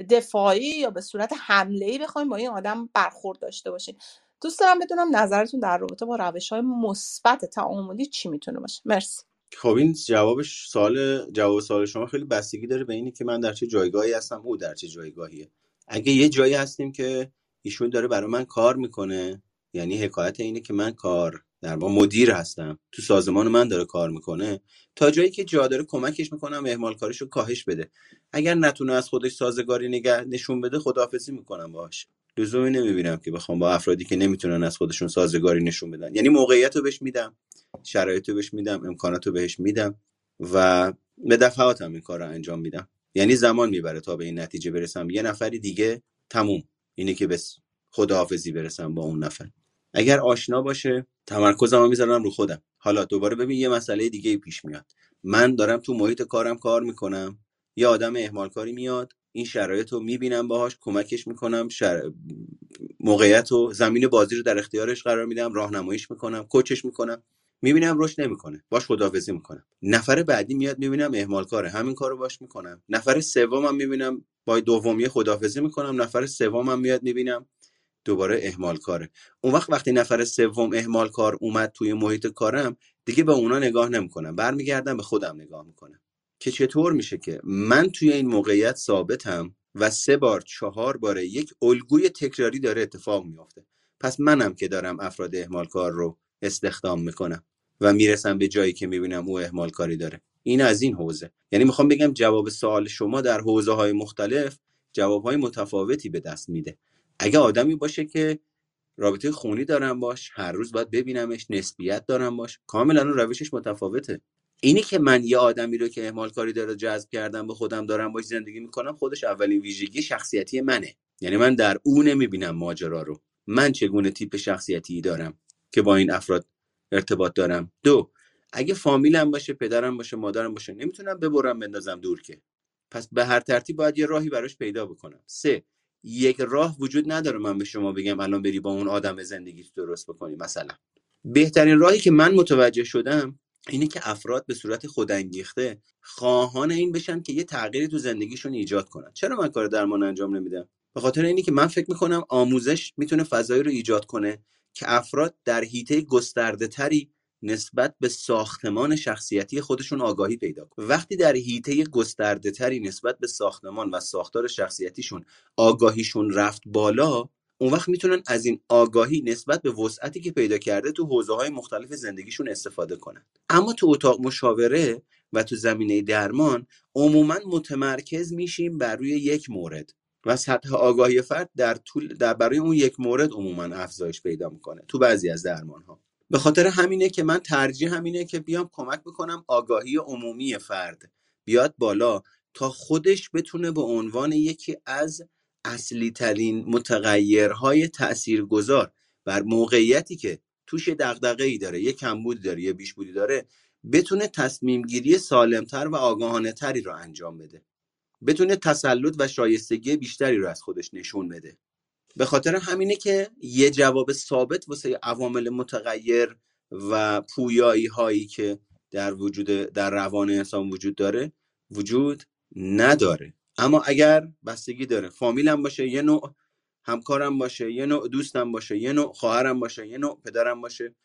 دفاعی یا به صورت حمله ای بخواین با این آدم برخورد داشته باشین. دوست دارم بدونم نظرتون در رابطه با روش های مثبت تعاملی چی می‌تونه باشه. مرسی. خب این جوابش سال جواب سوال شما خیلی بستگی داره به اینی که من در چه جایگاهی هستم او در چه جایگاهیه. اگه یه جایی هستیم که ایشون داره برای من کار می‌کنه یعنی حکایت اینه که من کار در با مدیر هستم. تو سازمان من داره کار می‌کنه. تا جایی که جا داره کمکش می‌کنم اهمال کارش رو کاهش بده. اگر نتونه از خودش سازگاری نگه نشون بده خداحافظی می‌کنم باهاش. لزومی نمی‌بینم که بخوام با افرادی که نمی‌تونن از خودشون سازگاری نشون بدن. یعنی موقعیت رو بهش میدم شرایط رو بهش میدم امکانات رو بهش میدم و به دفعاتم این کار رو انجام میدم. یعنی زمان می‌بره تا به این نتیجه برسم. یه نفری دیگه تموم. اینه که بس خداحافظی برسم با اون نفر. اگر آشنا باشه تمرکزمو می‌ذارم رو خودم. حالا دوباره ببین یه مسئله دیگه پیش میاد. من دارم تو محیط کارم کار می‌کنم. یه آدم اهمال کاری میاد این شرایط رو می‌بینم باهاش کمکش می‌کنم شر... موقعیت و زمین بازی رو در اختیارش قرار میدم راهنماییش می‌کنم کوچش می‌کنم. می‌بینم روش نمی‌کنه. باش خداحافظی می‌کنم. نفر بعدی میاد می‌بینم اهمال کاره همین کارو باش می‌کنم. نفر سومم می‌بینم با دومی خداحافظی می‌کنم. نفر سومم میاد می‌بینم دوباره اهمال کاره. اون وقت وقتی نفر سوم اهمال کار اومد توی محیط کارم دیگه به اونا نگاه نمی‌کنم. برمیگردم به خودم نگاه می‌کنم. که چطور میشه که من توی این موقعیت ثابتم و سه بار چهار باره یک الگوی تکراری داره اتفاق میافته. پس منم که دارم افراد اهمال کار رو استخدام می‌کنم و می‌رسم به جایی که می‌بینم او اهمال کاری داره. این از این حوزه. یعنی می‌خوام بگم جواب سوال شما در حوزه های مختلف جواب های متفاوتی به دست میده. اگه آدمی باشه که رابطه خونی دارم باش هر روز باید ببینمش نسبیت دارم باش کاملا اون روشش متفاوته. اینی که من یه آدمی رو که اهمال کاری داره جذب کردم به خودم دارم باش زندگی می‌کنم خودش اولین ویژگی شخصیتی منه. یعنی من در او نمی‌بینم ماجرا رو. من چگونه تیپ شخصیتی دارم که با این افراد ارتباط دارم؟ دو اگه فامیلم باشه پدرم باشه مادرم باشه نمی‌تونم ببرم بندازم دور که. پس به هر ترتیب باید یه راهی براش پیدا بکنم. سه یک راه وجود نداره من به شما بگم الان بری با اون آدم زندگی درست بکنی مثلا. بهترین راهی که من متوجه شدم اینه که افراد به صورت خودانگیخته خواهان این بشن که یه تغییری تو زندگیشون ایجاد کنن. چرا من کار درمان انجام نمیدم؟ به خاطر اینی که من فکر می‌کنم آموزش می‌تونه فضایی رو ایجاد کنه که افراد در حیطه گسترده تری نسبت به ساختمان شخصیتی خودشون آگاهی پیدا کنن وقتی در حیطه گسترده تری نسبت به ساختمان و ساختار شخصیتیشون آگاهیشون رفت بالا اون وقت می‌تونن از این آگاهی نسبت به وسعتی که پیدا کرده تو حوزه های مختلف زندگیشون استفاده کنن. اما تو اتاق مشاوره و تو زمینه درمان عموما متمرکز میشیم بر روی یک مورد و سطح آگاهی فرد در طول در برای اون یک مورد عموما افزایش پیدا می‌کنه تو بعضی از درمان ها به خاطر همینه که من ترجیح همینه که بیام کمک بکنم آگاهی عمومی فرد بیاد بالا تا خودش بتونه به عنوان یکی از اصلی ترین متغیرهای تاثیرگذار بر موقعیتی که توش دغدغه ای داره یه کمبودی داره یه بیشبودی داره بتونه تصمیم گیری سالمتر و آگاهانه تری رو انجام بده. بتونه تسلط و شایستگی بیشتری رو از خودش نشون بده. به خاطر همینه که یه جواب ثابت واسه عوامل متغیر و پویایی هایی که در وجود در روان انسان وجود داره وجود نداره. اما اگر بستگی داره فامیلم باشه یه نوع همکارم باشه یه نوع دوستم باشه یه نوع خواهرم باشه یه نوع پدرم باشه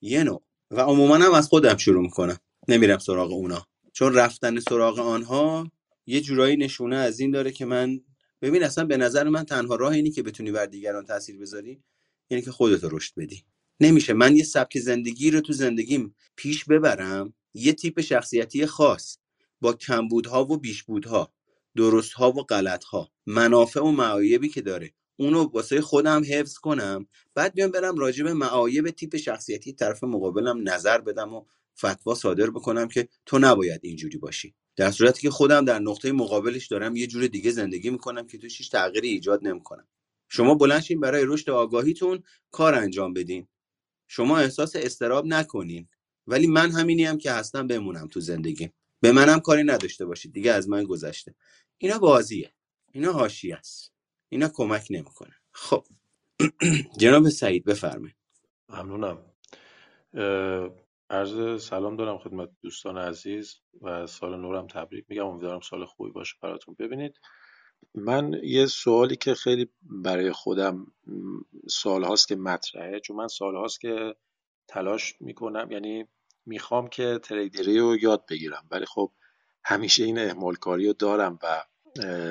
یه نوع. و عموما هم از خودم شروع می‌کنم. نمیرم سراغ اونا. چون رفتن سراغ آنها یه جورایی نشونه از این داره که من ببین اصلا به نظر من تنها راه اینی که بتونی بر دیگران تاثیر بذاری اینه که خودت رشد بدی. نمیشه. من یه سبک زندگی رو تو زندگیم پیش ببرم یه تیپ شخصیتی خاص با کمبودها و بیشبودها درستها و غلطها منافع و معایبی که داره. اونو واسه خودم حفظ کنم بعد بیام برم راجع به معایب تیپ شخصیتی طرف مقابلم نظر بدم و فتوا صادر بکنم که تو نباید اینجوری باشی. در صورتی که خودم در نقطه مقابلش دارم یه جور دیگه زندگی می‌کنم که توش هیچ تغییری ایجاد نمی‌کنم. شما بلنشین برای رشد آگاهیتون کار انجام بدین. شما احساس استراب نکنین. ولی من همینی هم که هستم بمونم تو زندگی به منم کاری نداشته باشید. دیگه از من گذشته. اینا بازیه. اینا حاشیه است. اینا کمک نمی‌کنه. خب. جناب سعید بفرمایید. ممنونم. عرض سلام دارم خدمت دوستان عزیز و سال نورم تبریک میگم. امیدوارم سال خوبی باشه براتون. ببینید من یه سوالی که خیلی برای خودم سال هاست که مطرحه چون من سال هاست که تلاش می‌کنم یعنی می‌خوام که تریدری رو یاد بگیرم. ولی خب همیشه این اهمال کاری رو دارم و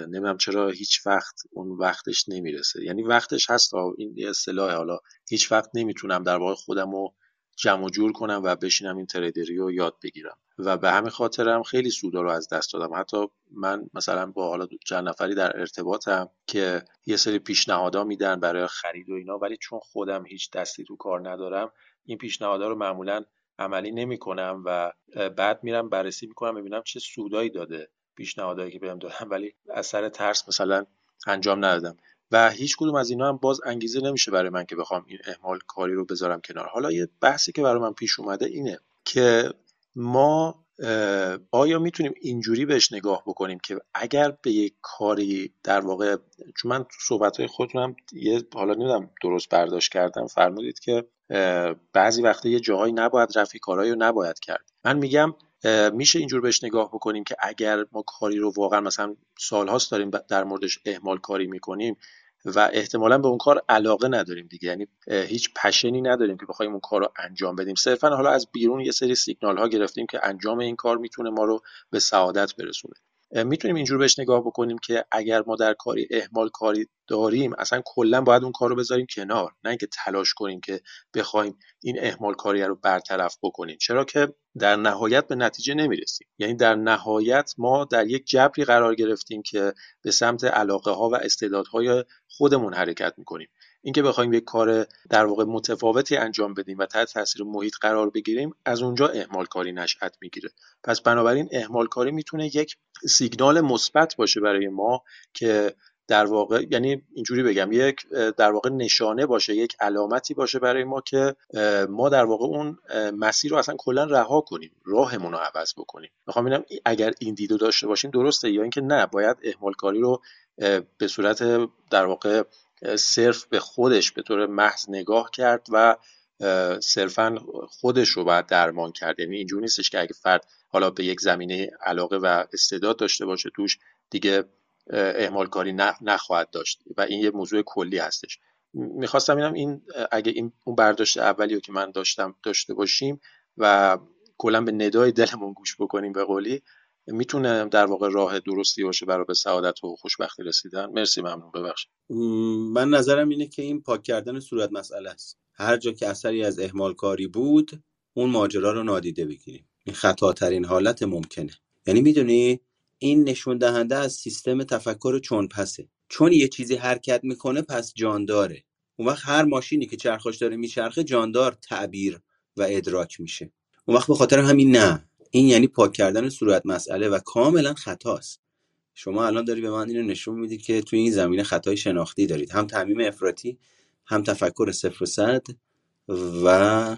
نمی‌دونم چرا هیچ وقت اون وقتش نمی‌رسه. یعنی وقتش هست این اصطلاح حالا هیچ وقت نمی‌تونم در واقع خودم رو جمع و جور کنم و بشینم این تریدری رو یاد بگیرم. و به همین خاطرم خیلی سودا رو از دست دادم. حتی من مثلا با حالا چند نفری در ارتباطم که یه سری پیشنهادا میدن برای خرید و اینا ولی چون خودم هیچ دستی تو کار ندارم این پیشنهادا رو معمولا عملی نمی‌کنم و اه، بعد میرم بررسی می‌کنم ببینم چه سودایی داده پیشنهادایی که بهم دادن. ولی از سر ترس مثلا انجام ندادم. و هیچ کدوم از اینا هم باز انگیزه نمیشه برای من که بخوام این اهمال کاری رو بذارم کنار. حالا یه بحثی که برای من پیش اومده اینه که ما آیا می‌تونیم اینجوری بهش نگاه بکنیم که اگر به یک کاری در واقع چون من تو صحبت خودتونم یه حالا نمی‌دونم درست برداشت کردم فرمودید که بعضی وقتا یه جاهایی نباید رفت یه کارهایی رو نباید کرد. من میگم میشه اینجور بهش نگاه بکنیم که اگر ما کاری رو واقعا مثلا سالهاست داریم در موردش اهمال کاری می‌کنیم و احتمالا به اون کار علاقه نداریم دیگه. یعنی هیچ پشنی نداریم که بخوایم اون کار رو انجام بدیم. صرفا حالا از بیرون یه سری سیگنال ها گرفتیم که انجام این کار می‌تونه ما رو به سعادت برسونه. می‌تونیم اینجور بهش نگاه بکنیم که اگر ما در کاری اهمال کاری داریم اصلا کلا باید اون کار رو بذاریم کنار. نه اینکه تلاش کنیم که بخوایم این اهمال کاری رو برطرف بکنیم. چرا که در نهایت به نتیجه نمی‌رسیم. یعنی در نهایت ما در یک جبری قرار گرفتیم که به سمت علاقه ها و استعدادهای خودمون حرکت می‌کنیم. اینکه بخوایم یک کار در واقع متفاوتی انجام بدیم و تحت تاثیر محیط قرار بگیریم از اونجا اهمال کاری نشأت می‌گیره. پس بنابراین اهمال کاری می‌تونه یک سیگنال مثبت باشه برای ما که در واقع یعنی اینجوری بگم یک در واقع نشانه باشه یک علامتی باشه برای ما که ما در واقع اون مسیر رو اصلا کلا رها کنیم راهمون رو عوض بکنیم. می‌خوام ببینم اگر این دیدو داشته باشیم درسته یا اینکه نه باید اهمال کاری رو به صورت در واقع صرف به خودش به طور محض نگاه کرد و صرفا خودش رو باید درمان کرد. یعنی اینجوری نیستش که اگه فرد حالا به یک زمینه علاقه و استعداد داشته باشه توش دیگه اهمال کاری نخواهد داشت و این یه موضوع کلی هستش. می‌خواستم اینم این اگه این اون برداشت اولی رو که من داشتم داشته باشیم و کلا به ندای دلمون گوش بکنیم به قولی می‌تونه در واقع راه درستی باشه برای به سعادت و خوشبختی رسیدن؟ مرسی ممنون. ببخشید. من نظرم اینه که این پاک کردن صورت مسئله است. هر جا که اثری از اهمال کاری بود اون ماجرا رو نادیده بگیریم. این خطاترین حالت ممکنه. یعنی می‌دونی این نشون دهنده از سیستم تفکر چون پسه. چون یه چیزی حرکت می‌کنه پس جانداره. اون وقت هر ماشینی که چرخاش داره میچرخه جاندار تعبیر و ادراک میشه. اون وقت به خاطر همین نه. این یعنی پاک کردن صورت مسئله و کاملا خطاست. شما الان داری به من اینو نشون میدی که توی این زمینه خطای شناختی دارید. هم تعمیم افراطی هم تفکر صفر و صد و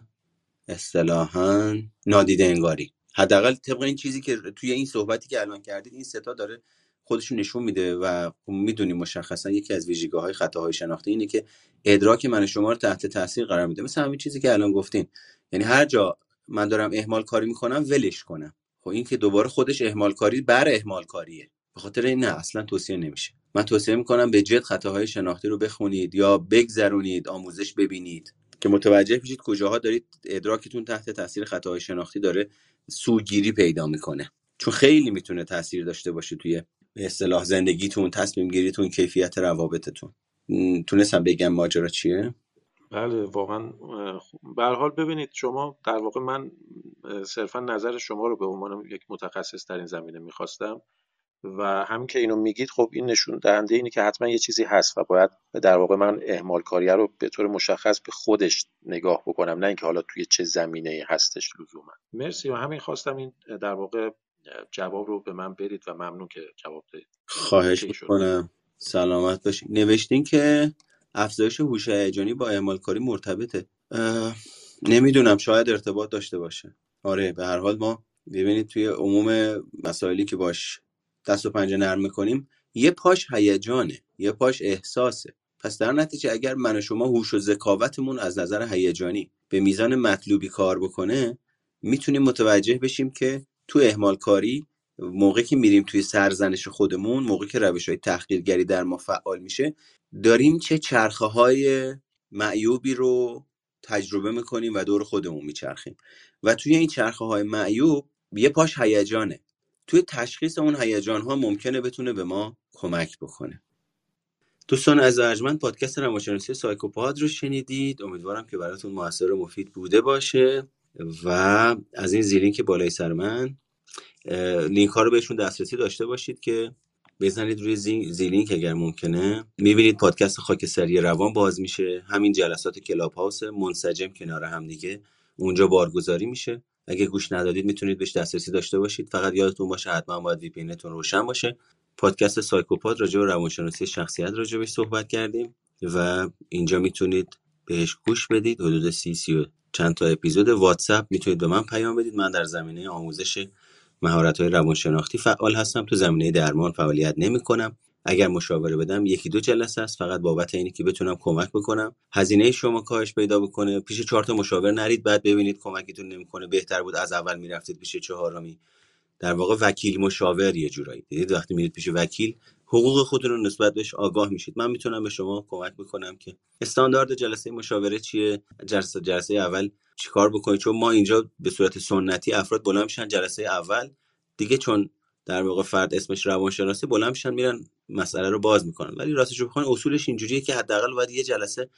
اصطلاحا نادیده انگاری. حداقل طبق این چیزی که توی این صحبتی که الان کردید این ستا داره خودشون نشون میده و می‌دونیم مشخصا یکی از ویژگی های خطاهای شناختی اینه که ادراک من شما رو تحت تاثیر قرار میده. مثل همین چیزی که الان گفتین. یعنی هر جا من دارم اهمال کاری می‌کنم ولش کنم. خب این که دوباره خودش اهمال کاری بر اهمال کاریه به خاطر این نه اصلا توصیه نمیشه. من توصیه می‌کنم به جد خطاهای شناختی رو بخونید یا بگذرونید آموزش ببینید. که متوجه بشید کجاها دارید ادراکتون تحت تاثیر خطاهای شناختی داره سوگیری پیدا می‌کنه. چون خیلی می‌تونه تاثیر داشته باشه توی به اصطلاح زندگیتون تصمیم گیریتون کیفیت روابطتون. تونستم بگم ماجرا چیه؟ بله واقعا به حال ببینید شما در واقع من صرفا نظر شما رو به عنوان یک متخصص در این زمینه می‌خواستم و همین که اینو میگید خب این نشون دهنده اینه که حتما یه چیزی هست و باید در واقع من اهمال کاریه رو به طور مشخص به خودش نگاه بکنم نه اینکه حالا توی چه زمینه هستش لزوما. مرسی و همین خواستم این در واقع جواب رو به من بدید و ممنون که جواب دادید خواهش می‌کنم. سلامت باشید نوشتین که افزایش هوش هیجانی با اعمال کاری مرتبطه. نمی‌دونم شاید ارتباط داشته باشه. آره به هر حال ما ببینید توی عموم مسائلی که باش دست و پنجه نرم می‌کنیم یه پاش هیجانه یه پاش احساسه. پس در نتیجه اگر من و شما هوش و ذکاوتمون از نظر هیجانی به میزان مطلوبی کار بکنه می‌تونیم متوجه بشیم که تو اهمال کاری موقعی که میریم توی سرزنش خودمون موقعی که روش های تحقیرگری در ما فعال میشه داریم چه چرخه های معیوبی رو تجربه می‌کنیم و دور خودمون میچرخیم. و توی این چرخه های معیوب یه پاش هیجانه. توی تشخیص اون هیجان ها ممکنه بتونه به ما کمک بکنه. دوستان عزیز ارجمند پادکست روانشناسی سایکوپاد رو شنیدید. امیدوارم که براتون موثر و مفید بوده باشه. و از این زیلینک که بالای سر من لینک ها رو بهشون دسترسی داشته باشید که بزنید روی زیلینک اگر ممکنه. می‌بینید پادکست خاکستری روان باز میشه. همین جلسات Clubhouse منسجم کنار هم دیگه. اونجا بارگذاری میشه. اگه گوش ندادید می‌تونید بهش دسترسی داشته باشید. فقط یادتون باشه حتما باید وی روشن باشه. پادکست سایکوپاد راجع به روانشناسی شخصیت راجع بهش صحبت کردیم و اینجا می‌تونید بهش گوش بدید. حدود سی سی و چند تا اپیزود واتساپ می‌تونید به من پیام بدید. من در زمینه آموزش مهارت های روانشناختی فعال هستم. تو زمینه درمان فعالیت نمی کنم اگر مشاوره بدم یکی دو جلسه است. فقط بابت اینی که بتونم کمک بکنم. هزینه شما کاهش پیدا بکنه. پیش چهار تا مشاور نرید بعد ببینید کمکتون نمی‌کنه. بهتر بود از اول می‌رفتید پیش چهارمی. در واقع وکیل مشاور یه جورایی. دیدید؟ وقتی میرید پیش وکیل حقوق خودتون رو نسبت بهش آگاه میشید. من می‌تونم به شما کمک بکنم که استاندارد جلسه مشاوره چیه؟ جلسه جلسه اول چیکار بکنید؟ چون ما اینجا به صورت سنتی افراد بلند میشن جلسه اول دیگه چون در واقع فرد اسمش روانشناسی بلند میشن میرن مسئله رو باز می‌کنن. ولی راستش رو بخواین اصولش اینجوریه که حداقل باید یه جلسه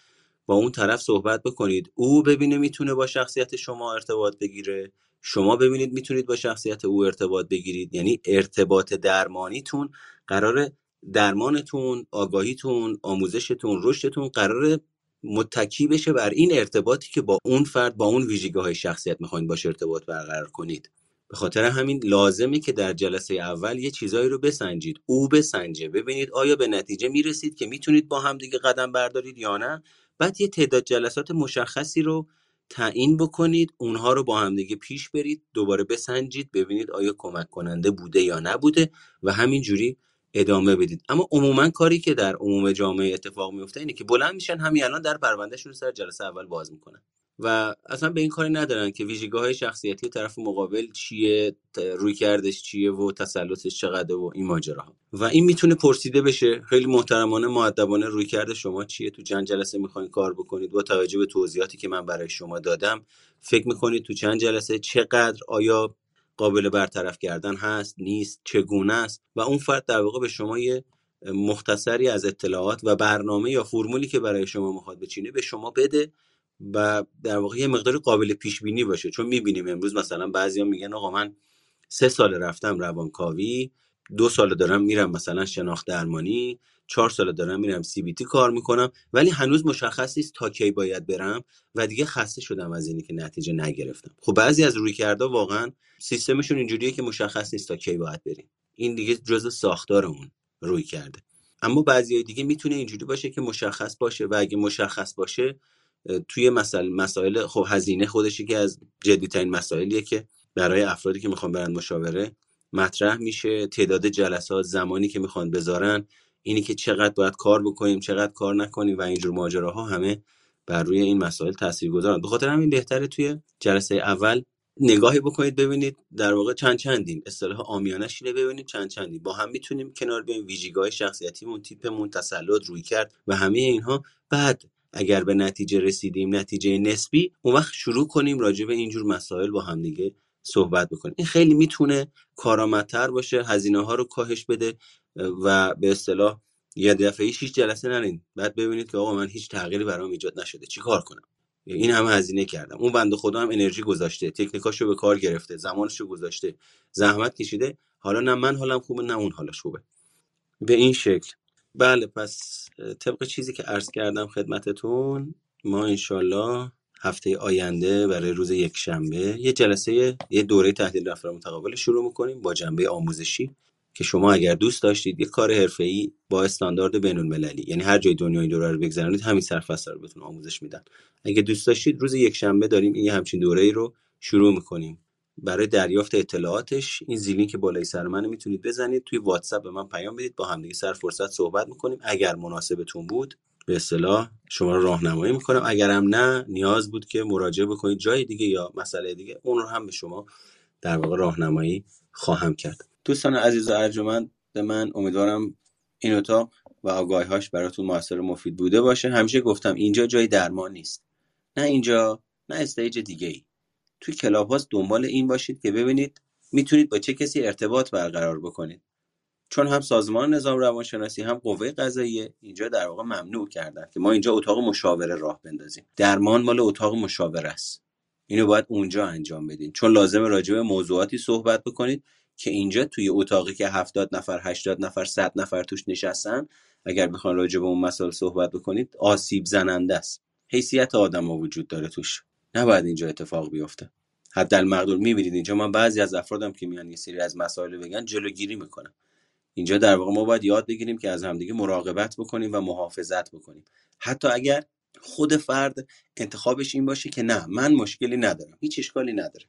با اون طرف صحبت بکنید. او ببینه می‌تونه با شخصیت شما ارتباط بگیره. شما ببینید می‌تونید با شخصیت او ارتباط بگیرید. یعنی ارتباط درمانیتون قرار درمانتون آگاهیتون آموزشتون رشدتون قرار متکی بشه بر این ارتباطی که با اون فرد با اون ویژگی های شخصیت می‌خواین باش ارتباط برقرار کنید. به خاطر همین لازمه که در جلسه اول یه چیزایی رو بسنجید. او بسنجه. ببینید آیا به نتیجه می‌رسید که می‌تونید با هم دیگه قدم بردارید یا نه. بعد یه تعداد جلسات مشخصی رو تعیین بکنید اونها رو با هم دیگه پیش برید دوباره بسنجید ببینید آیا کمک کننده بوده یا نبوده و همینجوری ادامه بدید. اما عموما کاری که در عموم جامعه اتفاق میفته اینه که بلند میشن همین الان در پروندهشون رو سر جلسه اول باز می‌کنن. و اصلا به این کاری ندارن که ویژگی های شخصیتی طرف مقابل چیه روی کردش چیه و تسلطش چقدر و این ماجراها. و این می‌تونه پرسیده بشه خیلی محترمانه معدبانه روی کرده شما چیه تو چند جلسه می‌خواین کار بکنید. با توجه به توضیحاتی که من برای شما دادم فکر می‌کنید تو چند جلسه چقدر آیا قابل برطرف کردن هست نیست چگونه است؟ و اون فرد در واقع به شما یه مختصری از اطلاعات و برنامه یا فرمولی که برای شما می‌خواد بچینه به شما بده و در واقع یه مقدار قابل پیش بینی باشه. چون می‌بینیم امروز مثلا بعضیا میگن آقا من سه سال رفتم روانکاوی دو سال دارم میرم مثلا شناخت درمانی چهار سال دارم میرم سی بی تی کار می‌کنم ولی هنوز مشخص نیست تا کی باید برم و دیگه خسته شدم از اینی که نتیجه نگرفتم. خب بعضی از روی کرده واقعا سیستمشون اینجوریه که مشخص نیست تا کی باید بریم. این دیگه جزء ساختار اون روی کرده. اما بعضی دیگه می‌تونه اینجوری باشه که مشخص باشه و اگه مشخص باشه توی مسائل مسائل خب هزینه خودش که از جدیترین مسائلیه که برای افرادی که می‌خوان برن مشاوره مطرح میشه. تعداد جلسات زمانی که می‌خوان بذارن اینی که چقدر باید کار بکنیم چقدر کار نکنیم و اینجور ماجراها همه بر روی این مسائل تاثیر گذارن. به خاطر همین بهتره توی جلسه اول نگاهی بکنید ببینید در واقع چند چندین. اصطلاح آمیانش اینه ببینید چند چندین. با هم می‌تونیم کنار بیایم. ویژگی‌های شخصیتیمون تیپمون تسلط روی کرد و همه اینها. بعد اگر به نتیجه رسیدیم نتیجه نسبی اون وقت شروع کنیم راجع به اینجور مسائل با هم دیگه صحبت بکنیم. این خیلی می‌تونه کارآمدتر باشه هزینه ها رو کاهش بده و به اصطلاح یه دفعه هیچ جلسه نرین. بعد ببینید که آقا من هیچ تغییری برام ایجاد نشده. چی کار کنم؟ این همه هزینه کردم. اون بنده خدا هم انرژی گذاشته تکنیکاشو به کار گرفته زمانشو گذاشته زحمت کشیده. حالا نه من حالم خوبه نه اون حالش خوبه. به این شکل بله پس طبق چیزی که عرض کردم خدمتتون ما انشالله هفته آینده برای روز یک شنبه یه جلسه یه دوره تحلیل رفتار متقابل شروع می‌کنیم با جنبه آموزشی که شما اگر دوست داشتید یه کار حرفه‌ای با استاندارد بین المللی یعنی هر جای دنیا این دوره رو بگذرونید همین سرفصل رو بهتون آموزش میدن. اگه دوست داشتید روز یک شنبه داریم این همچین دوره ای رو شروع می‌کنیم. برای دریافت اطلاعاتش. این زیلینک که بالای سر من می‌تونید بزنید. توی واتساپ به من پیام بدید. با همدیگه سر فرصت صحبت می‌کنیم. اگر مناسبتون بود به اصطلاح شما رو راهنمایی می‌کنم. اگرم نه نیاز بود که مراجعه بکنید جای دیگه یا مسئله دیگه اون رو هم به شما در واقع راهنمایی خواهم کرد. دوستان عزیز و ارجمند من امیدوارم این اتاق و آگاهی‌هاش براتون موثر و مفید بوده باشه. همیشه گفتم اینجا جای درمان نیست. نه اینجا نه stage دیگه ای توی Clubhouse دنبال این باشید که ببینید می‌تونید با چه کسی ارتباط برقرار بکنید. چون هم سازمان نظام روانشناسی هم قوه قضاییه اینجا در واقع ممنوع کردن که ما اینجا اتاق مشاوره راه بندازیم. درمان مال اتاق مشاوره است. اینو باید اونجا انجام بدین. چون لازم راجع به موضوعاتی صحبت بکنید که اینجا توی اتاقی که 70 نفر 80 نفر 100 نفر توش نشستن اگر بخوان راجع به اون مسائل صحبت بکنید آسیب زننده است. حیثیت آدم وجود داره توش. نباید اینجا اتفاق بیفته. حدالمقدور می‌بینید اینجا. من بعضی از افرادم که میان یه سری از مسائل بگن جلوگیری می‌کنم اینجا در واقع ما باید یاد بگیریم که از همدیگه مراقبت بکنیم و محافظت بکنیم. حتی اگر خود فرد انتخابش این باشه که نه من مشکلی ندارم هیچ اشکالی نداره.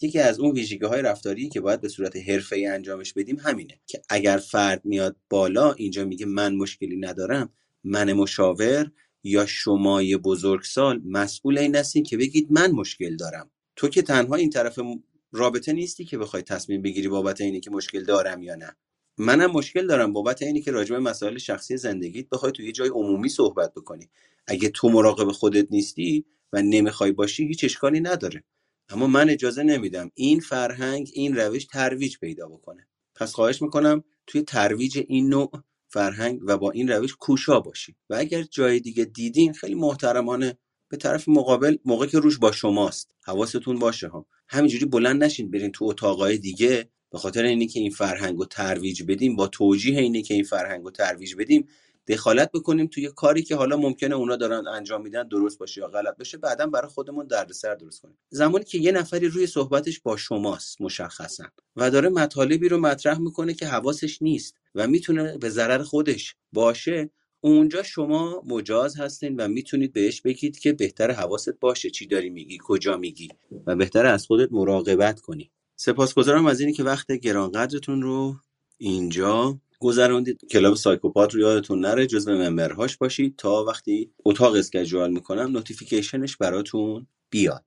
یکی از اون ویژگی های رفتاری که باید به صورت حرفه انجامش بدیم همینه که اگر فرد میاد بالا اینجا میگه من مشکلی ندارم من مشاور یا شمای بزرگسال مسئول این هستین که بگید من مشکل دارم. تو که تنها این طرف رابطه نیستی که بخوای تصمیم بگیری بابت اینی که مشکل دارم یا نه. منم مشکل دارم بابت اینی که راجع به مسائل شخصی زندگیت بخوای تو یه جای عمومی صحبت بکنی. اگه تو مراقب خودت نیستی و نمی‌خوای باشی هیچ اشکالی نداره. اما من اجازه نمیدم این فرهنگ این روش ترویج پیدا بکنه. پس خواهش می‌کنم توی ترویج این نوع فرهنگ و با این روش کوشا باشی و اگر جای دیگه دیدین خیلی محترمانه به طرف مقابل موقع که روش با شماست. حواستون باشه ها. همینجوری بلند نشین برین تو اتاقای دیگه. به خاطر اینی که این فرهنگ رو ترویج بدیم با توجیه اینی که این فرهنگ رو ترویج بدیم دخالت بکنیم توی کاری که حالا ممکنه اونا دارن انجام میدن درست باشه یا غلط باشه بعدا برای خودمون دردسر درست کنیم. زمانی که یه نفری روی صحبتش با شماست مشخصا. و داره مطالبی رو مطرح می‌کنه که حواسش نیست. و می‌تونه به ضرر خودش باشه اونجا شما مجاز هستین و می‌تونید بهش بگید که بهتر حواست باشه چی داری میگی کجا میگی و بهتر از خودت مراقبت کنی. سپاسگزارم از اینی که وقت گرانقدرتون رو اینجا گذراندید. club سایکوپاد رو یادتون نره جزو ممبرهاش باشید تا وقتی اتاق schedule می‌کنم notification ش براتون بیاد.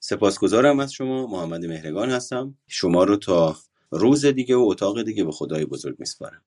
سپاسگزارم از شما محمد مهرگان هستم. شما رو تا روز دیگه و اتاق دیگه به خدای بزرگ میسپارم.